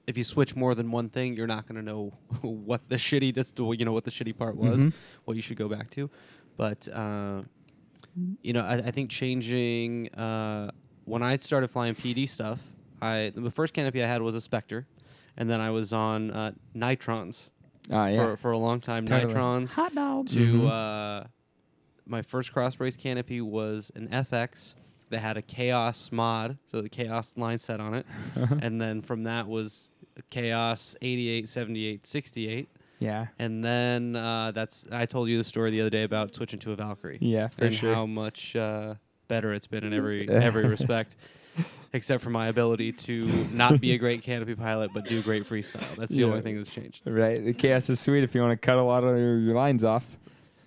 if you switch more than one thing, you're not going to know *laughs* what the shitty dis- you know what the shitty part was, Mhm. what you should go back to. But uh, you know, I, I think changing uh, when I started flying PD stuff, I the first canopy I had was a Spectre, and then I was on uh, Nitrons Ah, yeah. for for a long time. Totally. Nitrons Hot dogs. to Mhm. uh, my first cross brace canopy was an FX that had a Chaos mod, so the Chaos line set on it, *laughs* and then from that was Chaos 88, 78, 68. yeah. And then uh, that's I told you the story the other day about switching to a Valkyrie Yeah, for and sure. how much uh, better it's been in *laughs* every every respect, except for my ability to not be a great canopy pilot but do great freestyle. That's the Yeah. only thing that's changed. Right. The chaos is sweet if you want to cut a lot of your, your lines off.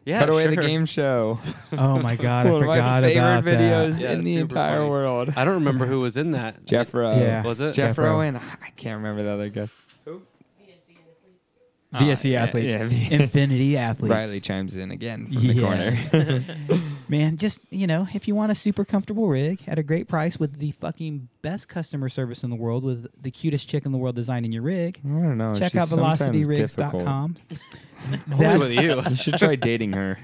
Yeah, cut away the game show. *laughs* Oh my god, I One of my favorite about videos that. Yeah, in it's the entire funny. world. I don't remember who *laughs* was in that. Jeff Rowe. Yeah. Was it? Jeff Jeff Rowe. Rowe and I can't remember the other guy. VSC ah, yeah, athletes, yeah, V- Infinity athletes. Riley chimes in again from the corner. Man, just you know, if you want a super comfortable rig at a great price with the fucking best customer service in the world, with the cutest chick in the world designing your rig, I don't know. check she's out sometimes velocityrigs.com. *laughs* Only with you. *laughs* You should try dating her.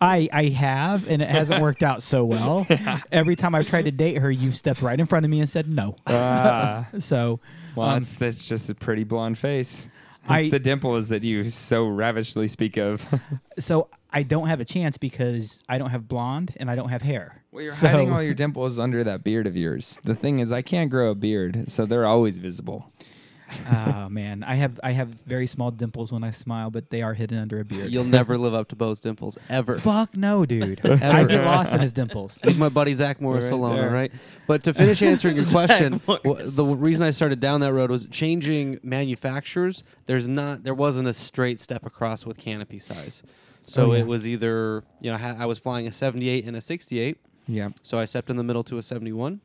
I I have, and it hasn't worked out so well. *laughs* Every time I've tried to date her, you've stepped right in front of me and said no. Ah, So, well, um, that's, that's just a pretty blonde face. It's I- the dimples that you so ravishly speak of. so I don't have a chance because I don't have blonde and I don't have hair. Well, you're So- hiding all your dimples under that beard of yours. The thing is, I can't grow a beard, so they're always visible. oh man, I have I have very small dimples when I smile, but they are hidden under a beard. You'll never live up to Bo's dimples ever. *laughs* Fuck no, dude. I get lost in his dimples. *laughs* Leave my buddy Zach Morris Right alone, there. all right? But to finish answering your *laughs* question, Morris. wh- the reason I started down that road was changing manufacturers. There's not, there wasn't a straight step across with canopy size. So Oh, yeah. it was either, you know, I, was flying a 78 and a 68, Yeah. so I stepped in the middle to a 71.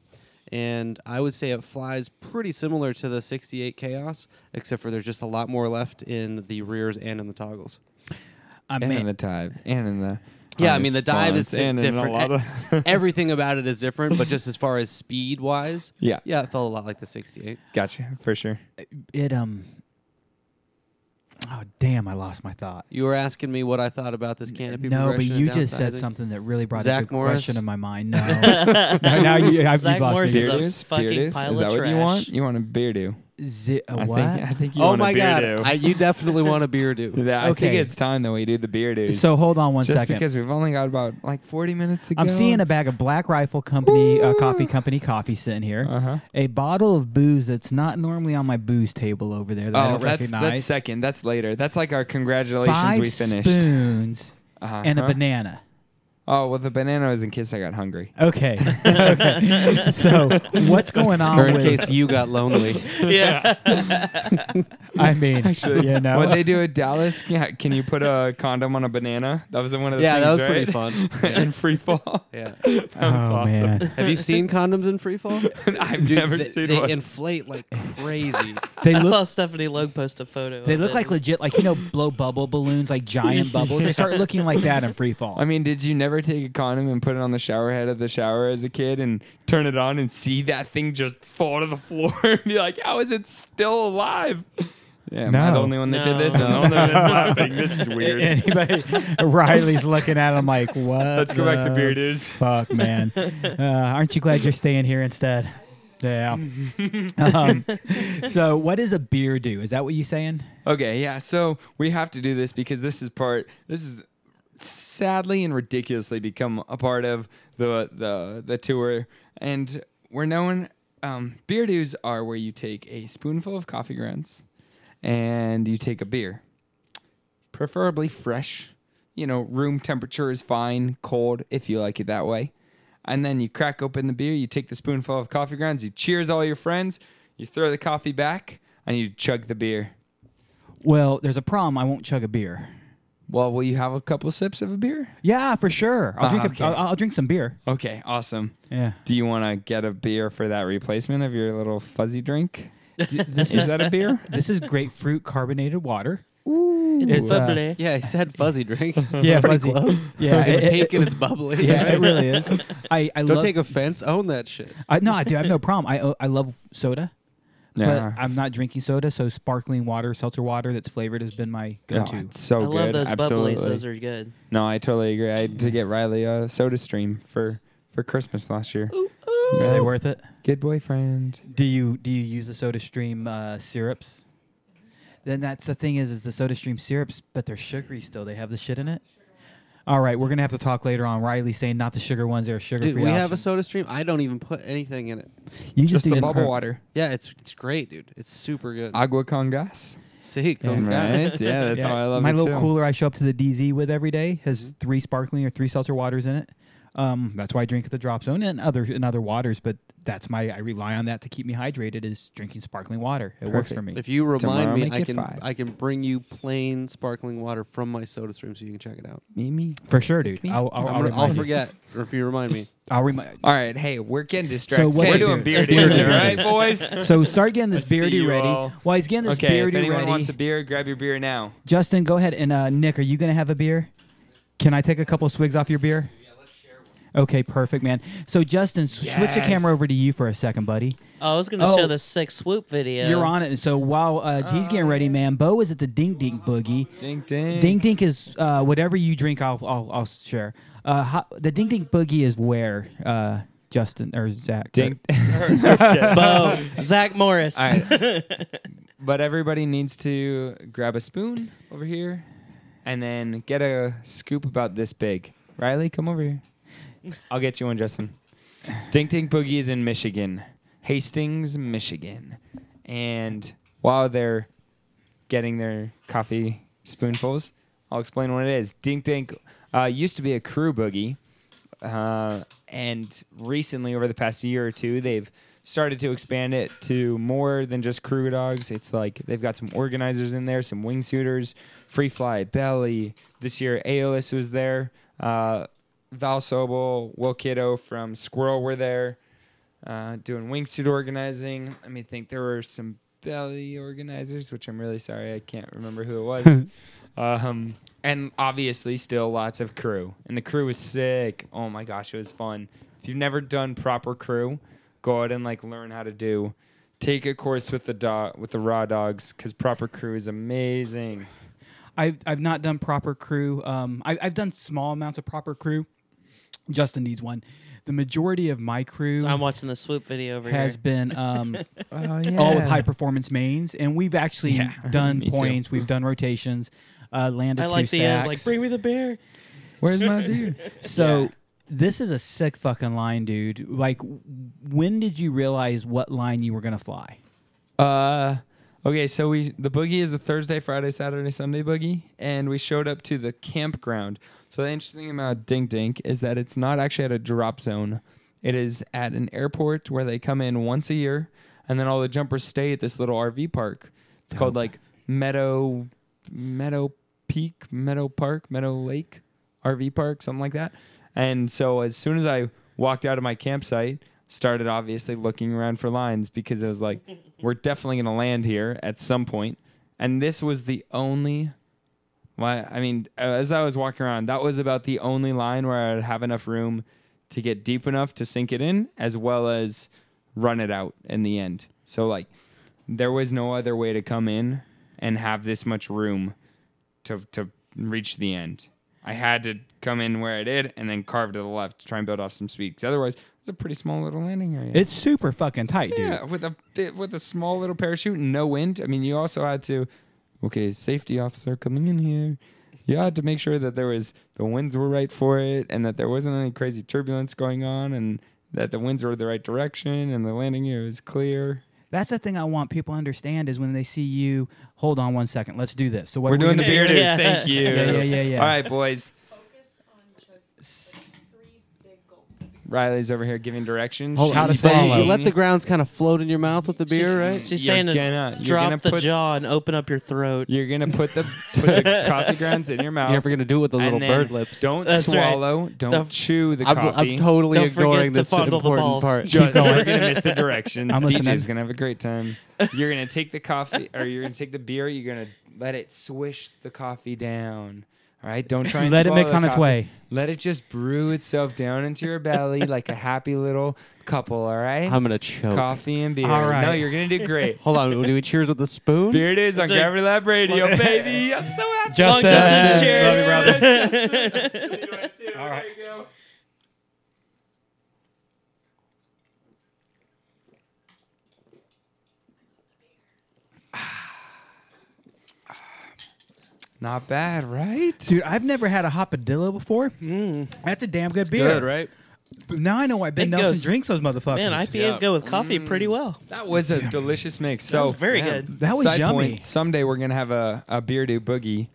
And I would say it flies pretty similar to the 68 Chaos, except for there's just a lot more left in the rears and in the toggles. Uh, And man, in the Tive. And in the Yeah, I mean the dive is response and a different. lot of- *laughs* Everything about it is different, but just as far as speed wise, *laughs* yeah, yeah, it felt a lot like the 68. gotcha for sure. It um. Oh damn! I lost my thought. You were asking me what I thought about this canopy. No, but you and just said something that really brought Zach a good Morris? question in my mind. *laughs* No, *laughs* no now you, I've Zach you've lost Morris me. is a Beardoos? fucking Beardoos? pile Is of that what you trash. want? You want a beardo? Zi- a I what? think I think you Oh want my a god. I, you definitely want a beer do. *laughs* Yeah, I think it's time that we do the beardos. so hold on one just second. because we've only got about like 40 minutes to I'm go. seeing a bag of Black Rifle Company uh, Coffee Company coffee sitting here. Uh huh. A bottle of booze that's not normally on my booze table over there that I Oh, don't that's recognize. that's second. That's later. That's like our congratulations Five we finished. spoons *laughs* Uh-huh. and a banana. Oh well, the banana was in case I got hungry. Okay. *laughs* okay. So what's going on Or in with? case you got lonely. *laughs* yeah. I mean, Actually, you know, What they do at Dallas? Yeah, can you put a condom on a banana? That was one of the yeah, things, that was right? pretty fun. *laughs* Yeah. in free fall. yeah. That was oh awesome. man, Have you seen condoms in free fall? I've Dude, never they, seen they one. inflate like crazy. they I look saw Stephanie Logue post a photo. they of look it. like legit, like you know, blow bubble balloons, like giant bubbles. They start looking like that in free fall. I mean, did you never take a condom and put it on the shower head of the shower as a kid and turn it on and see that thing just fall to the *laughs* floor and be like, how is it still alive? Yeah, am I the only one that did this? No. I'm the only one that's laughing. This is weird. Anybody? Riley's looking at him like, *laughs* what? Let's go back to the beer dudes. Fuck, man. *laughs* Uh, aren't you glad you're staying here instead? Yeah. um, so, what does a beer do? Is that what you're saying? Okay, yeah. So we have to do this because this is part. This is sadly and ridiculously become a part of the the the tour, and we're known. Um, beer dues are where you take a spoonful of coffee grounds, and you take a beer, preferably fresh. You know, room temperature is fine. Cold if you like it that way. And then you crack open the beer, you take the spoonful of coffee grounds, you cheers all your friends, you throw the coffee back, and you chug the beer. Well, there's a problem. I won't chug a beer. Well, will you have a couple sips of a beer? Yeah, for sure. I'll Ah, drink. okay. A, I'll, I'll drink some beer. Okay, awesome. Yeah. Do you want to get a beer for that replacement of your little fuzzy drink? *laughs* This Is that a beer? *laughs* This is grapefruit carbonated water. It's, It's, uh, bubbly. Yeah, he said fuzzy drink. *laughs* Yeah, pretty fuzzy. close. Yeah, it's it- pink it- and it's bubbly. Yeah, right? it really is. I, I Don't love. take offense. Own that shit. I, no, I do. I have no problem. I I love soda, Yeah. but I'm not drinking soda. So sparkling water, seltzer water that's flavored has been my Oh, go-to. it's so I good. love those Absolutely. bubblies. Those are good. no, I totally agree. I had to get Riley a soda stream for for Christmas last year. Are they worth it? Good boyfriend. Do you do you use the Soda Stream uh, syrups? Then that's the thing is is the Soda Stream syrups, but they're sugary still. They have the shit in it. All right, we're gonna have to talk later on. Riley saying not the sugar ones; they're sugar Dude, free. we have a soda stream. I don't even put anything in it. You Just just, the bubble car- water. Yeah, it's it's great, dude. It's super good. Agua con gas. See, come Right? guys. Yeah, *laughs* that's Yeah, how I love my it My little too. cooler I show up to the DZ with every day has Mm-hmm. three sparkling or three seltzer waters in it. Um, that's why I drink at the drop zone and other and other waters. But that's my I rely on that to keep me hydrated is drinking sparkling water. It works for me. If you remind Tomorrow, me, I can five. I can bring you plain sparkling water from my soda stream so you can check it out. Me, me. for sure, dude. me. I'll, I'll, I'm I'll, gonna- I'll forget or if you remind me. *laughs* I'll remind. All right, hey, we're getting distracted. what's we're your doing beer? beer Beer dudes, right, boys? *laughs* So start getting this I beardy ready. all. While he's getting this Okay, if anyone ready, wants a beer, grab your beer now. Justin, go ahead and uh, Nick, are you gonna have a beer? Can I take a couple swigs off your beer? Okay, perfect, man. So Justin, s- switch the Yes. camera over to you for a second, buddy. Oh, I was gonna Oh. show the sick swoop video. You're on it. And so while uh, he's getting ready, man, Bo is at the Dink Dink Boogie. Ding, ding. Dink Dink is uh, whatever you drink. I'll I'll, I'll share. Uh, ho- the Dink Dink Boogie is where uh, Justin or Zach. *laughs* *laughs* Ding. Bo, Zach Morris. All right. *laughs* but everybody needs to grab a spoon over here and then get a scoop about this big. Riley, come over here. I'll get you one, Justin. Dink Dink Boogie is in Michigan, Hastings, Michigan. And while they're getting their coffee spoonfuls, I'll explain what it is. Dink Dink uh, used to be a crew boogie. Uh, and recently, over the past year or two, they've started to expand it to more than just crew dogs. It's like they've got some organizers in there, some wingsuiters, Free Fly, Belly. This year, Aeolus was there. Uh, Val Sobel, Will Kitto from Squirrel were there uh, doing wingsuit organizing. Let me think. There were some belly organizers, which I'm really sorry I can't remember who it was. *laughs* um, and obviously, still lots of crew, and the crew was sick. Oh my gosh, it was fun. If you've never done proper crew, go out and like learn how to do. Take a course with the dog with the raw dogs because proper crew is amazing. I've I've not done proper crew. Um, I, I've done small amounts of proper crew. Justin needs one. The majority of my crew So I'm watching the swoop video over has here. been um, *laughs* *laughs* Oh yeah, all with high performance mains, and we've actually Yeah, *laughs* done me too. points. We've done rotations. Uh, landed I like two the uh, sacks. like bring me the bear. Where's my beer? So this is a sick fucking line, dude. Like, w- when did you realize what line you were gonna fly? Uh, okay, so we the boogie is a Thursday, Friday, Saturday, Sunday boogie, and we showed up to the campground. So the interesting thing about Dink Dink is that it's not actually at a drop zone. It is at an airport where they come in once a year, and then all the jumpers stay at this little RV park. It's called oh. like Meadow Meadow Peak, Meadow Park, Meadow Lake RV Park, something like that. And so as soon as I walked out of my campsite, started obviously looking around for lines because it was like, *laughs* we're definitely going to land here at some point. And this was the only. Why? I mean, as I was walking around, that was about the only line where I'd have enough room to get deep enough to sink it in, as well as run it out in the end. So like, there was no other way to come in and have this much room to to reach the end. I had to come in where I did and then carve to the left to try and build off some speed. 'Cause otherwise, it's a pretty small little landing area. It's super fucking tight, dude. yeah, with a with a small little parachute and no wind. I mean, you also had to, okay, safety officer coming in here. You had to make sure that there was the winds were right for it and that there wasn't any crazy turbulence going on and that the winds were the right direction and the landing gear was clear. That's the thing I want people to understand is when they see you. Hold on one second. Let's do this. So what We're doing the gonna- beard. *laughs* Yeah. Thank you. Yeah, yeah, yeah, yeah. All right, boys. Focus on chug three big gulps of Riley's over here giving directions. Hold How on. to So you- swallow. You let the grounds kind of float in your mouth with the beer, she's, right? She's You're saying to gonna- you're drop gonna the put- jaw and open up your throat. You're gonna put the *laughs* put the coffee grounds in your mouth. You're never gonna do it with the and little then bird lips. Don't That's right. swallow. Don't Don't- chew the I'm, coffee. I'm totally Don't forget ignoring to this fondle the important balls. part. Just, you're gonna miss the directions. I'm DJ's listening. gonna have a great time. You're gonna take the coffee, or you're gonna take the beer. You're gonna let it swish the coffee down. All right, don't try *laughs* and Let it mix the on its coffee. way. Let it just brew itself down into your belly like a happy little couple. All right, I'm gonna choke. coffee and beer. All right. No, you're gonna do great. *laughs* Hold on. Do we cheers with the spoon? Beer it is on Dude. Gravity Lab Radio, *laughs* baby. I'm so happy. Long Justin. distance Love you, cheers. All right. Not bad, right? Dude, I've never had a hopadillo before. Mm. That's a damn good beer. Good, right? Now I know why Ben It Nelson goes- drinks those motherfuckers. Man, IPAs Yeah. go with coffee pretty well. That was a delicious mix. That was So very man. good. that was side yummy. point, someday we're gonna have a, a beer do boogie,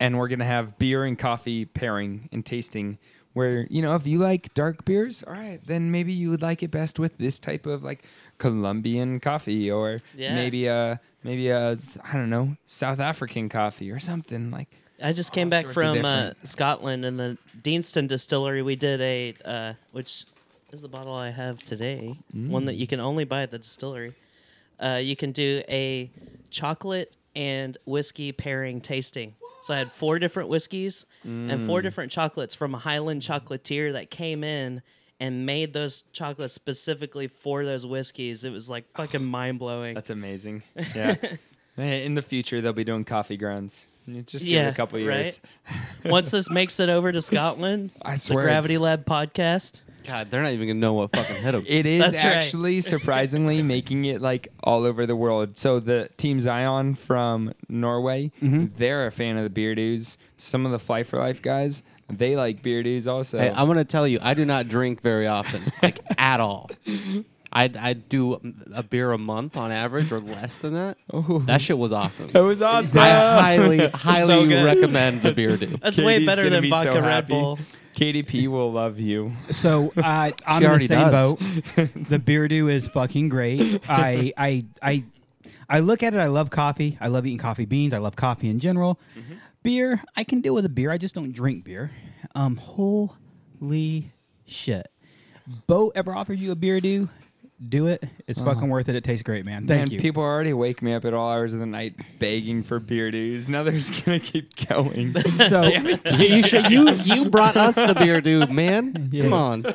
and we're gonna have beer and coffee pairing and tasting. Where you know, if you like dark beers, all right, then maybe you would like it best with this type of like Colombian coffee, or Yeah. maybe a maybe a I don't know South African coffee or something like. I just came back from uh, Scotland and the Deanston Distillery. We did a, uh, which is the bottle I have today, one that you can only buy at the distillery. Uh, you can do a chocolate and whiskey pairing tasting. So I had four different whiskeys and four different chocolates from a Highland chocolatier that came in and made those chocolates specifically for those whiskeys. It was like *sighs* fucking mind blowing. That's amazing. Yeah. *laughs* In the future, they'll be doing coffee grounds. Just give it a couple years. Once this makes it over to *laughs* Scotland, I the Gravity Lab podcast. God, they're not even gonna know what fucking hit them. *laughs* It is That's right. actually *laughs* surprisingly making it like all over the world. So the Team Zion from Norway, mm-hmm. they're a fan of the beer dudes. Some of the Fly for Life guys, they like beer dudes also. Hey, I'm gonna tell you, I do not drink very often, like *laughs* at all. I I'd do a beer a month on average or less than that. Ooh. That shit was awesome. that was awesome. I *laughs* highly highly good. recommend the beer do. That's way better than be so vodka Red. Bull. KDP will love you. So *laughs* uh, I'm in the already same does. boat. the Beardo is fucking great. I *laughs* I I I look at it. I love coffee. I love eating coffee beans. I love coffee in general. Beer, I can deal with a beer. I just don't drink beer. Um, holy shit! Bo ever offered you a beer do it. It's Oh. fucking worth it. It tastes great, man. Thank Man, you. people already wake me up at all hours of the night begging for beer dues. Now they're just gonna keep going. *laughs* so you should, you you brought us the beer, dude, man. *laughs* Yeah. Come on.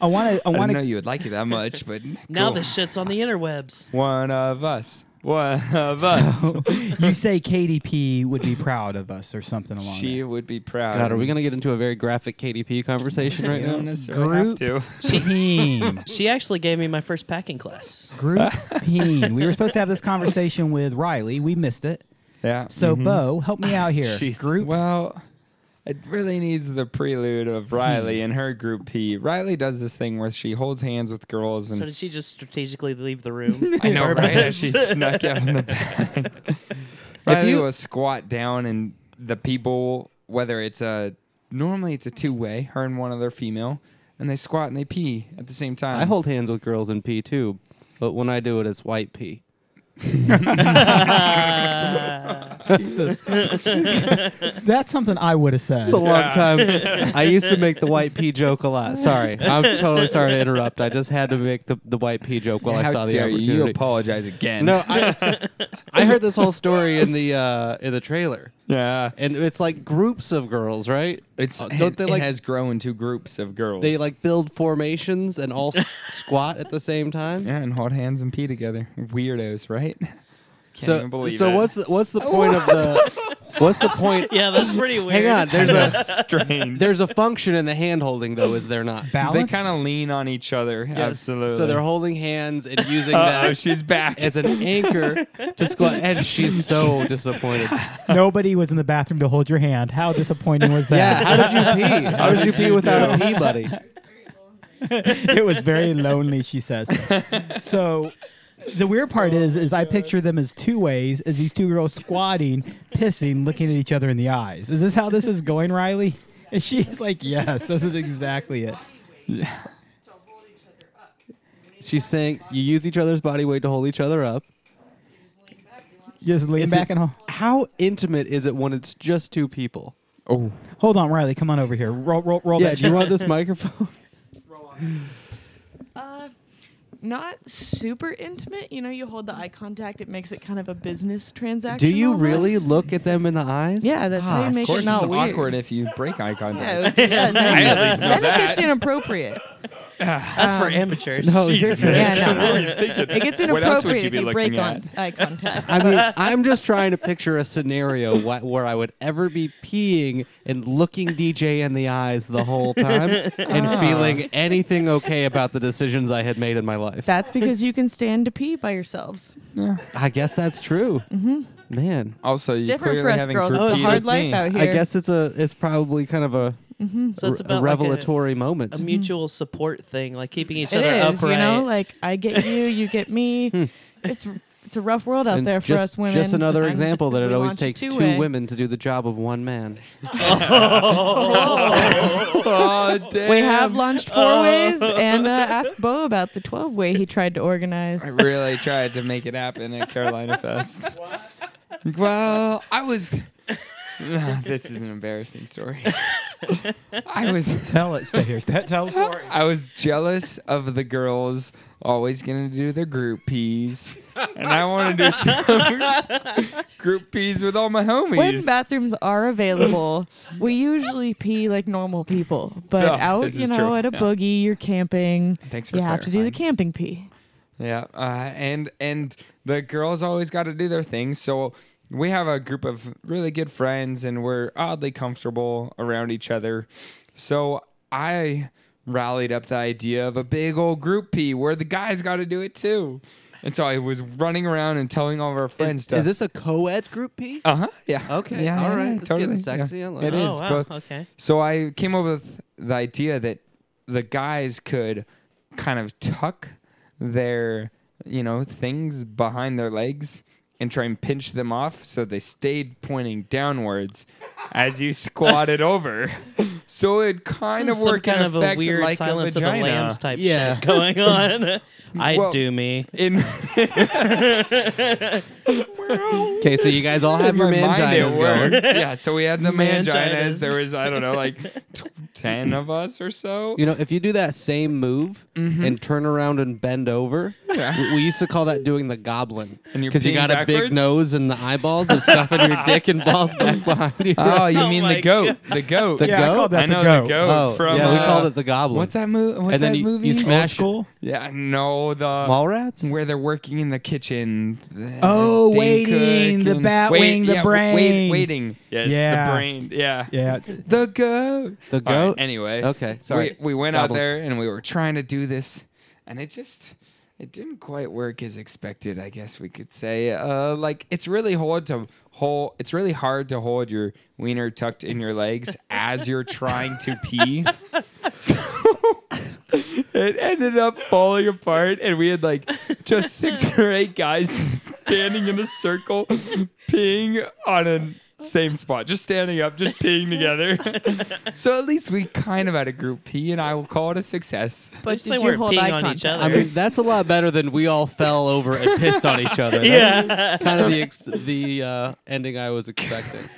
I want to. I I want didn't know you would like it that much, but Now cool. this shit's on the interwebs. one of us, one of *laughs* us. you say KDP would be proud of us or something along she there. would be proud. God, are we gonna get into a very graphic KDP conversation right You don't now? necessarily have to. Team. *laughs* She actually gave me my first packing class. Group Peen. We were supposed to have this conversation with Riley. We missed it. Yeah. So, mhm. Bo, help me out here. *laughs* Jeez. Group. Well, it really needs the prelude of hmm. Riley and her group P. Riley does this thing where she holds hands with girls and So did she just strategically leave the room? *laughs* I know, on right? As she snuck out in the back. *laughs* Riley will squat down, and the people, whether it's a normally it's a two way, her and one other female, and they squat and they pee at the same time. I hold hands with girls in pee too, but when I do it, it's white P. Jesus. That's something I would have said. It's a long time. *laughs* I used to make the white pea joke a lot. Sorry, I'm totally sorry to interrupt. I just had to make the, the white pea joke while I How saw the dare you? opportunity. You apologize again. no, I, *laughs* I heard this whole story in the uh, in the trailer, yeah, and it's like groups of girls, right? it's Uh, don't they it like has grown to groups of girls. they like build formations and all s- *laughs* squat at the same time? yeah, and hold hands and pee together. Weirdos, right? *laughs* Can't so even believe so it. what's the what's the point of the *laughs* what's the point? yeah, that's pretty weird. Hang on, there's a *laughs* strange? there's a function in the hand holding though, is there not? Balance. they kind of lean on each other. Yes. Absolutely. So they're holding hands and using Uh-oh, that she's back. as an anchor to squat, *laughs* and she's so disappointed. Nobody was in the bathroom to hold your hand. How disappointing was that? Yeah, how did you pee? How did you pee without a pee buddy? it was very lonely, she says. So the weird part is is I picture them as two ways, as these two girls squatting, pissing, looking at each other in the eyes. Is this how this is going, Riley? And she's like, Yes, this is exactly it. She's saying you use each other's body weight to hold each other up. Just lean Is back it- and hold. How intimate is it when it's just two people? oh, Hold on, Riley, come on over here. Roll roll roll Yeah, that do you want this *laughs* microphone? Uh, not super intimate. You know, you hold the eye contact. It makes it kind of a business transaction. Do you really look at them in the eyes? Yeah, that's how you of make it not it's weird. awkward if you break eye Yeah, contact. it- *laughs* yeah, then, I at least know then it gets inappropriate. That's for Um, amateurs. No, you're good. Yeah, no. It gets What else would inappropriate you if be you break looking on eye contact. I mean, *laughs* I'm just trying to picture a scenario wh- where I would ever be peeing and looking DJ in the eyes the whole time and Ah. feeling anything okay about the decisions I had made in my life. That's because you can stand to pee by yourselves. Yeah. I guess that's true. Mm-hmm. Man, Also, It's you different clearly for us having girls. group It's a hard life out here. I guess it's a it's probably kind of a, Mm-hmm. so it's a about like a- revelatory moment. a, mutual support thing, like keeping each It other is, upright. you know, like I get you, you get me. *laughs* Hmm. it's it's a rough world out And there for just, us women. Just another I'm- example that it always takes two two-way. women to do the job of one man. oh, *laughs* damn. We have launched four uh. ways and uh, asked Bo about the twelve way he tried to organize. I really tried to make it happen at Carolina Fest. *laughs* Well, I was. *laughs* this is an embarrassing story. *laughs* I was Tell it, stay here. St- Tell the story. *laughs* I was jealous of the girls always gonna do their group peas, and I want to do some group peas with all my homies. When bathrooms are available, we usually pee like normal people. But Yeah, out, you know, true. at a Yeah. boogie, you're camping. Thanks for You have to do the camping pee. Yeah, uh, and and the girls always got to do their thing. So we have a group of really good friends, and we're oddly comfortable around each other. So I rallied up the idea of a big old group pee where the guys got to do it too. And so I was running around and telling all of our friends Is, to. is this a co-ed group P? Uh huh. Yeah. Okay, Yeah. all yeah, right. yeah, It's getting totally, sexy. yeah. Like It it. is. oh wow, But okay. so I came up with the idea that the guys could kind of tuck their, you know, things behind their legs and try and pinch them off. So they stayed pointing downwards as you squatted over. *laughs* So it kind This of is worked kind of a weird like Silence a of the. Lambs type Yeah. shit going on. *laughs* I Well- do me. In *laughs* Okay, so you guys all have In your my mind, manginas going. yeah, so we had the manginas. Manginas. There was I don't know like t- ten of us or so. You know, if you do that same move Mm-hmm. and turn around and bend over, we, we used to call that doing the goblin. Because you peeing got a big nose and the eyeballs of stuffing your dick and balls back behind you. Oh, you *laughs* Oh mean my the goat? The goat. The yeah, I goat? called that I know the goat. the goat Oh, from. yeah, we uh, called it the goblin. What's that movie? What's and then that you, movie? you smash school? Yeah, no, the Mallrats? where they're working in the kitchen. the Oh, Dane waiting, Cook the and- bat wait, wing, the yeah, w- brain. Wait, waiting. Yes, Yeah. the brain. Yeah. Yeah. The goat. The All right, goat? anyway. Okay, sorry. We, we went Goblin. out there and we were trying to do this, and it just it didn't quite work as expected. I guess we could say. Uh, like it's really hard to hold. It's really hard to hold your wiener tucked in your legs as you're trying to pee. So *laughs* *laughs* it ended up falling apart, and we had like just six or eight guys standing in a circle, peeing on a same spot, just standing up, just peeing together. *laughs* so at least we kind of had a group pee, and I will call it a success. But did they you weren't hold peeing eye on contact? each other. I mean, that's a lot better than we all fell over and pissed on each other. *laughs* That's yeah. kind of the ex- the uh, ending I was expecting.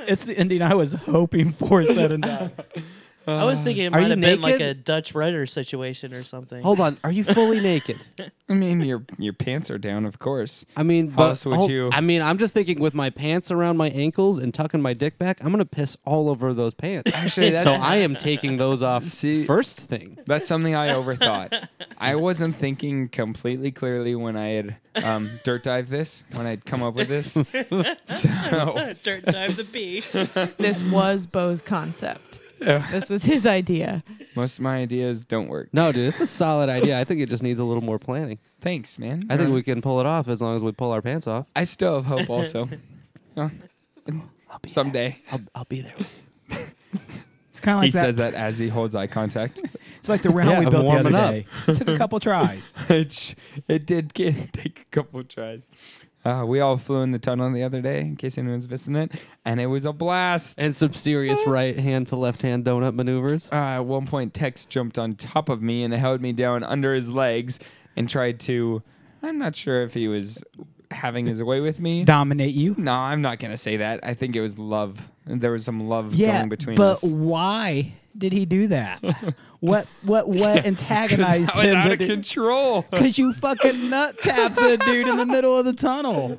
It's the ending I was hoping for, said and done. *laughs* I was thinking it Are might you have been like naked? a Dutch rudder situation or something. Hold on, are you fully naked? *laughs* I mean, your your pants are down, of course. I mean, How but else would hold- you- I mean, I'm just thinking with my pants around my ankles and tucking my dick back, I'm gonna piss all over those pants. *laughs* Actually, so I am taking those off *laughs* See- first thing. That's something I overthought. I wasn't thinking completely clearly when I had um, dirt dive this, when I'd come up with this. so, Dirt dive the pee. This was Bo's concept. Yeah. *laughs* This was his idea. most of my ideas don't work. No, dude, it's a solid idea. I think it just needs a little more planning. Thanks, man. I think we can pull it off as long as we pull our pants off. I still have hope. Also, *laughs* Uh, someday. I'll, I'll be there. *laughs* It's kind of like he that. says that as he holds eye contact. It's like the round Yeah, we I'm built the other up. day. Took a couple tries. it, sh- it did get, take a couple tries. Uh, we all flew in the tunnel the other day, in case anyone's missing it, and it was a blast. And some serious right hand to left hand donut maneuvers. uh, at one point, Tex jumped on top of me and held me down under his legs and tried to. I'm not sure if he was having his way with me. Dominate you. No, I'm not gonna say that. I think it was love. There was some love Yeah, going between but us. why did he do that? *laughs* what what what antagonized him? out of control. Because you fucking nut tapped the dude in the middle of the tunnel.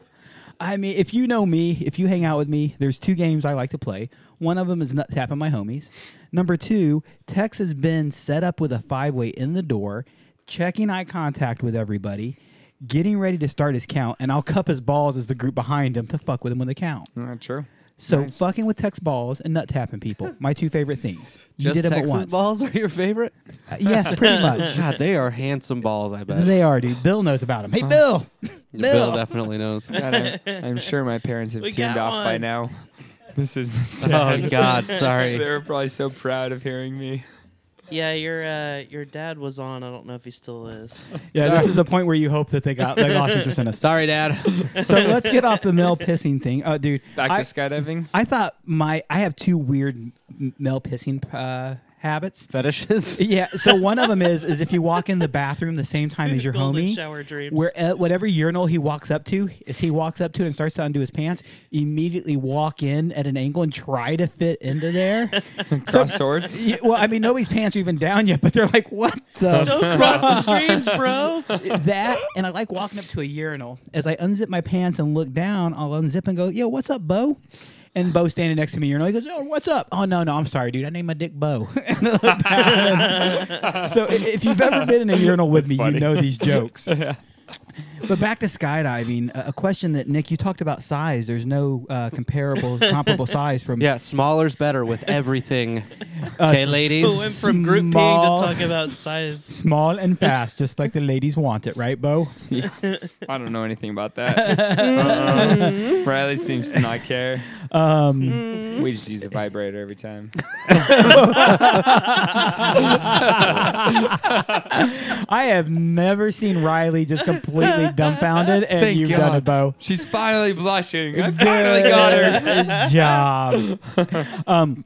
I mean, if you know me, if you hang out with me, there's two games I like to play. One of them is nut tapping my homies. Number two, Tex has been set up with a five way in the door, checking eye contact with everybody, getting ready to start his count, and I'll cup his balls as the group behind him to fuck with him when they count. Not true. So Nice. fucking with Tex balls and nut tapping people, *laughs* my two favorite things. You Just did it but Texas once. balls are your favorite? Uh, yes, pretty *laughs* much. God, they are handsome balls, I bet. They are, dude. Bill knows about them. Hey, Bill. *laughs* Bill definitely knows. God, I, I'm sure my parents have We tuned got off by one. now. This is sad. Oh God, sorry. they sorry. were probably so proud of hearing me. Yeah, your uh, your dad was on. I don't know if he still is. *laughs* Yeah, this is a point where you hope that they got they lost interest in us. *laughs* Sorry, Dad. *laughs* So let's get off the male pissing thing. Oh, dude, Back I, to skydiving. I thought my I have two weird m- male pissing uh, habits. Fetishes. *laughs* Yeah, so one of them is is if you walk in the bathroom the same time as your Golden homie, shower dreams. where uh, whatever urinal he walks up to, as he walks up to it and starts to undo his pants, immediately walk in at an angle and try to fit into there. *laughs* Cross swords. Yeah, well, I mean, nobody's pants are even down yet, but they're like, what the Don't cross the streams, bro. *laughs* that and I like walking up to a urinal. As I unzip my pants and look down, I'll unzip and go, "Yo, what's up, Bo?" And Bo standing next to me urinal, he goes, "Oh, what's up?" Oh no, no, I'm sorry, dude. I named my dick Bo. *laughs* And I look down. so if you've ever been in a urinal with me, funny. you know these *laughs* jokes. But back to skydiving, a a question that Nick, you talked about size. There's no uh, comparable, comparable size from Yeah, smaller's better with everything. *laughs* uh, Okay, ladies. We went from group peeing Small- to talk about size. small and fast, just like the ladies want it, right, Bo? I don't know anything about that. Uh-uh. Riley seems to not care. Um, *laughs* We just use a vibrator every time. *laughs* I have never seen Riley just completely dumbfounded, and Thank you've God. done it, Bo. She's finally blushing. I finally got her. Good job. um,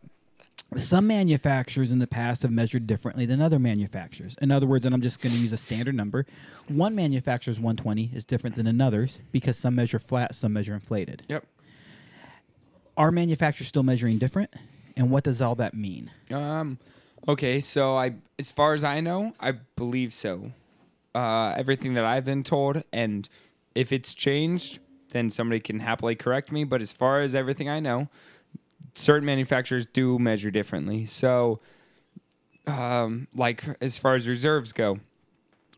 some manufacturers in the past have measured differently than other manufacturers. In other words, and I'm just going to use a standard number, one manufacturer's 120 is different than another's because some measure flat, some measure inflated. Yep. Are manufacturers still measuring different? And what does all that mean? Um, okay, so I, as far as I know, I believe so. Uh, everything that I've been told, and if it's changed, then somebody can happily correct me. But as far as everything I know, certain manufacturers do measure differently. So, um, like as far as reserves go,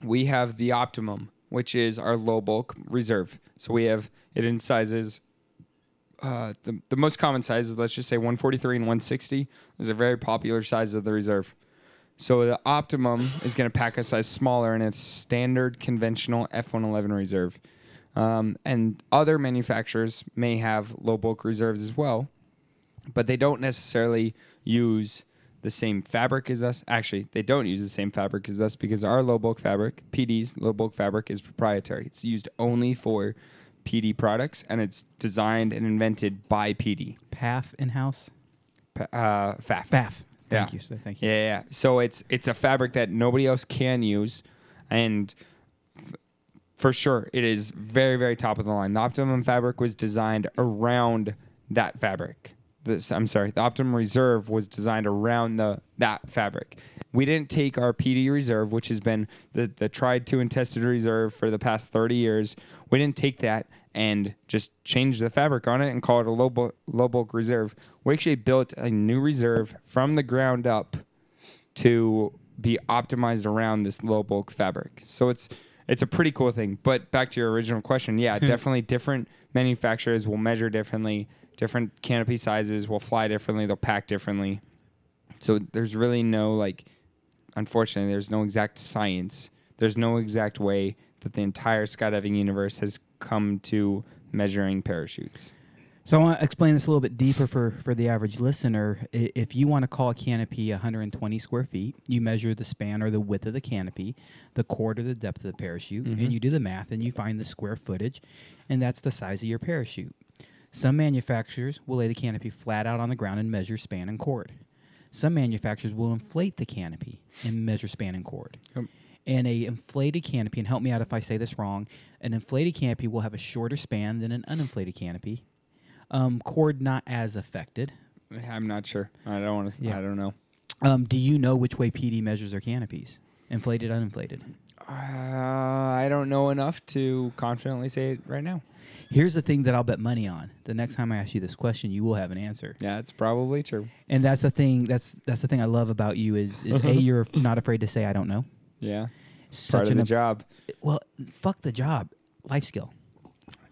we have the optimum, which is our low bulk reserve. So we have it in sizes. Uh, the the most common sizes, let's just say 143 and 160, is a very popular size of the reserve. So the optimum is going to pack a size smaller in its standard conventional F111 reserve. Um, and other manufacturers may have low bulk reserves as well, but they don't necessarily use the same fabric as us. Actually, they don't use the same fabric as us because our low bulk fabric, PD's low bulk fabric, is proprietary. It's used only for PD products and it's designed and invented by PD. PAF in house? Pa- Uh, FAF. FAF. Thank Yeah. you, sir. Thank you. Yeah, yeah, yeah. So it's it's a fabric that nobody else can use, and f- for sure it is very very top of the line. The Optimum fabric was designed around that fabric. This, I'm sorry, the Optimum Reserve was designed around the that fabric. We didn't take our PD Reserve, which has been the the tried to and tested reserve for the past 30 years. We didn't take that and just change the fabric on it and call it a low bulk, low bulk reserve. We actually built a new reserve from the ground up to be optimized around this low bulk fabric. So it's it's a pretty cool thing. But back to your original question, yeah, hmm. definitely different manufacturers will measure differently, different canopy sizes will fly differently, they'll pack differently. So there's really no like unfortunately there's no exact science. There's no exact way that the entire skydiving universe has come to measuring parachutes. So I want to explain this a little bit deeper for, for the average listener. If you want to call a canopy 120 square feet, you measure the span or the width of the canopy, the chord or the depth of the parachute, and mm-hmm. you do the math and you find the square footage, and that's the size of your parachute. Some manufacturers will lay the canopy flat out on the ground and measure span and chord. Some manufacturers will inflate the canopy and measure span and chord. Yep. And a inflated canopy, and help me out if I say this wrong, an inflated canopy will have a shorter span than an uninflated canopy. Um, chord not as affected. I'm not sure. I don't want to. Yeah. I don't know. Um, do you know which way PD measures their canopies? Inflated, uninflated. Uh, I don't know enough to confidently say it right now. Here's the thing that I'll bet money on. The next time I ask you this question, you will have an answer. Yeah, it's probably true. And that's the thing. That's that's the thing I love about you is, is a *laughs* you're not afraid to say I don't know. Yeah, Such part of an the im- job. well, fuck the job, life skill.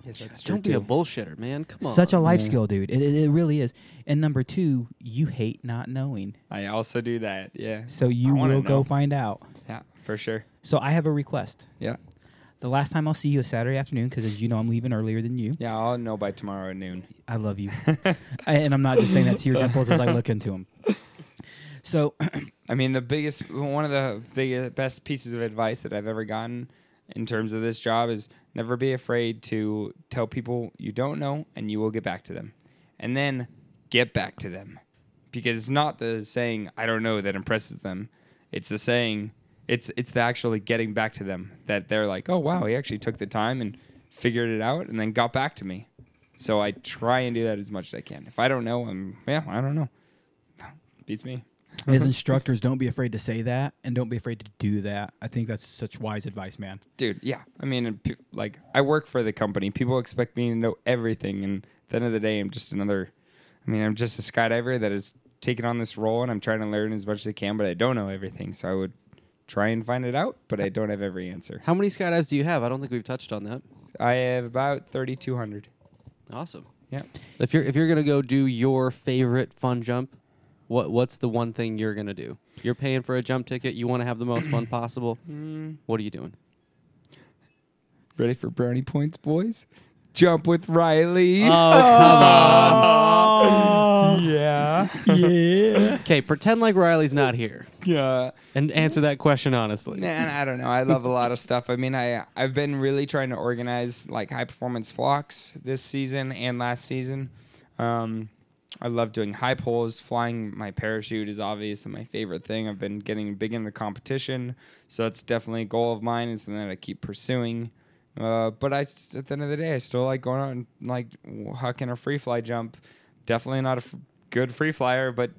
Yes, that's Don't be a bullshitter, man. Come on. Such a life Yeah. skill, dude. It, it, it really is. And number two, you hate not knowing, I also do that. Yeah. so you wanna will go know. find out. Yeah, for sure. So I have a request. Yeah. The last time I'll see you is Saturday afternoon because, as you know, I'm leaving earlier than you. Yeah, I'll know by tomorrow at noon. I love you, *laughs* and I'm not just saying that to your dimples as I look into them. *laughs* So, *clears throat* I mean, the biggest, one of the biggest, best pieces of advice that I've ever gotten in terms of this job is never be afraid to tell people you don't know and you will get back to them. And then get back to them. Because it's not the saying, I don't know, that impresses them. It's the saying, it's, it's the actually getting back to them that they're like, oh, wow, he actually took the time and figured it out and then got back to me. So I try and do that as much as I can. If I don't know, I'm, yeah, I don't know. *laughs* Beats me. as *laughs* instructors, don't be afraid to say that, and don't be afraid to do that. I think that's such wise advice, man. dude yeah i mean like i work for the company people expect me to know everything and at the end of the day i'm just another i mean i'm just a skydiver that is taking on this role and i'm trying to learn as much as i can but i don't know everything so i would try and find it out but i don't have every answer How many skydives do you have? I don't think we've touched on that. i have about 3200 Awesome. yeah If you're if you're gonna go do your favorite fun jump, what what's the one thing you're gonna do? You're paying for a jump ticket. You want to have the most fun *coughs* possible. Hmm. What are you doing? ready for brownie points boys jump with riley Oh *laughs* come on! yeah yeah. *laughs* Okay, pretend like Riley's not here yeah and answer that question honestly. Man, I don't know. I love a lot of stuff. I mean, I I've been really trying to organize like high performance flocks this season and last season. Um, I love doing high pulls. Flying my parachute is obviously my favorite thing. I've been getting big into competition, so that's definitely a goal of mine. and something that I keep pursuing. Uh, but I, at the end of the day, I still like going out and like hucking a free fly jump. Definitely not a f- good free flyer, but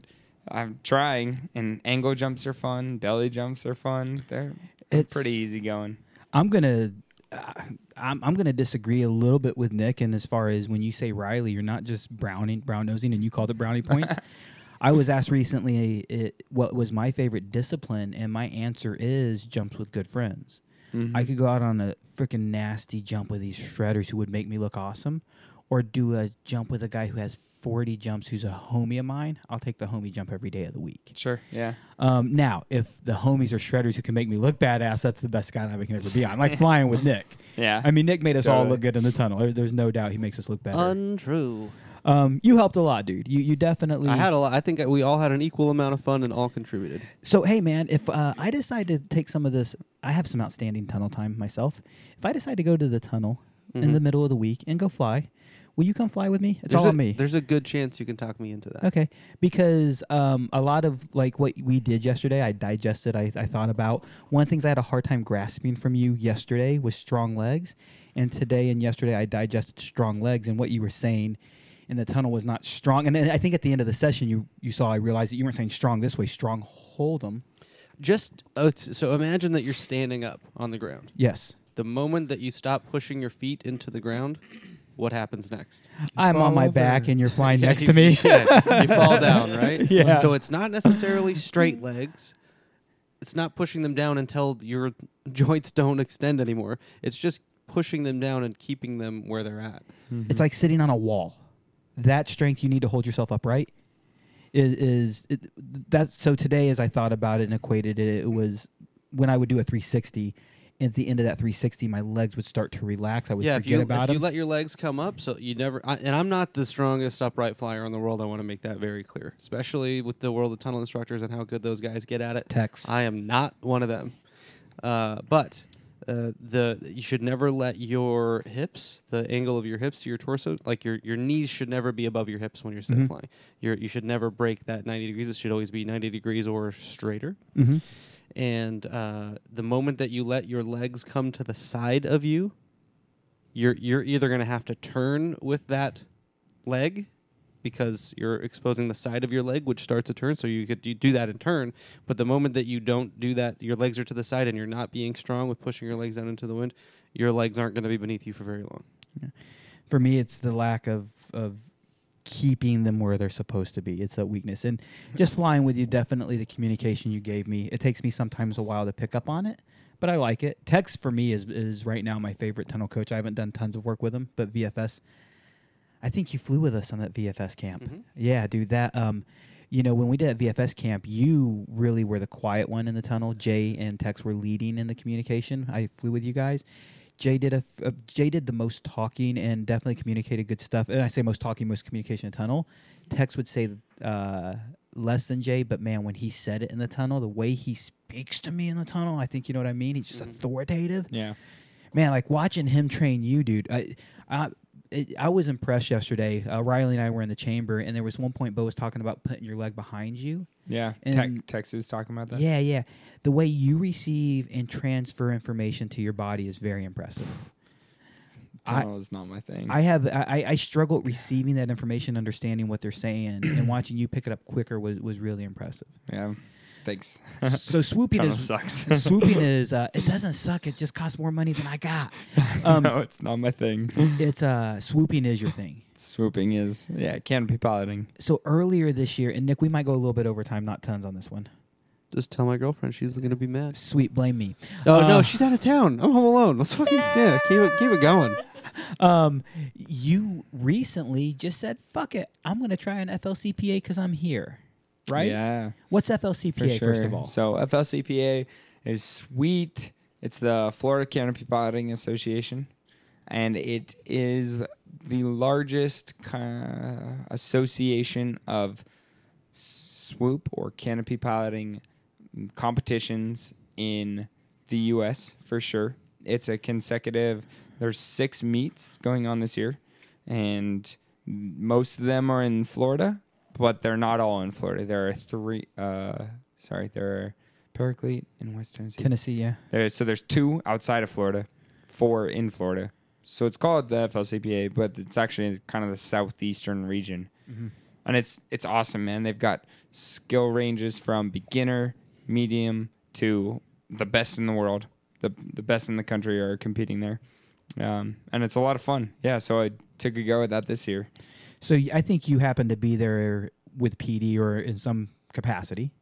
I'm trying. And angle jumps are fun. Belly jumps are fun. They're, they're It's- pretty easy going. I'm gonna. Uh, I'm, I'm gonna disagree a little bit with Nick, and as far as when you say Riley, you're not just browning, brown nosing, and you called it brownie points. *laughs* I was asked recently it, what was my favorite discipline, and my answer is jumps with good friends. Mm-hmm. I could go out on a freaking nasty jump with these shredders who would make me look awesome, or do a jump with a guy who has 40 jumps who's a homie of mine. I'll take the homie jump every day of the week. Sure. Yeah. Um, now, if the homies are shredders who can make me look badass, that's the best skydiving I can ever be on. Like flying with *laughs* Nick. Yeah. I mean, Nick made us all look good in the tunnel. There's no doubt he makes us look better. Untrue. Um, you helped a lot, dude. You you definitely. I had a lot. I think we all had an equal amount of fun and all contributed. So hey, man, if uh, I decide to take some of this, I have some outstanding tunnel time myself. If I decide to go to the tunnel in Mhm. the middle of the week and go fly, will you come fly with me? It's there's all a, on me. There's a good chance you can talk me into that. Okay, because um, a lot of like what we did yesterday, I digested. I, I thought about one of the things I had a hard time grasping from you yesterday was strong legs, and today and yesterday I digested strong legs. And what you were saying in the tunnel was not strong. And then I think at the end of the session, you you saw I realized that you weren't saying strong this way, strong hold them. Just oh, so imagine that you're standing up on the ground. Yes, The moment that you stop pushing your feet into the ground, what happens next? I'm on fall my back, and you're *laughs* flying Yeah, next you- to me. *laughs* yeah, you fall *laughs* down, right? Yeah. So it's not necessarily straight legs. It's not pushing them down until your joints don't extend anymore. It's just pushing them down and keeping them where they're at. It's like sitting on a wall. That strength you need to hold yourself upright is is it, that's so today as I thought about it and equated it, it was when I would do a 360. At the end of that 360, my legs would start to relax. I would yeah, if forget you about if you let your legs come up, so you never. I, and I'm not the strongest upright flyer in the world. I want to make that very clear, especially with the world of tunnel instructors and how good those guys get at it. Tex. I am not one of them. Uh, but uh, the you should never let your hips, the angle of your hips to your torso, like your your knees should never be above your hips when you're sit Mhm. flying. You're, you should never break that 90 degrees. It should always be 90 degrees or straighter. hmm And uh, the moment that you let your legs come to the side of you, you're you're either going to have to turn with that leg because you're exposing the side of your leg, which starts a turn. So you could you do that in turn. But the moment that you don't do that, your legs are to the side, and you're not being strong with pushing your legs down into the wind. Your legs aren't going to be beneath you for very long. For me, it's the lack of of keeping them where they're supposed to be. It's a weakness, and mm-hmm. just flying with you, definitely the communication you gave me. It takes me sometimes a while to pick up on it, but I like it. Tex for me is is right now my favorite tunnel coach. I haven't done tons of work with him, but VFS. I think you flew with us on that VFS camp. Mhm. Yeah, dude. That um, you know, when we did at VFS camp, you really were the quiet one in the tunnel. Jay and Tex were leading in the communication. I flew with you guys. Jay did a uh, Jay did the most talking and definitely communicated good stuff. And I say most talking, most communication in the tunnel. Tex would say uh, less than Jay, but man, when he said it in the tunnel, the way he speaks to me in the tunnel, I think you know what I mean. He's just authoritative Yeah. man, like watching him train you, dude. I, I, it, I was impressed yesterday. Uh, Riley and I were in the chamber, and there was one point Bo was talking about putting your leg behind you. Yeah. And- Tech, Tex was talking about that. Yeah, yeah. The way you receive and transfer information to your body is very impressive. *sighs* I- Tunnel is not my thing. I have I, I- I struggle receiving that information, understanding what they're saying, and *clears throat* watching you pick it up quicker was was really impressive. yeah. Thanks. So *laughs* swooping is sucks. *laughs* swooping *laughs* is uh, it doesn't suck. It just costs more money than I got. Um, no, it's not my thing. It's uh swooping is your thing. Swooping is yeah, canopy piloting. So earlier this year, and Nick, we might go a little bit over time, not tons on this one. Just tell my girlfriend she's going to be mad. Sweet, blame me. Oh Uh, no, she's out of town. I'm home alone. Let's fucking yeah, keep it keep it going. Um, you recently just said, "Fuck it, I'm gonna try an FLCPA because I'm here." Right? Yeah. What's FLCPA sure. first of all? So FLCPA is sweet. It's the Florida Canopy Piloting Association, and it is the largest association of swoop or canopy piloting competitions in the U.S. for sure. It's a consecutive. There's six meets going on this year, and most of them are in Florida, but they're not all in Florida. There are three. Uh, sorry, there are Paraclete in West Tennessee. Tennessee, yeah. There, so there's two outside of Florida, four in Florida. So it's called the FLCPA, but it's actually kind of the southeastern region, and it's it's awesome, man. They've got skill ranges from beginner, medium to the best in the world. The the best in the country are competing there, um, and it's a lot of fun. Yeah, so I took a go at that this year. So I think you happened to be there with PD or in some capacity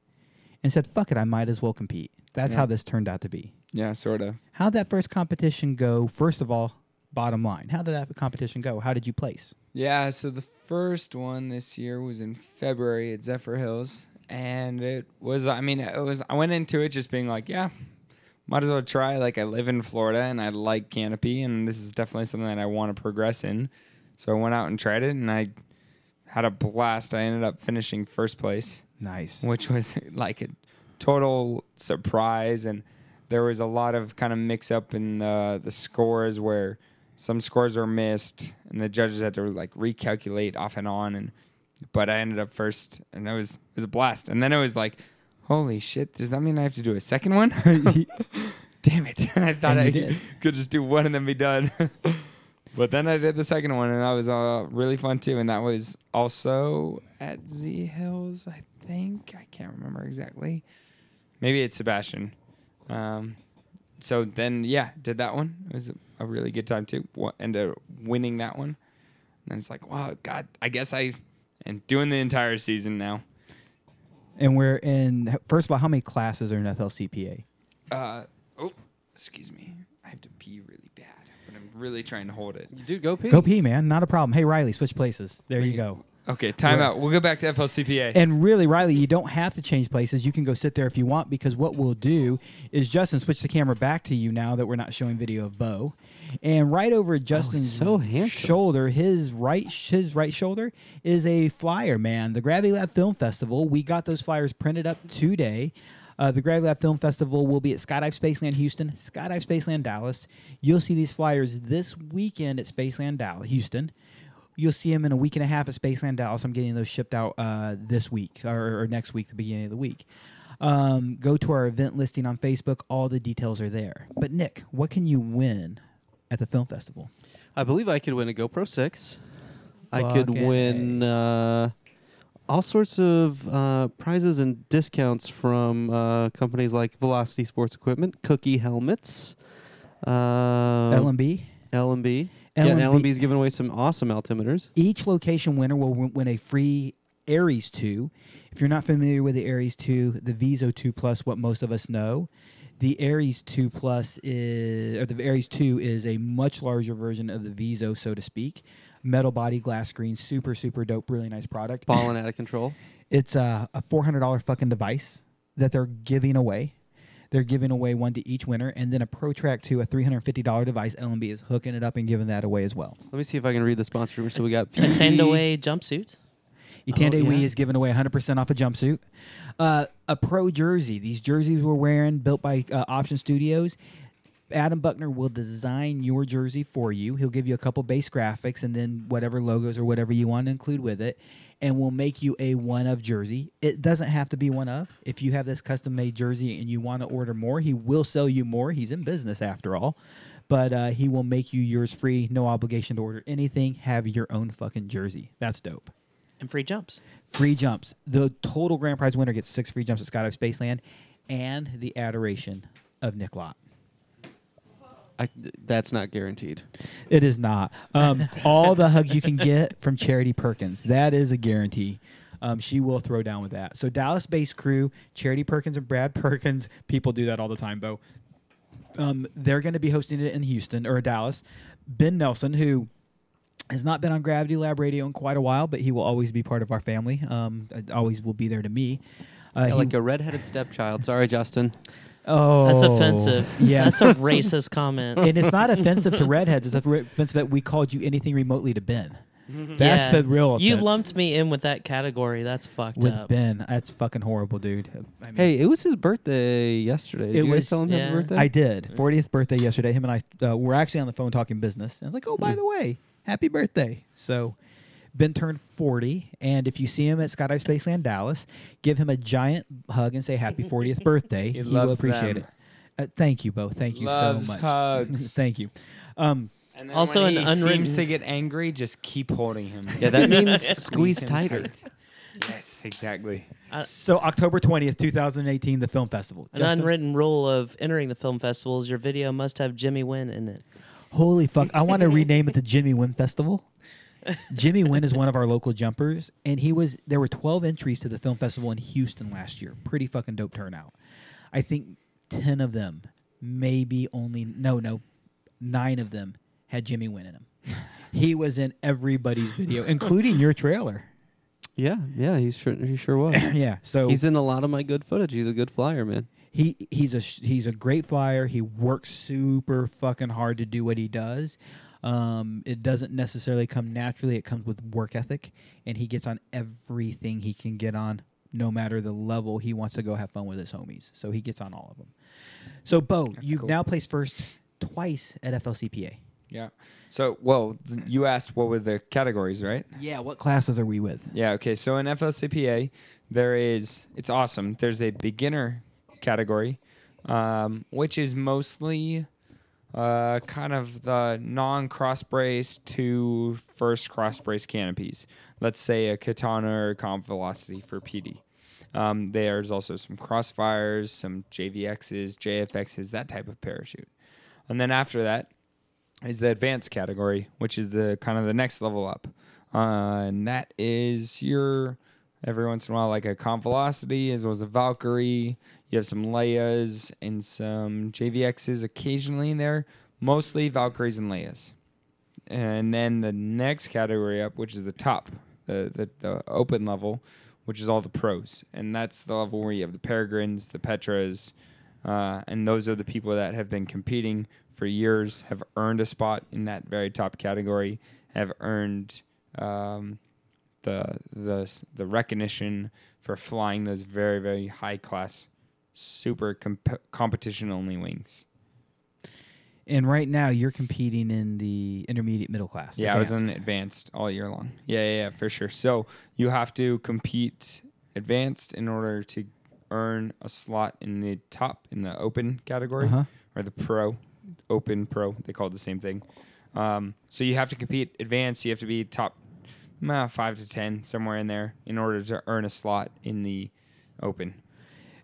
and said, fuck it, I might as well compete. That's Yeah. how this turned out to be. Yeah, sort of. How'd that first competition go? First of all, bottom line, how did that competition go? How did you place? Yeah, so the first one this year was in February at Zephyrhills, and it was. I mean, it was. I went into it just being like, yeah, might as well try. Like, I live in Florida and I like canopy, and this is definitely something that I want to progress in. So I went out and tried it, and I had a blast. I ended up finishing first place Nice. which was *laughs* like a total surprise and there was a lot of kind of mix up in the the scores where some scores were missed and the judges had to like recalculate off and on and but I ended up first and it was it was a blast and then it was like holy shit does that mean I have to do a second one *laughs* *laughs* damn it I thought I did. could just do one and then be done but then I did the second one and that was uh, really fun too and that was also at Z Hills I think. I can't remember exactly. Maybe it's Sebastian. Um, so then yeah did that one. It was a, really good time too. Ended up winning that one. And it's like wow God I guess I am doing the entire season now. And we're in, first of all, how many classes are in FLCPA? uh, oh excuse me. I have to pee really bad really trying to hold it Dude, go pee. Go pee, man. Not a problem. Hey, Riley, switch places. There you go. okay time out we'll go back to FLCPA And really, Riley, you don't have to change places. You can go sit there if you want because what we'll do is Justin switch the camera back to you now that we're not showing video of Bo, and right over oh, Justin's so handsome. shoulder, his right his right shoulder is a flyer. Man, the Gravity Lab Film Festival. We got those flyers printed up today. Uh, the Gravity Lab Film Festival will be at Skydive Spaceland Houston, Skydive Spaceland Dallas. You'll see these flyers this weekend at Spaceland Dallas, Houston. You'll see them in a week and a half at Spaceland Dallas. I'm getting those shipped out uh, this week or, or next week, the beginning of the week. Um, go to our event listing on Facebook. All the details are there. But Nick, what can you win at the film festival? I believe I could win a GoPro 6. I could win uh, all sorts of uh, prizes and discounts from uh, companies like Velocity Sports Equipment, Cookie Helmets, uh, LMB. L&B. Yeah, L&B. L&B is giving away some awesome altimeters. Each location winner will win win a free Aries 2. If you're not familiar with the Aries 2, the Viso 2 Plus, what most of us know, the Aries 2 Plus is, or the Aries 2 is a much larger version of the Viso, so to speak. Metal body, glass screen, super, super dope, really nice product. Balling out of control. *laughs* It's a, a $400 fucking device that they're giving away. They're giving away one to each winner, and then a Pro Track 2, a $350 device. L&B is hooking it up and giving that away as well. Let me see if I can read the sponsor. So we got A PT, tend away jumpsuit. Itande Oh, Wee yeah. is giving away 100% off a jumpsuit. Uh, a pro jersey. These jerseys we're wearing, built by uh, Option Studios. Adam Buckner will design your jersey for you. He'll give you a couple base graphics and then whatever logos or whatever you want to include with it. And we'll make you a one of jersey. It doesn't have to be one of. If you have this custom made jersey and you want to order more, he will sell you more. He's in business after all. But uh, he will make you yours free, no obligation to order anything. Have your own fucking jersey. That's dope and free jumps. free jumps. The total grand prize winner gets six free jumps at Skydive Spaceland and the adoration of Nick Lott. I, that's not guaranteed. It is not. Um, all the hug you can get from Charity Perkins. That is a guarantee. Um, she will throw down with that. So Dallas based crew, Charity Perkins and Brad *laughs* Perkins. People do that all the time, Bo. Um, they're going to be hosting it in Houston or Dallas. Ben Nelson, who has not been on Gravity Lab Radio in quite a while, but he will always be part of our family. Um, always will be there to me. Uh, Yeah, he- like a redheaded stepchild. Sorry, Justin. Oh, That's offensive. Yeah, That's a racist comment. and it's not offensive to redheads. It's offensive that we called you anything remotely to Ben. Mm-hmm. That's Yeah. the real. You lumped me in with that category. That's fucked with up. Ben. That's fucking horrible, dude. I mean, Hey, it was his birthday yesterday. Did It you guys was- tell him happy birthday? I did. Mm. 40th birthday yesterday. Him and I uh, were actually on the phone talking business. And I was like, oh, by mm. the way, happy birthday. So, Ben turned 40, and if you see him at Skydive Spaceland Dallas, give him a giant hug and say happy 40th *laughs* birthday. He will loves appreciate them. it. Uh, thank you both. Thank you Loves so much. hugs. *laughs* thank you. Um, And then Also when an he unwritten- seems to get angry, just keep holding him. Yeah, that means *laughs* Squeeze squeeze tighter. tight. Yes, exactly. so October 20th, 2018, the film festival. An Justin? unwritten rule of entering the film festival is your video must have Jimmy Wynn in it. Holy fuck! I want to rename it the Jimmy Wynn Festival. Jimmy Wynn is one of our local jumpers, and he was. There were 12 entries to the film festival in Houston last year. Pretty fucking dope turnout. I think 10 of them, maybe only no, no, nine of them had Jimmy Wynn in them. he was in everybody's video, *laughs* including your trailer. Yeah, yeah, he's sure he sure was. *coughs* yeah, so He's in a lot of my good footage. He's a good flyer, man. he he's a he's a great flyer. He works super fucking hard to do what he does. Um, it doesn't necessarily come naturally. It comes with work ethic, and he gets on everything he can get on, no matter the level. He wants to go have fun with his homies, so he gets on all of them. So, Bo, you've cool. now placed first twice at FLCPA. Yeah. So, well, th- you asked what were the categories, right? Yeah, what classes are we with? Yeah. Okay. So in FLCPA, there is it's awesome. There's a beginner category, um, which is mostly uh, kind of the non-cross brace to first cross brace canopies. Let's say a katana or comp velocity for PD. Um, there's also some crossfires, some JVXs, JFXs, that type of parachute. And then after that is the advanced category, which is the kind of the next level up. Uh, and that is your every once in a while like a comp velocity as well as a Valkyrie. You have some Leias and some JVXs occasionally in there, mostly Valkyries and Leias. And then the next category up, which is the top, the, the, the open level, which is all the pros. And that's the level where you have the Peregrines, the Petras, uh, and those are the people that have been competing for years, have earned a spot in that very top category, have earned um, the the the recognition for flying those very very high class, super comp- competition only wings. And right now, you're competing in the intermediate middle class. Yeah, I was in advanced. advanced all year long. Yeah, yeah, yeah, for sure. So you have to compete advanced in order to earn a slot in the top in the open category Uh-huh. or the pro, open pro. They call it the same thing. Um, so you have to compete advanced. You have to be top uh, five to ten somewhere in there in order to earn a slot in the open.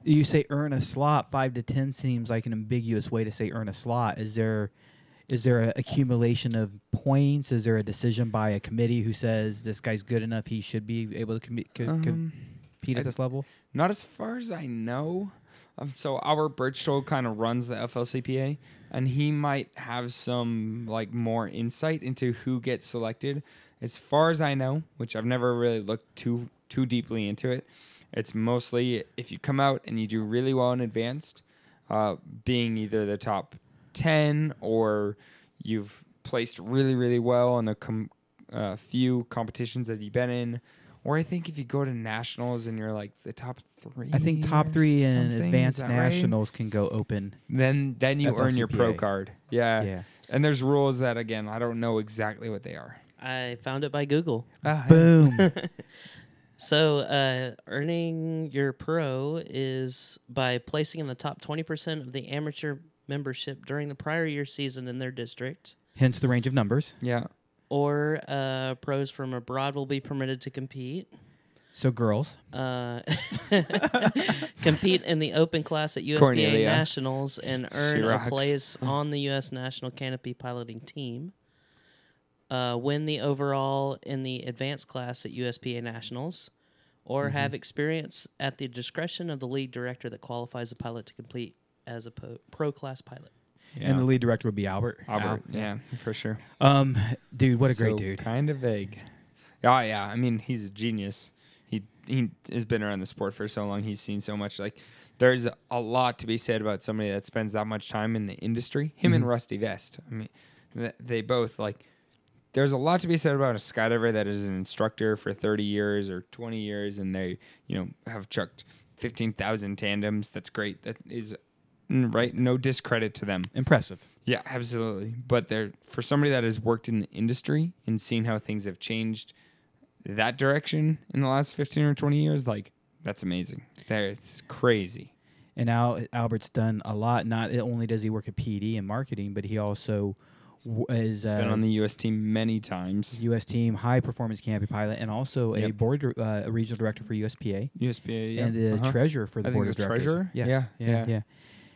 You say earn a slot. Five to ten seems like an ambiguous way to say earn a slot. Is there, is there an accumulation of points? Is there a decision by a committee who says this guy's good enough? He should be able to commi- co- Um, compete at I- this level. Not as far as I know. Um, so our Berchtold kind of runs the FLCPA, and he might have some like more insight into who gets selected. As far as I know, which I've never really looked too too deeply into it, it's mostly if you come out and you do really well in advanced, uh, being either the top ten or you've placed really really well in the com- uh, few competitions that you've been in. Or I think if you go to nationals and you're like the top three, I think top three in advanced that right? nationals can go open. Then then you earn your pro card. Yeah. Yeah. And there's rules that again I don't know exactly what they are. I found it by Google. Ah, Boom. *laughs* So, uh, earning your pro is by placing in the top 20% of the amateur membership during the prior year season in their district, Hence the range of numbers. Yeah. or uh, pros from abroad will be permitted to compete. So girls. Uh, *laughs* compete in the open class at USPA Cornelia. Nationals and earn a rocks. place on the U.S. National Canopy Piloting Team. Uh, win the overall in the advanced class at USPA Nationals, or Mm-hmm. have experience at the discretion of the lead director that qualifies a pilot to complete as a po- pro class pilot. yeah. And the lead director would be Albert. Albert. Al. Yeah, for sure. Um, dude, what a great dude. Kind of vague. Oh yeah, I mean he's a genius. He he has been around the sport for so long. He's seen so much. Like there's a lot to be said about somebody that spends that much time in the industry. Him and Rusty Vest. I mean, th- they both like. There's a lot to be said about a skydiver that is an instructor for 30 years or 20 years, and they you know have chucked 15,000 tandems. That's great. That is right. No discredit to them. Impressive. Yeah, absolutely. But they're for somebody that has worked in the industry and seen how things have changed that direction in the last 15 or 20 years, like that's amazing. That's crazy. And now Albert's done a lot. Not only does he work at PD and marketing, but he also is uh, Been on the U.S. team many times. U.S. team high performance canopy pilot, and also a board uh, a regional director for USPA, USPA, yeah. and the uh-huh. treasurer for the I think board of the directors. treasurer? Yes. Yeah, yeah, yeah. yeah.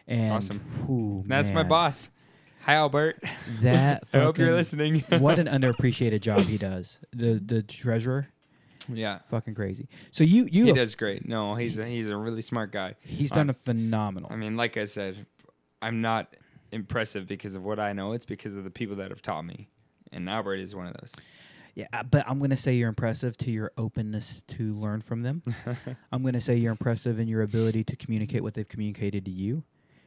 And awesome. whew, That's my boss. Hi, Albert. *laughs* That *laughs* I hope you're listening. *laughs* what an underappreciated job he does. The the treasurer, yeah. fucking crazy. So you you He does great. No, he's a, he's a really smart guy. he's done Um, a phenomenal. I mean, like I said, I'm not impressive because of what I know. It's because of the people that have taught me, and Albert is one of those. Yeah, uh, but I'm going to say you're impressive to your openness to learn from them. *laughs* I'm going to say you're impressive in your ability to communicate what they've communicated to you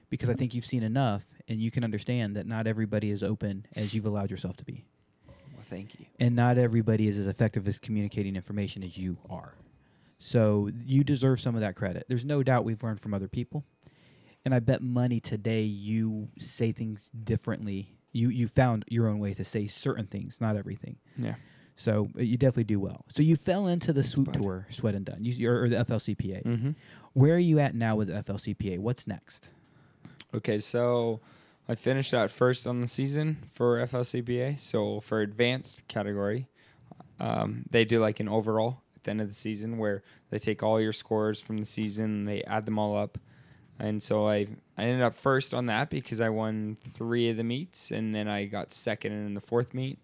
because I think you've seen enough and you can understand that not everybody is open as you've allowed yourself to be. Well, thank you. And not everybody is as effective as communicating information as you are. So you deserve some of that credit. There's no doubt we've learned from other people. And I bet money today you say things differently. You you found your own way to say certain things, not everything. Yeah. So uh, you definitely do well. So you fell into the swoop bud. tour, sweat and done, you, or, or the FLCPA. Mm-hmm. Where are you at now with the FLCPA? What's next? Okay, so I finished out first on the season for FLCPA. So for advanced category, um, they do like an overall at the end of the season where they take all your scores from the season, they add them all up. And so I I ended up first on that because I won three of the meets, and then I got second in the fourth meet,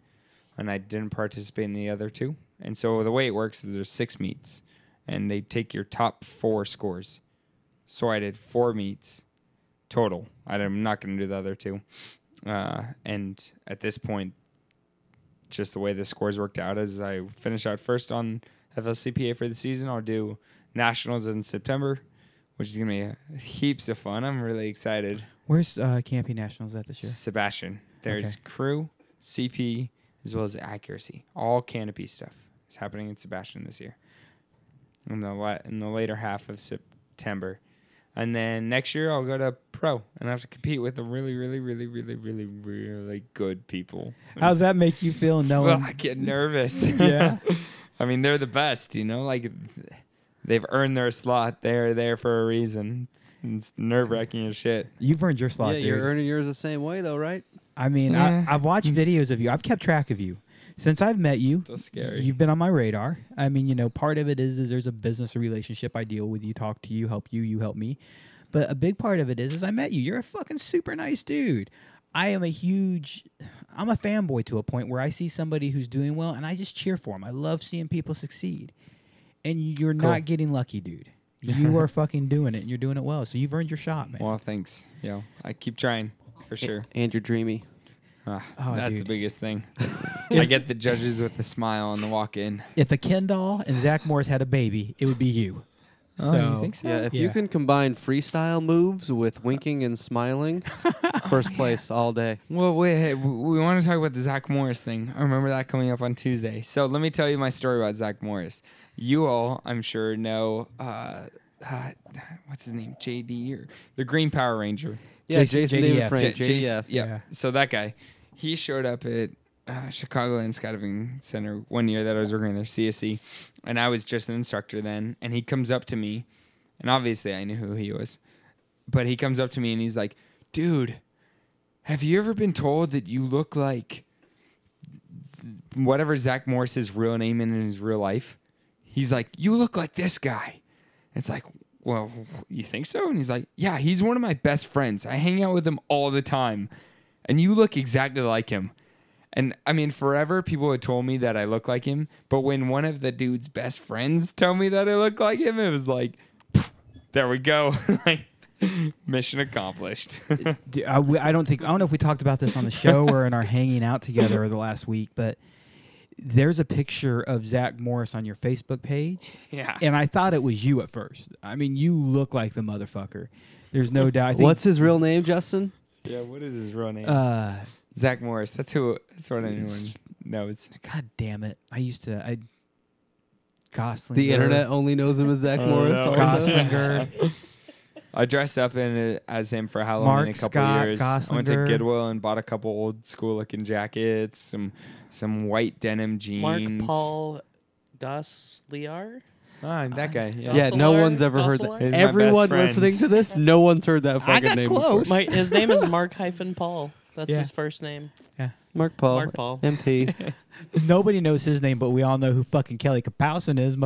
and I didn't participate in the other two. And so the way it works is there's six meets, and they take your top four scores. So I did four meets total. I'm not going to do the other two. Uh, and at this point, just the way the scores worked out is I finish out first on FLCPA for the season. I'll do nationals in September, which is going to be heaps of fun. I'm really excited. Where's uh, Canopy Nationals at this year? Sebastian. There's Okay. crew, CP, as well as accuracy. All canopy stuff is happening in Sebastian this year. In the la- in the later half of September, and then next year I'll go to pro and I have to compete with the really, really, really, really, really, really good people. How's that make you feel *laughs* Well, knowing? I get nervous. *laughs* Yeah. *laughs* I mean they're the best. You know, like they've earned their slot. They're there for a reason. It's, it's nerve wracking as shit. You've earned your slot, yeah, you're dude. earning yours the same way though, right? I mean, Yeah. I, I've watched videos of you. I've kept track of you since I've met you. Still scary. You've been on my radar. I mean, you know, part of it is, is there's a business relationship. I deal with you, talk to you, help you, you help me. But a big part of it is, is I met you. You're a fucking super nice dude. I am a huge, I'm a fanboy to a point where I see somebody who's doing well and I just cheer for them. I love seeing people succeed. And you're Cool. not getting lucky, dude. *laughs* You are fucking doing it and you're doing it well. So you've earned your shot, man. Well, thanks. Yo, I keep trying for sure. And you're dreamy. Ah, Oh, that's the biggest thing. *laughs* *laughs* I get the judges with the smile on the walk in. if a Ken doll and Zach Morris had a baby, it would be you. Oh, you think so? Yeah, if you can combine freestyle moves with winking and smiling, first place all day. Well, wait, hey, we want to talk about the Zach Morris thing. I remember that coming up on Tuesday. So let me tell you my story about Zach Morris. You all, I'm sure, know uh, uh, what's his name, JD or the Green Power Ranger. Yeah, Jason- Jason, JDF. David Frank, J- Jason- JDF. yeah. Yeah. So that guy, he showed up at uh, Chicagoland Skydiving Center one year that I was working there, CSC, and I was just an instructor then. And he comes up to me, and obviously I knew who he was, but he comes up to me and he's like, "Dude, have you ever been told that you look like whatever Zach Morris's real name in his real life?" He's like, "You look like this guy." It's like, well, you think so? And he's like, yeah, he's one of my best friends. I hang out with him all the time. And you look exactly like him. And I mean, forever people had told me that I look like him. But when one of the dude's best friends told me that I look like him, it was like, there we go. *laughs* like, mission accomplished. *laughs* Uh, I, uh, I don't think I don't know if we talked about this on the show or in our hanging out together the last week, but there's a picture of Zach Morris on your Facebook page, *laughs* yeah. and I thought it was you at first. I mean, you look like the motherfucker. There's no doubt. I think, What's his real name, Justin? Yeah. What is his real name? uh, Zach Morris. That's who. That's what anyone S- knows. God damn it! I used to. I Gosling. The internet only knows him as Zach Oh, Morris. no. Goslinger. *laughs* I dressed up in it as him for Halloween Mark a couple Scott years. I went to Goodwill and bought a couple old school looking jackets, some some white denim jeans. Mark Paul Gosselaar. Ah, that guy. Yeah. Yeah, no one's ever heard that. He's Everyone listening to this, no one's heard that fucking got name close. before. My, his name is *laughs* Mark hyphen Paul. That's Yeah. his first name. Yeah. Mark Paul. Mark Paul. MP. *laughs* Nobody knows his name, but we all know who fucking Kelly Kapowski is.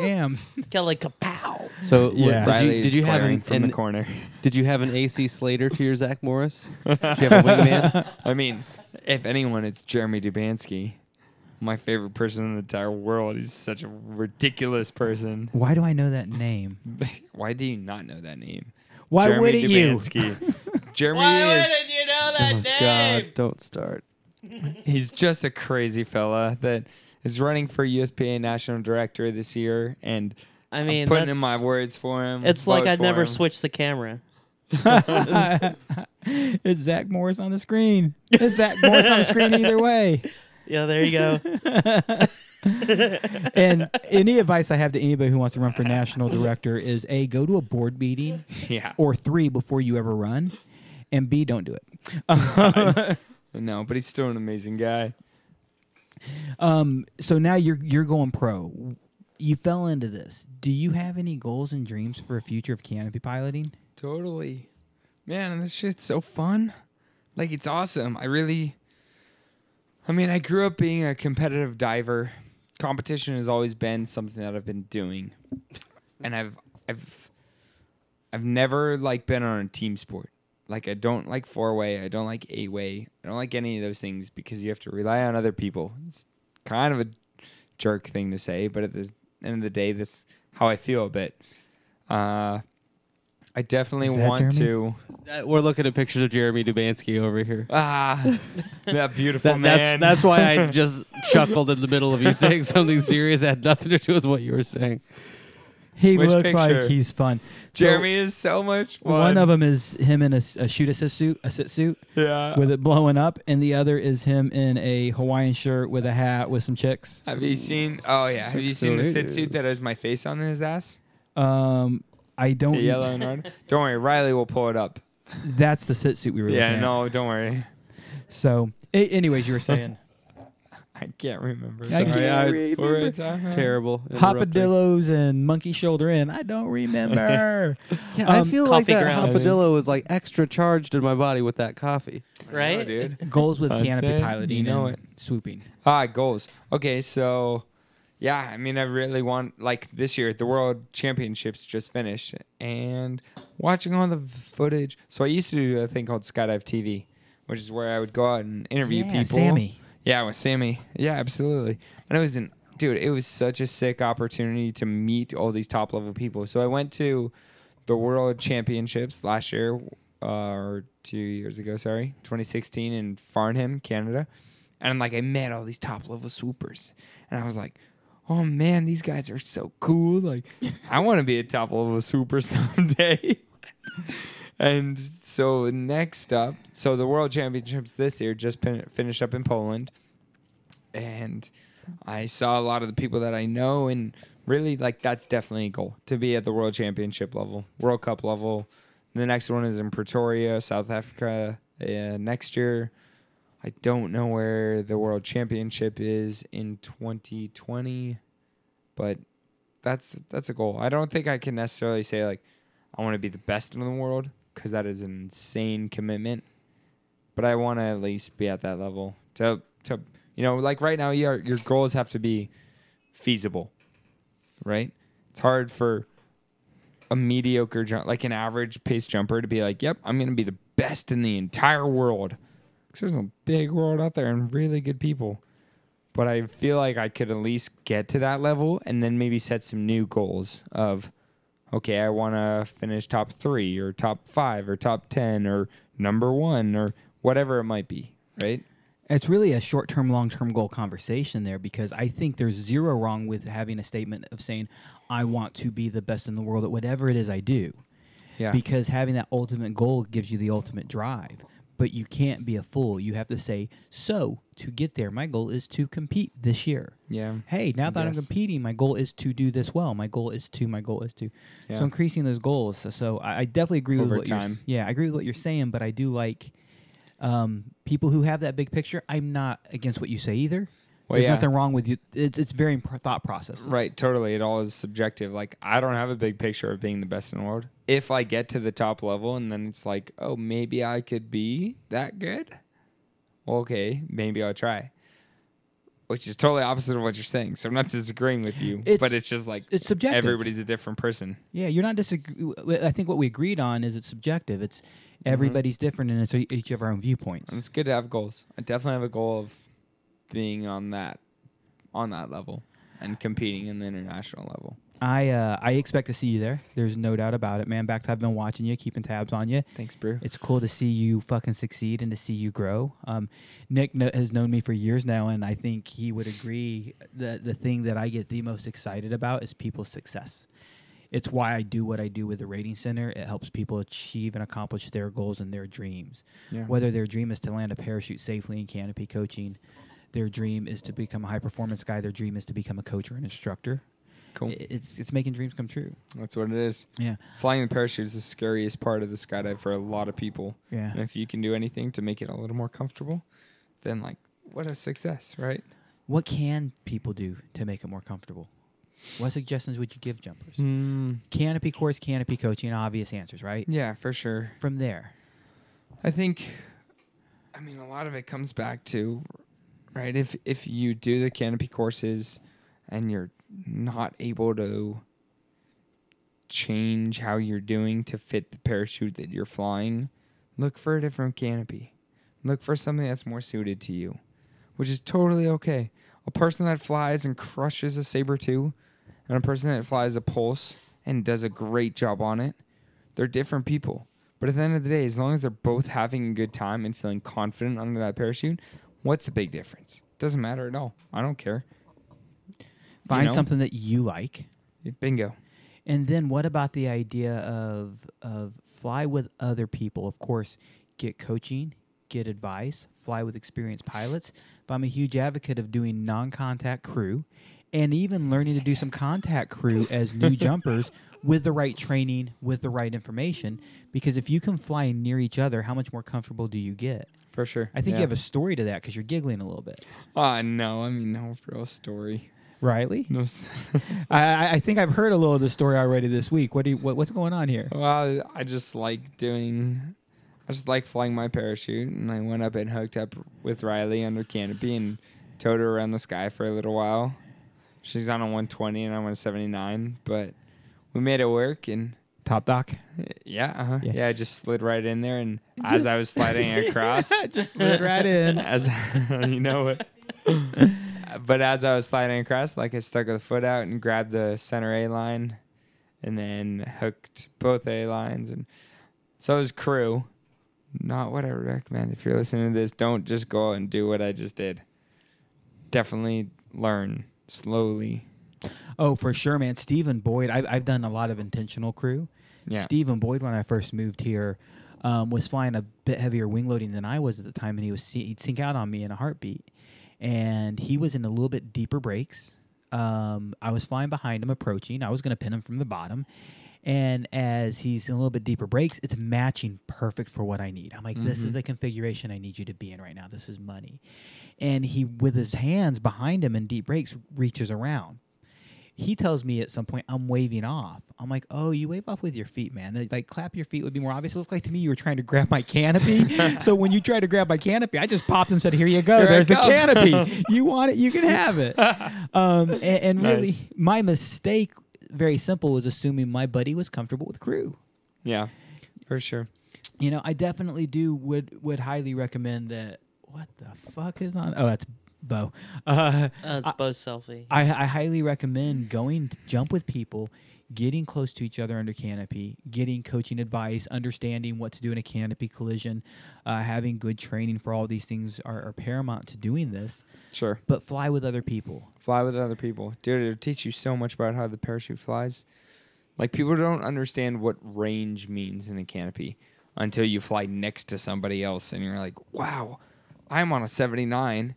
God damn. *laughs* Kelly Kapow. So what- Yeah. did you Riley's did you have glaring an, from an the corner? *laughs* did you have an AC Slater to your Zach Morris? *laughs* Did you have a wingman? I mean, if anyone, it's Jeremy Dubansky, my favorite person in the entire world. He's such a ridiculous person. Why do I know that name? Why do you not know that name? Why Jeremy wouldn't you? Dubansky. Jeremy Why is wouldn't you know oh that oh name? God! Don't start. he's just a crazy fella that is running for USPA national director this year, and I mean, I'm putting in my words for him. It's like I'd never him. switch the camera. *laughs* it's Zach Morris on the screen. It's Zach Morris on the screen either *laughs* way. Yeah, there you go. *laughs* And any advice I have to anybody who wants to run for national director is A, go to a board meeting, Yeah. or three, before you ever run, and B, don't do it. No, but he's still an amazing guy. Um, so now you're you're going pro. You fell into this. Do you have any goals and dreams for a future of canopy piloting? Totally. Man, this shit's so fun. Like it's awesome. I really I mean, I grew up being a competitive diver. Competition has always been something that I've been doing. And I've I've I've never like been on a team sport. Like I don't like four way, I don't like eight way. I don't like any of those things because you have to rely on other people. It's kind of a jerk thing to say, but at the end of the day, that's how I feel a bit. Uh I definitely want Jeremy? to That, we're looking at pictures of Jeremy Dubansky over here. Ah, that beautiful That, man. that's that's why I *laughs* just chuckled in the middle of you saying something serious that had nothing to do with what you were saying. He Which looks picture? like he's fun. So, Jeremy is so much fun. One of them is him in a shoot assist suit, a sit suit yeah. with it blowing up, and the other is him in a Hawaiian shirt with a hat with some chicks. Have you seen? Oh yeah. Have you seen the sit suit that has my face on his ass? Um, I don't. The yellow and red. Don't worry, Riley will pull it up. That's the sit suit we were Yeah, looking at. no, don't worry. So, a- anyways, you were saying *laughs* I can't remember. I Sorry. can't I- remember. What were we talking about? Terrible. interrupting. hopadillos and monkey shoulder in. I don't remember. *laughs* Yeah, I Um, feel like coffee that grounds. hopadillo was like extra charged in my body with that coffee. I know, Right? dude. *laughs* Goals with That's canopy it. piloting. You know and it. Swooping. Ah, goals. Okay, so yeah, I mean, I really want like this year the World Championships just finished, and watching all the footage. So I used to do a thing called Skydive TV, which is where I would go out and interview yeah, people. Sammy. Yeah, with Sammy. Yeah, absolutely. And it was an dude, it was such a sick opportunity to meet all these top level people. So I went to the World Championships last year, uh, or two years ago, sorry, 2016 in Farnham, Canada. And like I met all these top level swoopers. And I was like, oh man, these guys are so cool. Like, *laughs* I want to be a top level swooper *laughs* someday. And so next up, so the World Championships this year just fin- finished up in Poland, and I saw a lot of the people that I know, and really like that's definitely a goal to be at the World Championship level, World Cup level. The next one is in Pretoria, South Africa, next year. I don't know where the World Championship is in 2020, but that's that's a goal. I don't think I can necessarily say like I want to be the best in the world because that is an insane commitment. But I want to at least be at that level to to you know like right now your your goals have to be feasible, right? It's hard for a mediocre jump like an average pace jumper to be like, "Yep, I'm going to be the best in the entire world." Cuz there's a big world out there and really good people. But I feel like I could at least get to that level and then maybe set some new goals of okay, I want to finish top three or top five or top 10 or number one or whatever it might be, right? It's really a short term, long term goal conversation there because I think there's zero wrong with having a statement of saying, I want to be the best in the world at whatever it is I do. Yeah. Because having that ultimate goal gives you the ultimate drive. But you can't be a fool. You have to say, so to get there, my goal is to compete this year. yeah. Hey, now that I'm competing, my goal is to do this well. My goal is to, my goal is to. Yeah. So increasing those goals. So, so I, I definitely agree Over with what you're. time. Yeah, I agree with what you're saying, but I do like um, people who have that big picture. I'm not against what you say either. Well, There's yeah. nothing wrong with you. It's it's very imp- thought process. Right, totally. It all is subjective. Like I don't have a big picture of being the best in the world. If I get to the top level and then it's like, oh, maybe I could be that good. Okay, maybe I'll try. Which is totally opposite of what you're saying. So I'm not disagreeing with you, It's- but it's just like It's subjective. everybody's a different person. Yeah, you're not disagree. I think what we agreed on is it's subjective. It's mm-hmm. everybody's different, and it's each of our own viewpoints. And it's good to have goals. I definitely have a goal of being on that on that level and competing in the international level. I uh, I expect to see you there. There's no doubt about it, man. Back to I've been watching you, keeping tabs on you. Thanks, Brew. It's cool to see you fucking succeed and to see you grow. Um, Nick kn- has known me for years now, and I think he would agree. that The thing that I get the most excited about is people's success. It's why I do what I do with the rating center. It helps people achieve and accomplish their goals and their dreams. Yeah. Whether their dream is to land a parachute safely in canopy coaching, their dream is to become a high performance guy. Their dream is to become a coach or an instructor. Cool. It's it's making dreams come true. That's what it is. Yeah. Flying the parachute is the scariest part of the skydive for a lot of people. Yeah. And if you can do anything to make it a little more comfortable, then like what a success, right? What can people do to make it more comfortable? What suggestions would you give jumpers? Hmm. Canopy course, canopy coaching, obvious answers, right? Yeah, for sure. From there, I think I mean a lot of it comes back to right if if you do the canopy courses and you're not able to change how you're doing to fit the parachute that you're flying, look for a different canopy. Look for something that's more suited to you, which is totally okay. A person that flies and crushes a Sabre two and a person that flies a pulse and does a great job on it, they're different people. But at the end of the day, as long as they're both having a good time and feeling confident under that parachute, what's the big difference? Doesn't matter at all. I don't care. find know? something that you like. Bingo. And then what about the idea of of fly with other people? Of course, get coaching, get advice, fly with experienced pilots. But I'm a huge advocate of doing non-contact crew and even learning to do some contact crew as new *laughs* jumpers with the right training, with the right information because if you can fly near each other, how much more comfortable do you get? For sure. I think Yeah. you have a story to that cuz you're giggling a little bit. Oh no, I mean no real story. Riley? No. *laughs* I, I think I've heard a little of the story already this week. What do you, what, what's going on here? well, I just like doing. I just like flying my parachute, and I went up and hooked up with Riley under canopy and towed her around the sky for a little while. She's on a 120 and I'm on a 79, but we made it work and Top dock? yeah, uh-huh. Yeah. yeah, I just slid right in there and as I was sliding *laughs* across, *laughs* Just slid right in. *laughs* as you know it. but as I was sliding across, like I stuck the foot out and grabbed the center A line, and then hooked both A lines, and so it was crew. Not what I would recommend. If you're listening to this, don't just go and do what I just did. Definitely learn slowly. Oh, for sure, man. Stephen Boyd. I've, I've done a lot of intentional crew. Yeah. Stephen Boyd, when I first moved here, um, was flying a bit heavier wing loading than I was at the time, and he was he'd sink out on me in a heartbeat. And he was in a little bit deeper brakes. Um, I was flying behind him, approaching. I was going to pin him from the bottom. And as he's in a little bit deeper brakes, it's matching perfect for what I need. I'm like, this is the configuration I need you to be in right now. This is money. And he, with his hands behind him in deep brakes, reaches around he tells me at some point I'm waving off. I'm like, oh, you wave off with your feet, man. Like, Like clap your feet would be more obvious. It looks like to me you were trying to grab my canopy. *laughs* so when you tried to grab my canopy, I just popped and said, here you go. Here There's the canopy. *laughs* you want it, you can have it. Um, and, and really, my mistake, very simple, was assuming my buddy was comfortable with crew. Yeah, for sure. You know, I definitely do would would highly recommend that. What the fuck is on? Oh, that's Bo. Uh, Uh, it's Bo's selfie. I, I highly recommend going to jump with people, getting close to each other under canopy, getting coaching advice, understanding what to do in a canopy collision, uh, having good training for all these things are, are paramount to doing this. Sure. But fly with other people. Fly with other people. Dude, it'll teach you so much about how the parachute flies. Like people don't understand what range means in a canopy until you fly next to somebody else and you're like, wow, I'm on a 79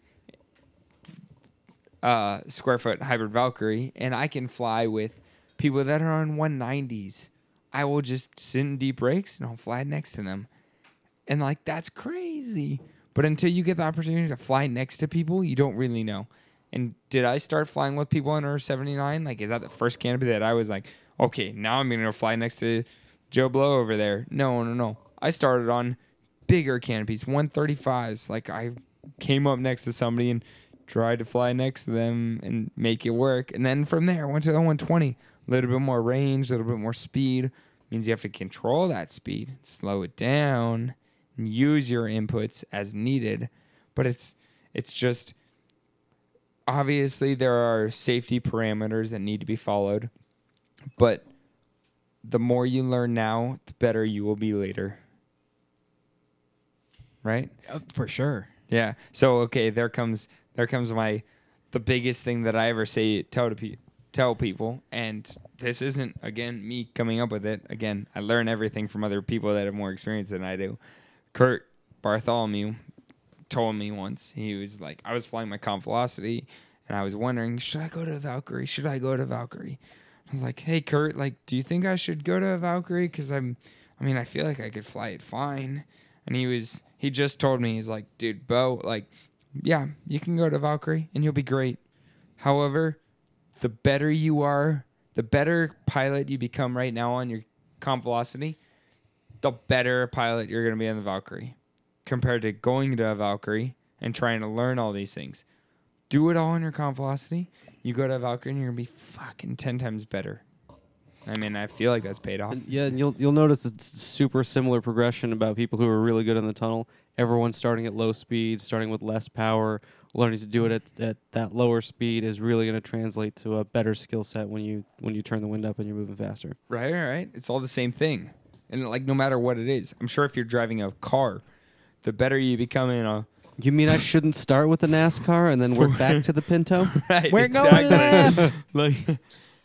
uh, square foot hybrid Valkyrie and I can fly with people that are on 190s. I will just sit in deep brakes and I'll fly next to them. And like that's crazy. But until you get the opportunity to fly next to people, you don't really know. And did I start flying with people under 79? Like, is that the first canopy that I was like, okay, now I'm to fly next to Joe Blow over there? No, no, no. I started on bigger canopies, 135s. Like, I came up next to somebody and tried to fly next to them and make it work. And then from there, went to the 120. A little bit more range, a little bit more speed. Means you have to control that speed, slow it down, and use your inputs as needed. But it's it's just obviously there are safety parameters that need to be followed. But the more you learn now, the better you will be later. Right? Uh, for sure. Yeah. So okay, there comes there comes my the biggest thing that I ever say tell to pe- tell people, and this isn't again me coming up with it. Again, I learn everything from other people that have more experience than I do. Curt Bartholomew told me once he was like, I was flying my comp velocity, and I was wondering, should I go to Valkyrie? Should I go to Valkyrie? I was like, hey Kurt, like, do you think I should go to Valkyrie? Because I'm, I mean, I feel like I could fly it fine. And he was, he just told me, he's like, dude, Bo, like, yeah, you can go to Valkyrie and you'll be great. However, the better you are, the better pilot you become right now on your comp velocity, the better pilot you're going to be on the Valkyrie compared to going to a Valkyrie and trying to learn all these things. Do it all on your comp velocity. You go to a Valkyrie and you're going to be fucking 10 times better. I mean, I feel like that's paid off. And yeah, and you'll you'll notice it's super similar progression about people who are really good in the tunnel. Everyone starting at low speed, starting with less power, learning to do it at, at that lower speed is really going to translate to a better skill set when you when you turn the wind up and you're moving faster. Right, right. It's all the same thing. And like no matter what it is, I'm sure if you're driving a car, the better you become in a You mean I *laughs* shouldn't start with the NASCAR and then work back to the Pinto? *laughs* right, We're going left. *laughs* like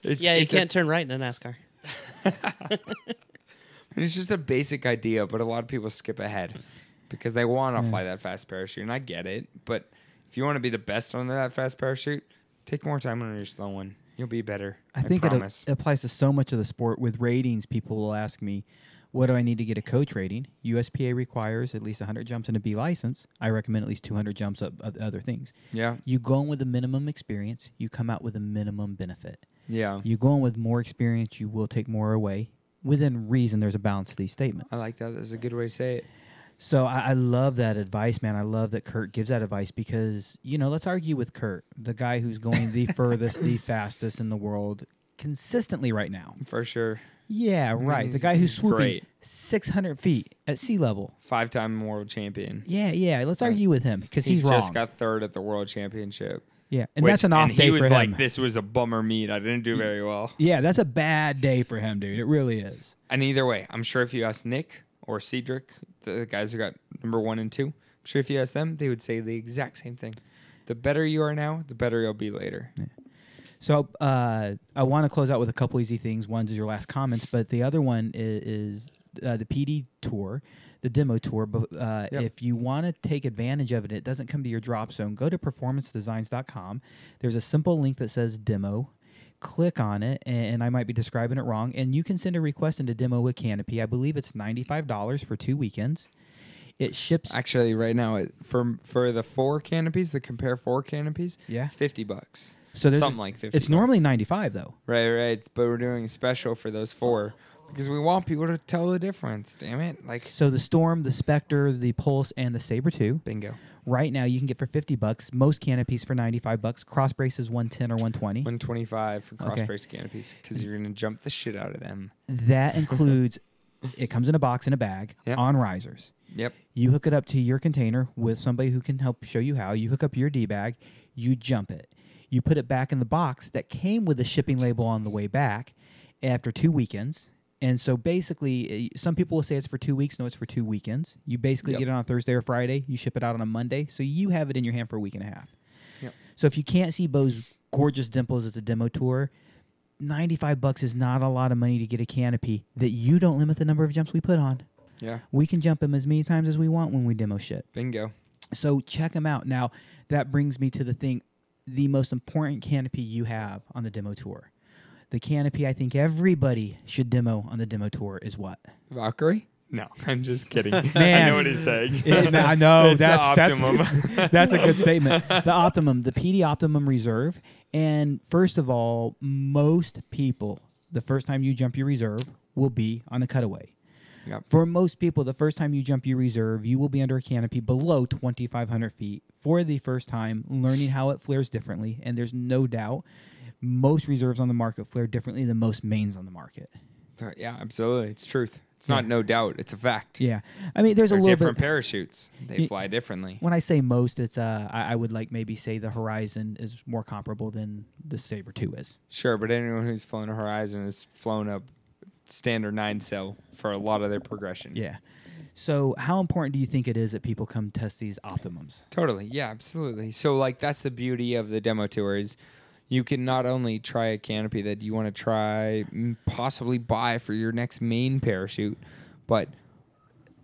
it- Yeah, you can't turn right in a NASCAR. it's just a basic idea, but a lot of people skip ahead because they want to fly that fast parachute, and I get it. But if you want to be the best on that fast parachute, take more time on your slow one. You'll be better. I think it, a- promise. it applies to so much of the sport. With ratings, people will ask me, "What do I need to get a coach rating?" USPA requires at least 100 jumps and a B license. I recommend at least 200 jumps of, of other things. yeah, You go in with a minimum experience, you come out with a minimum benefit. yeah. You go in with more experience, you will take more away. Within reason, there's a balance to these statements. I like that. That's a good way to say it. So I, I love that advice, man. I love that Curt gives that advice because you know, let's argue with Curt, the guy who's going the *laughs* furthest, the fastest in the world consistently right now. For sure. Yeah, mm-hmm. right. The guy who's swooping great. 600 feet at sea level. Five time world champion. Yeah, yeah. Let's argue with him because He he's just got third at the world championship. yeah, and which- that's an off day he was like, this was a bummer meet. I didn't do very well. Yeah, that's a bad day for him, dude. It really is. And either way, I'm sure if you ask Nick or Cedric, the guys who got number one and two, I'm sure if you ask them, they would say the exact same thing. The better you are now, the better you'll be later. So uh, I want to close out with a couple easy things. One is your last comments, but the other one is, is uh, the PD tour, the demo tour. But uh, Yep. if you want to take advantage of it, it doesn't come to your drop zone. Go to performancedesigns.com. There's a simple link that says demo. Click on it, and I might be describing it wrong. And you can send a request into demo with Canopy. I believe it's ninety-five dollars for two weekends. It ships. Actually, right now, it, for for the four canopies, the compare four canopies, Yeah. it's fifty bucks. So there's something like fifty. It's normally ninety-five though. right, right. But we're doing a special for those four because we want people to tell the difference. Damn it! Like So the Storm, the Spectre, the Pulse, and the Sabre Two. bingo, Right now, you can get for fifty bucks. Most canopies for ninety-five bucks. Cross braces one ten or one twenty. one twenty five for cross Okay. brace canopies because you're gonna jump the shit out of them. That *laughs* includes. it comes in a box in a bag Yeah. on risers. Yep. You hook it up to your container with somebody who can help show you how. You hook up your D bag. You jump it. You put it back in the box that came with the shipping label on the way back after two weekends. And so basically, uh, some people will say it's for two weeks. No, it's for two weekends. You basically Yep. get it on Thursday or Friday. You ship it out on a Monday. So you have it in your hand for a week and a half. Yep. So if you can't see Bo's gorgeous dimples at the demo tour, 95 bucks is not a lot of money to get a canopy that you don't limit the number of jumps we put on. Yeah. We can jump them as many times as we want when we demo shit. Bingo. So check them out. Now, that brings me to the thing the most important canopy you have on the demo tour. The canopy I think everybody should demo on the demo tour is what? Valkyrie. No, *laughs* I'm just kidding. Man, *laughs* I know what he's saying. *laughs* It- I know It's the that's optimum. that's that's a good statement. The optimum, the PD Optimum Reserve, and first of all, most people, the first time you jump your reserve will be on a cutaway. Yep. For most people, the first time you jump your reserve, you will be under a canopy below 2,500 feet for the first time, learning how it flares differently. And there's no doubt most reserves on the market flare differently than most mains on the market. Uh, yeah, absolutely. It's truth. It's not Yeah. no doubt. It's a fact. Yeah, I mean, there's They're a little bit different bit. parachutes. They fly differently. When I say most, it's uh, I, I would like maybe say the Horizon is more comparable than the Sabre Two is. Sure, but anyone who's flown a Horizon has flown a standard nine cell for a lot of their progression. Yeah. So, how important do you think it is that people come test these Optimums? Totally. Yeah, absolutely. So like that's the beauty of the demo tour is you can not only try a canopy that you want to try possibly buy for your next main parachute, but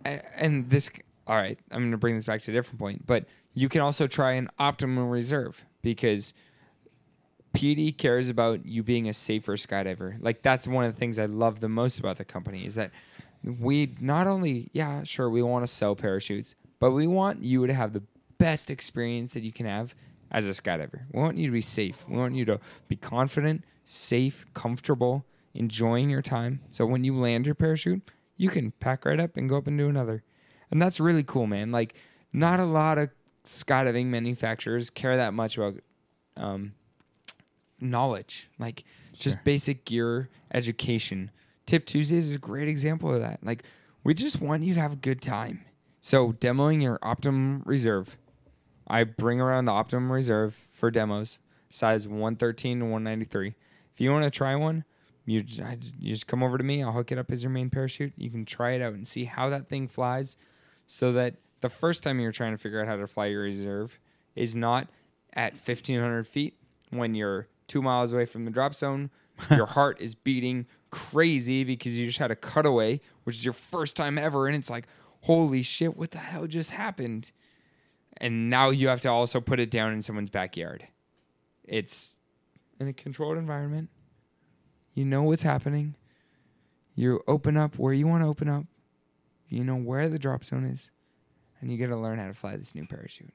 and this all right, I'm going to bring this back to a different point, but you can also try an optimum reserve because PD cares about you being a safer skydiver. Like that's one of the things I love the most about the company is that we not only yeah sure we want to sell parachutes, but we want you to have the best experience that you can have as a skydiver. We want you to be safe. We want you to be confident, safe, comfortable, enjoying your time. So when you land your parachute, you can pack right up and go up and do another. And that's really cool, man. Like not a lot of skydiving manufacturers care that much about um, knowledge, like just basic gear education. Tip Tuesdays is a great example of that. Like, we just want you to have a good time. So, demoing your Optimum Reserve, I bring around the Optimum Reserve for demos, size 113 to 193. If you want to try one, you, you just come over to me. I'll hook it up as your main parachute. You can try it out and see how that thing flies so that the first time you're trying to figure out how to fly your reserve is not at 1500 feet when you're two miles away from the drop zone. *laughs* your heart is beating crazy because you just had a cutaway, which is your first time ever. And it's like, holy shit, what the hell just happened? And now you have to also put it down in someone's backyard. It's in a controlled environment. You know what's happening. You open up where you want to open up. You know where the drop zone is. And you got to learn how to fly this new parachute.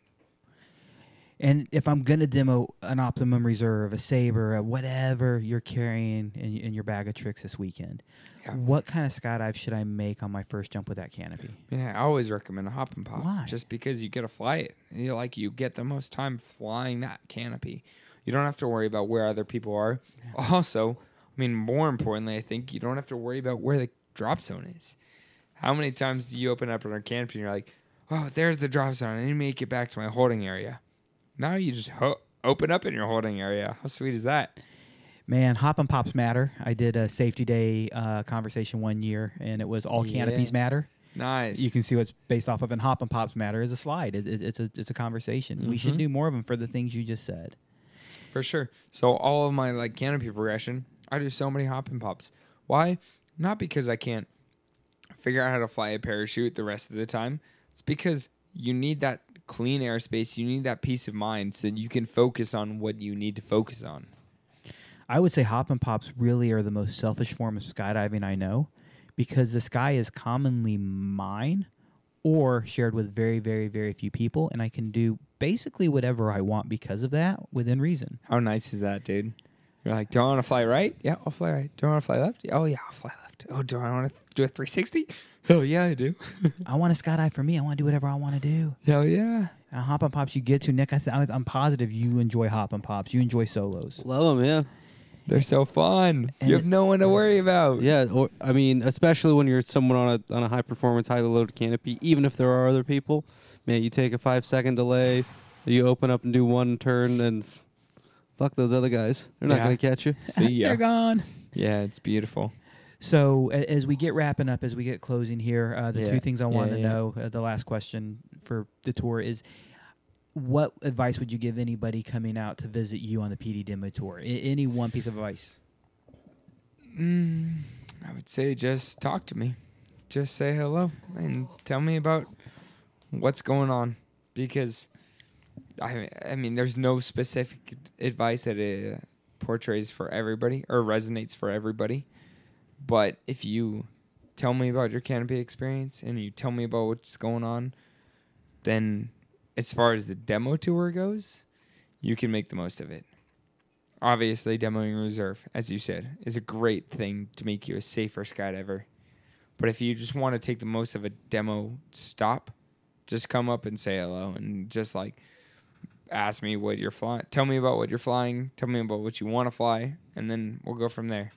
And if I'm gonna demo an Optimum Reserve, a Sabre, a whatever you're carrying in, in your bag of tricks this weekend, Yeah. what kind of skydive should I make on my first jump with that canopy? Yeah, I always recommend a hop and pop. Why? Just because you get to fly it. You like you get the most time flying that canopy. You don't have to worry about where other people are. Also, I mean, more importantly, I think you don't have to worry about where the drop zone is. How many times do you open up on a canopy and you're like, oh, there's the drop zone. I need to make it back to my holding area. Now you just ho- open up in your holding area. How sweet is that? Man, hop and pops matter. I did a safety day uh, conversation one year, and it was all canopies matter. Nice. You can see what's based off of, and hop and pops matter is a slide. It, it- it's a it's a conversation. We should Mhm. do more of them for the things you just said. For sure. So all of my like canopy progression, I do so many hop and pops. Why? Not because I can't figure out how to fly a parachute the rest of the time. It's because you need that clean airspace. You need that peace of mind so you can focus on what you need to focus on. I would say hop and pops really are the most selfish form of skydiving I know because the sky is commonly mine or shared with very, very, very few people. And I can do basically whatever I want because of that within reason. How nice is that, dude? You're like, do I want to fly right? Yeah, I'll fly right. Do I want to fly left? Oh yeah, I'll fly left. Oh, do I want to do a 360? Oh yeah, I do. *laughs* I want to skydive for me. I want to do whatever I want to do. Hell yeah. Uh, hop and pops you get to, Nick, I th- I'm positive you enjoy hop and pops. You enjoy solos. Love them, yeah. They're so fun. And you have it- no one to worry about. Yeah, or I mean, especially when you're someone on a on a high performance, high loaded canopy. Even if there are other people, man, you take a five second delay, *sighs* you open up and do one turn, and fuck those other guys. They're not Yeah. gonna catch you. See *laughs* ya. They're gone. Yeah, it's beautiful. So as we get wrapping up, as we get closing here, uh, the Yeah. two things I Yeah, want to yeah. know, uh, the last question for the tour is, what advice would you give anybody coming out to visit you on the PD demo tour? I- any one piece of advice? Mm, I would say just talk to me. Just say hello and tell me about what's going on because I I mean there's no specific advice that it portrays for everybody or resonates for everybody. But if you tell me about your canopy experience and you tell me about what's going on, then as far as the demo tour goes, you can make the most of it. Obviously, demoing reserve, as you said, is a great thing to make you a safer skydiver. But if you just want to take the most of a demo stop, just come up and say hello and just like ask me what you're flying. Tell me about what you're flying. Tell me about what you want to fly, and then we'll go from there.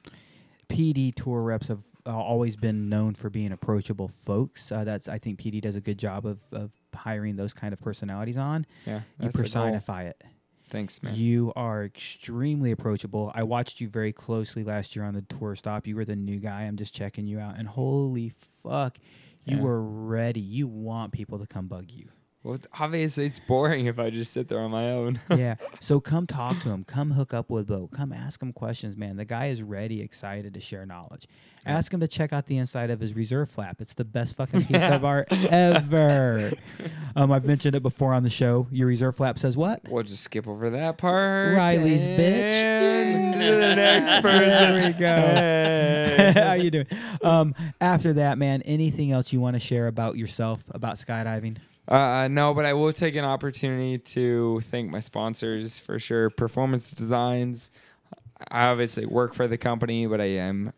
PD tour reps have uh, always been known for being approachable folks. Uh, that's I think PD does a good job of, of hiring those kind of personalities on. Yeah, You that's the goal. personify it. Thanks, man. You are extremely approachable. I watched you very closely last year on the tour stop. You were the new guy. I'm just checking you out, and holy fuck, you Yeah. were ready. You want people to come bug you. Well, obviously it's boring if I just sit there on my own. *laughs* yeah. So come talk to him. Come hook up with Bo. Come ask him questions, man. The guy is ready, excited to share knowledge. Ask him to check out the inside of his reserve flap. It's the best fucking *laughs* piece of art ever. Um, I've mentioned it before on the show. Your reserve flap says what? We'll just skip over that part. Riley's and bitch. to the *laughs* next person. There we go. Hey. How you doing? Um, after that, man, anything else you want to share about yourself, about skydiving? Uh, no, but I will take an opportunity to thank my sponsors for sure. Performance Designs. I obviously work for the company, but I am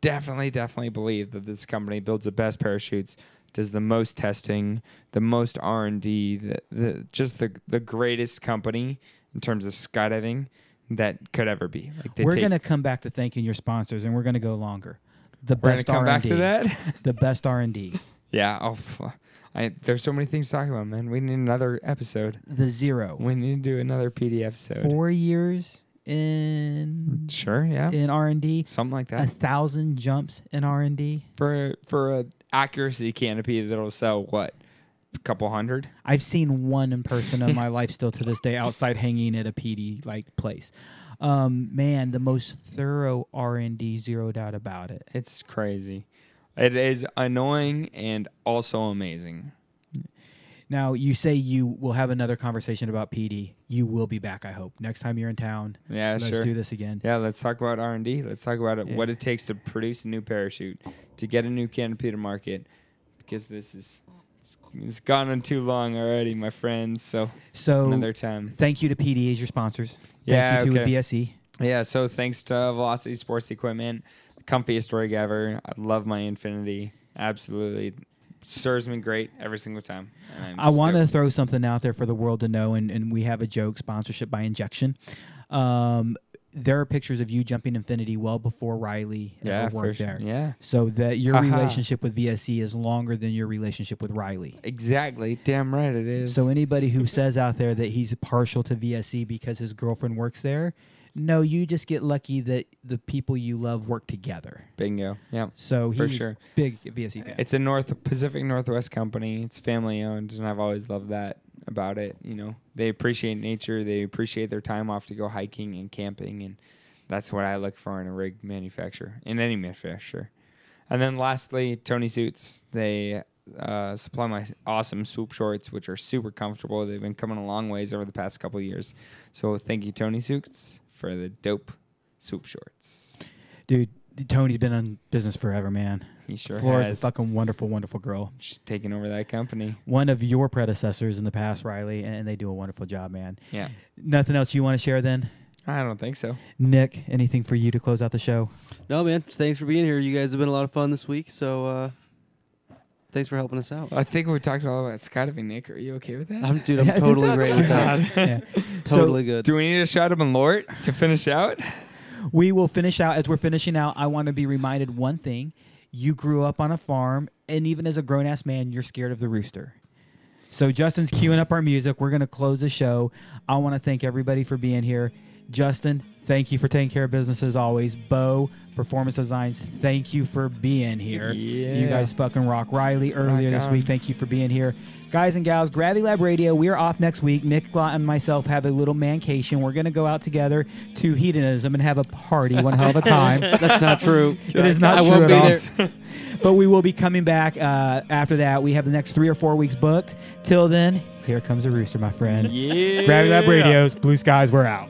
definitely, definitely believe that this company builds the best parachutes, does the most testing, the most R and D, the, the just the the greatest company in terms of skydiving that could ever be. Like they We're take- gonna come back to thanking your sponsors, and we're gonna go longer. The best back to that. the best R and D. *laughs* yeah. Oh, I, there's so many things to talk about, man. We need another episode. The zero. We need to do another PD episode. Four years in Sure, yeah. in R and D. Something like that. A thousand jumps in R and D. for for a accuracy canopy that'll sell what a couple hundred I've seen one in person in *laughs* my life still to this day outside hanging at a PD like place. Um, man, the most thorough R and D, zero doubt about it. it's crazy it is annoying and also amazing Now you say you will have another conversation about PD. You will be back, I hope. Next time you're in town, yeah let's sure do this again. yeah let's talk about r&d let's talk about it, what it takes to produce a new parachute to get a new canopy to market because this is it's, it's gone on too long already my friends so So another time thank you to PD as your sponsors. Yeah, Thank you to okay. VSE. Yeah, so thanks to Velocity Sports Equipment, comfiest rig ever. I love my Infinity. Absolutely. Serves me great every single time. I'm I want to throw something out there for the world to know, and, and we have a joke sponsorship by Injection. Um, there are pictures of you jumping Infinity well before Riley yeah, ever worked sure. there. Yeah. So that your Haha. relationship with VSE is longer than your relationship with Riley. Exactly. Damn right it is. So anybody who says out there that he's partial to VSE because his girlfriend works there, no, you just get lucky that the people you love work together. Bingo. Yeah. So For sure. big VSE fan. It's a North Pacific Northwest company. It's family owned, and I've always loved that about it. You know, they appreciate nature. They appreciate their time off to go hiking and camping, and that's what I look for in a rig manufacturer, in any manufacturer. And then lastly, Tony Suits. They uh, supply my awesome swoop shorts, which are super comfortable. They've been coming a long ways over the past couple of years. So thank you, Tony Suits, for the dope swoop shorts. Dude, Tony's been in business forever, man. He sure has. Flora's a fucking wonderful, wonderful girl. She's taking over that company. One of your predecessors in the past, Riley, and they do a wonderful job, man. Yeah. Nothing else you want to share then? I don't think so. Nick, anything for you to close out the show? No, man. Thanks for being here. You guys have been a lot of fun this week. So uh, thanks for helping us out. I think we talked all about skydiving. Nick, are you okay with that? I'm, dude, I'm *laughs* Yeah, totally great with that. Yeah. *laughs* Totally good. Do we need a shot of Lort to finish out? We will finish out as we're finishing out. I want to be reminded one thing: you grew up on a farm, and even as a grown ass man, you're scared of the rooster. So Justin's queuing up our music. We're gonna close the show. I want to thank everybody for being here. Justin, thank you for taking care of business as always. Bo, Performance Designs, thank you for being here. Yeah. You guys fucking rock. Riley, earlier Rock this week, thank you for being here. Guys and gals, Gravity Lab Radio, we're off next week. Nick Glott and myself have a little mancation. We're going to go out together to hedonism and have a party one hell of a *laughs* time. That's not true. It is not I true at be all. *laughs* but we will be coming back uh, after that. We have the next three or four weeks booked. Till then, here comes a rooster, my friend. Yeah. Gravity Lab Radios, Blue Skies, we're out.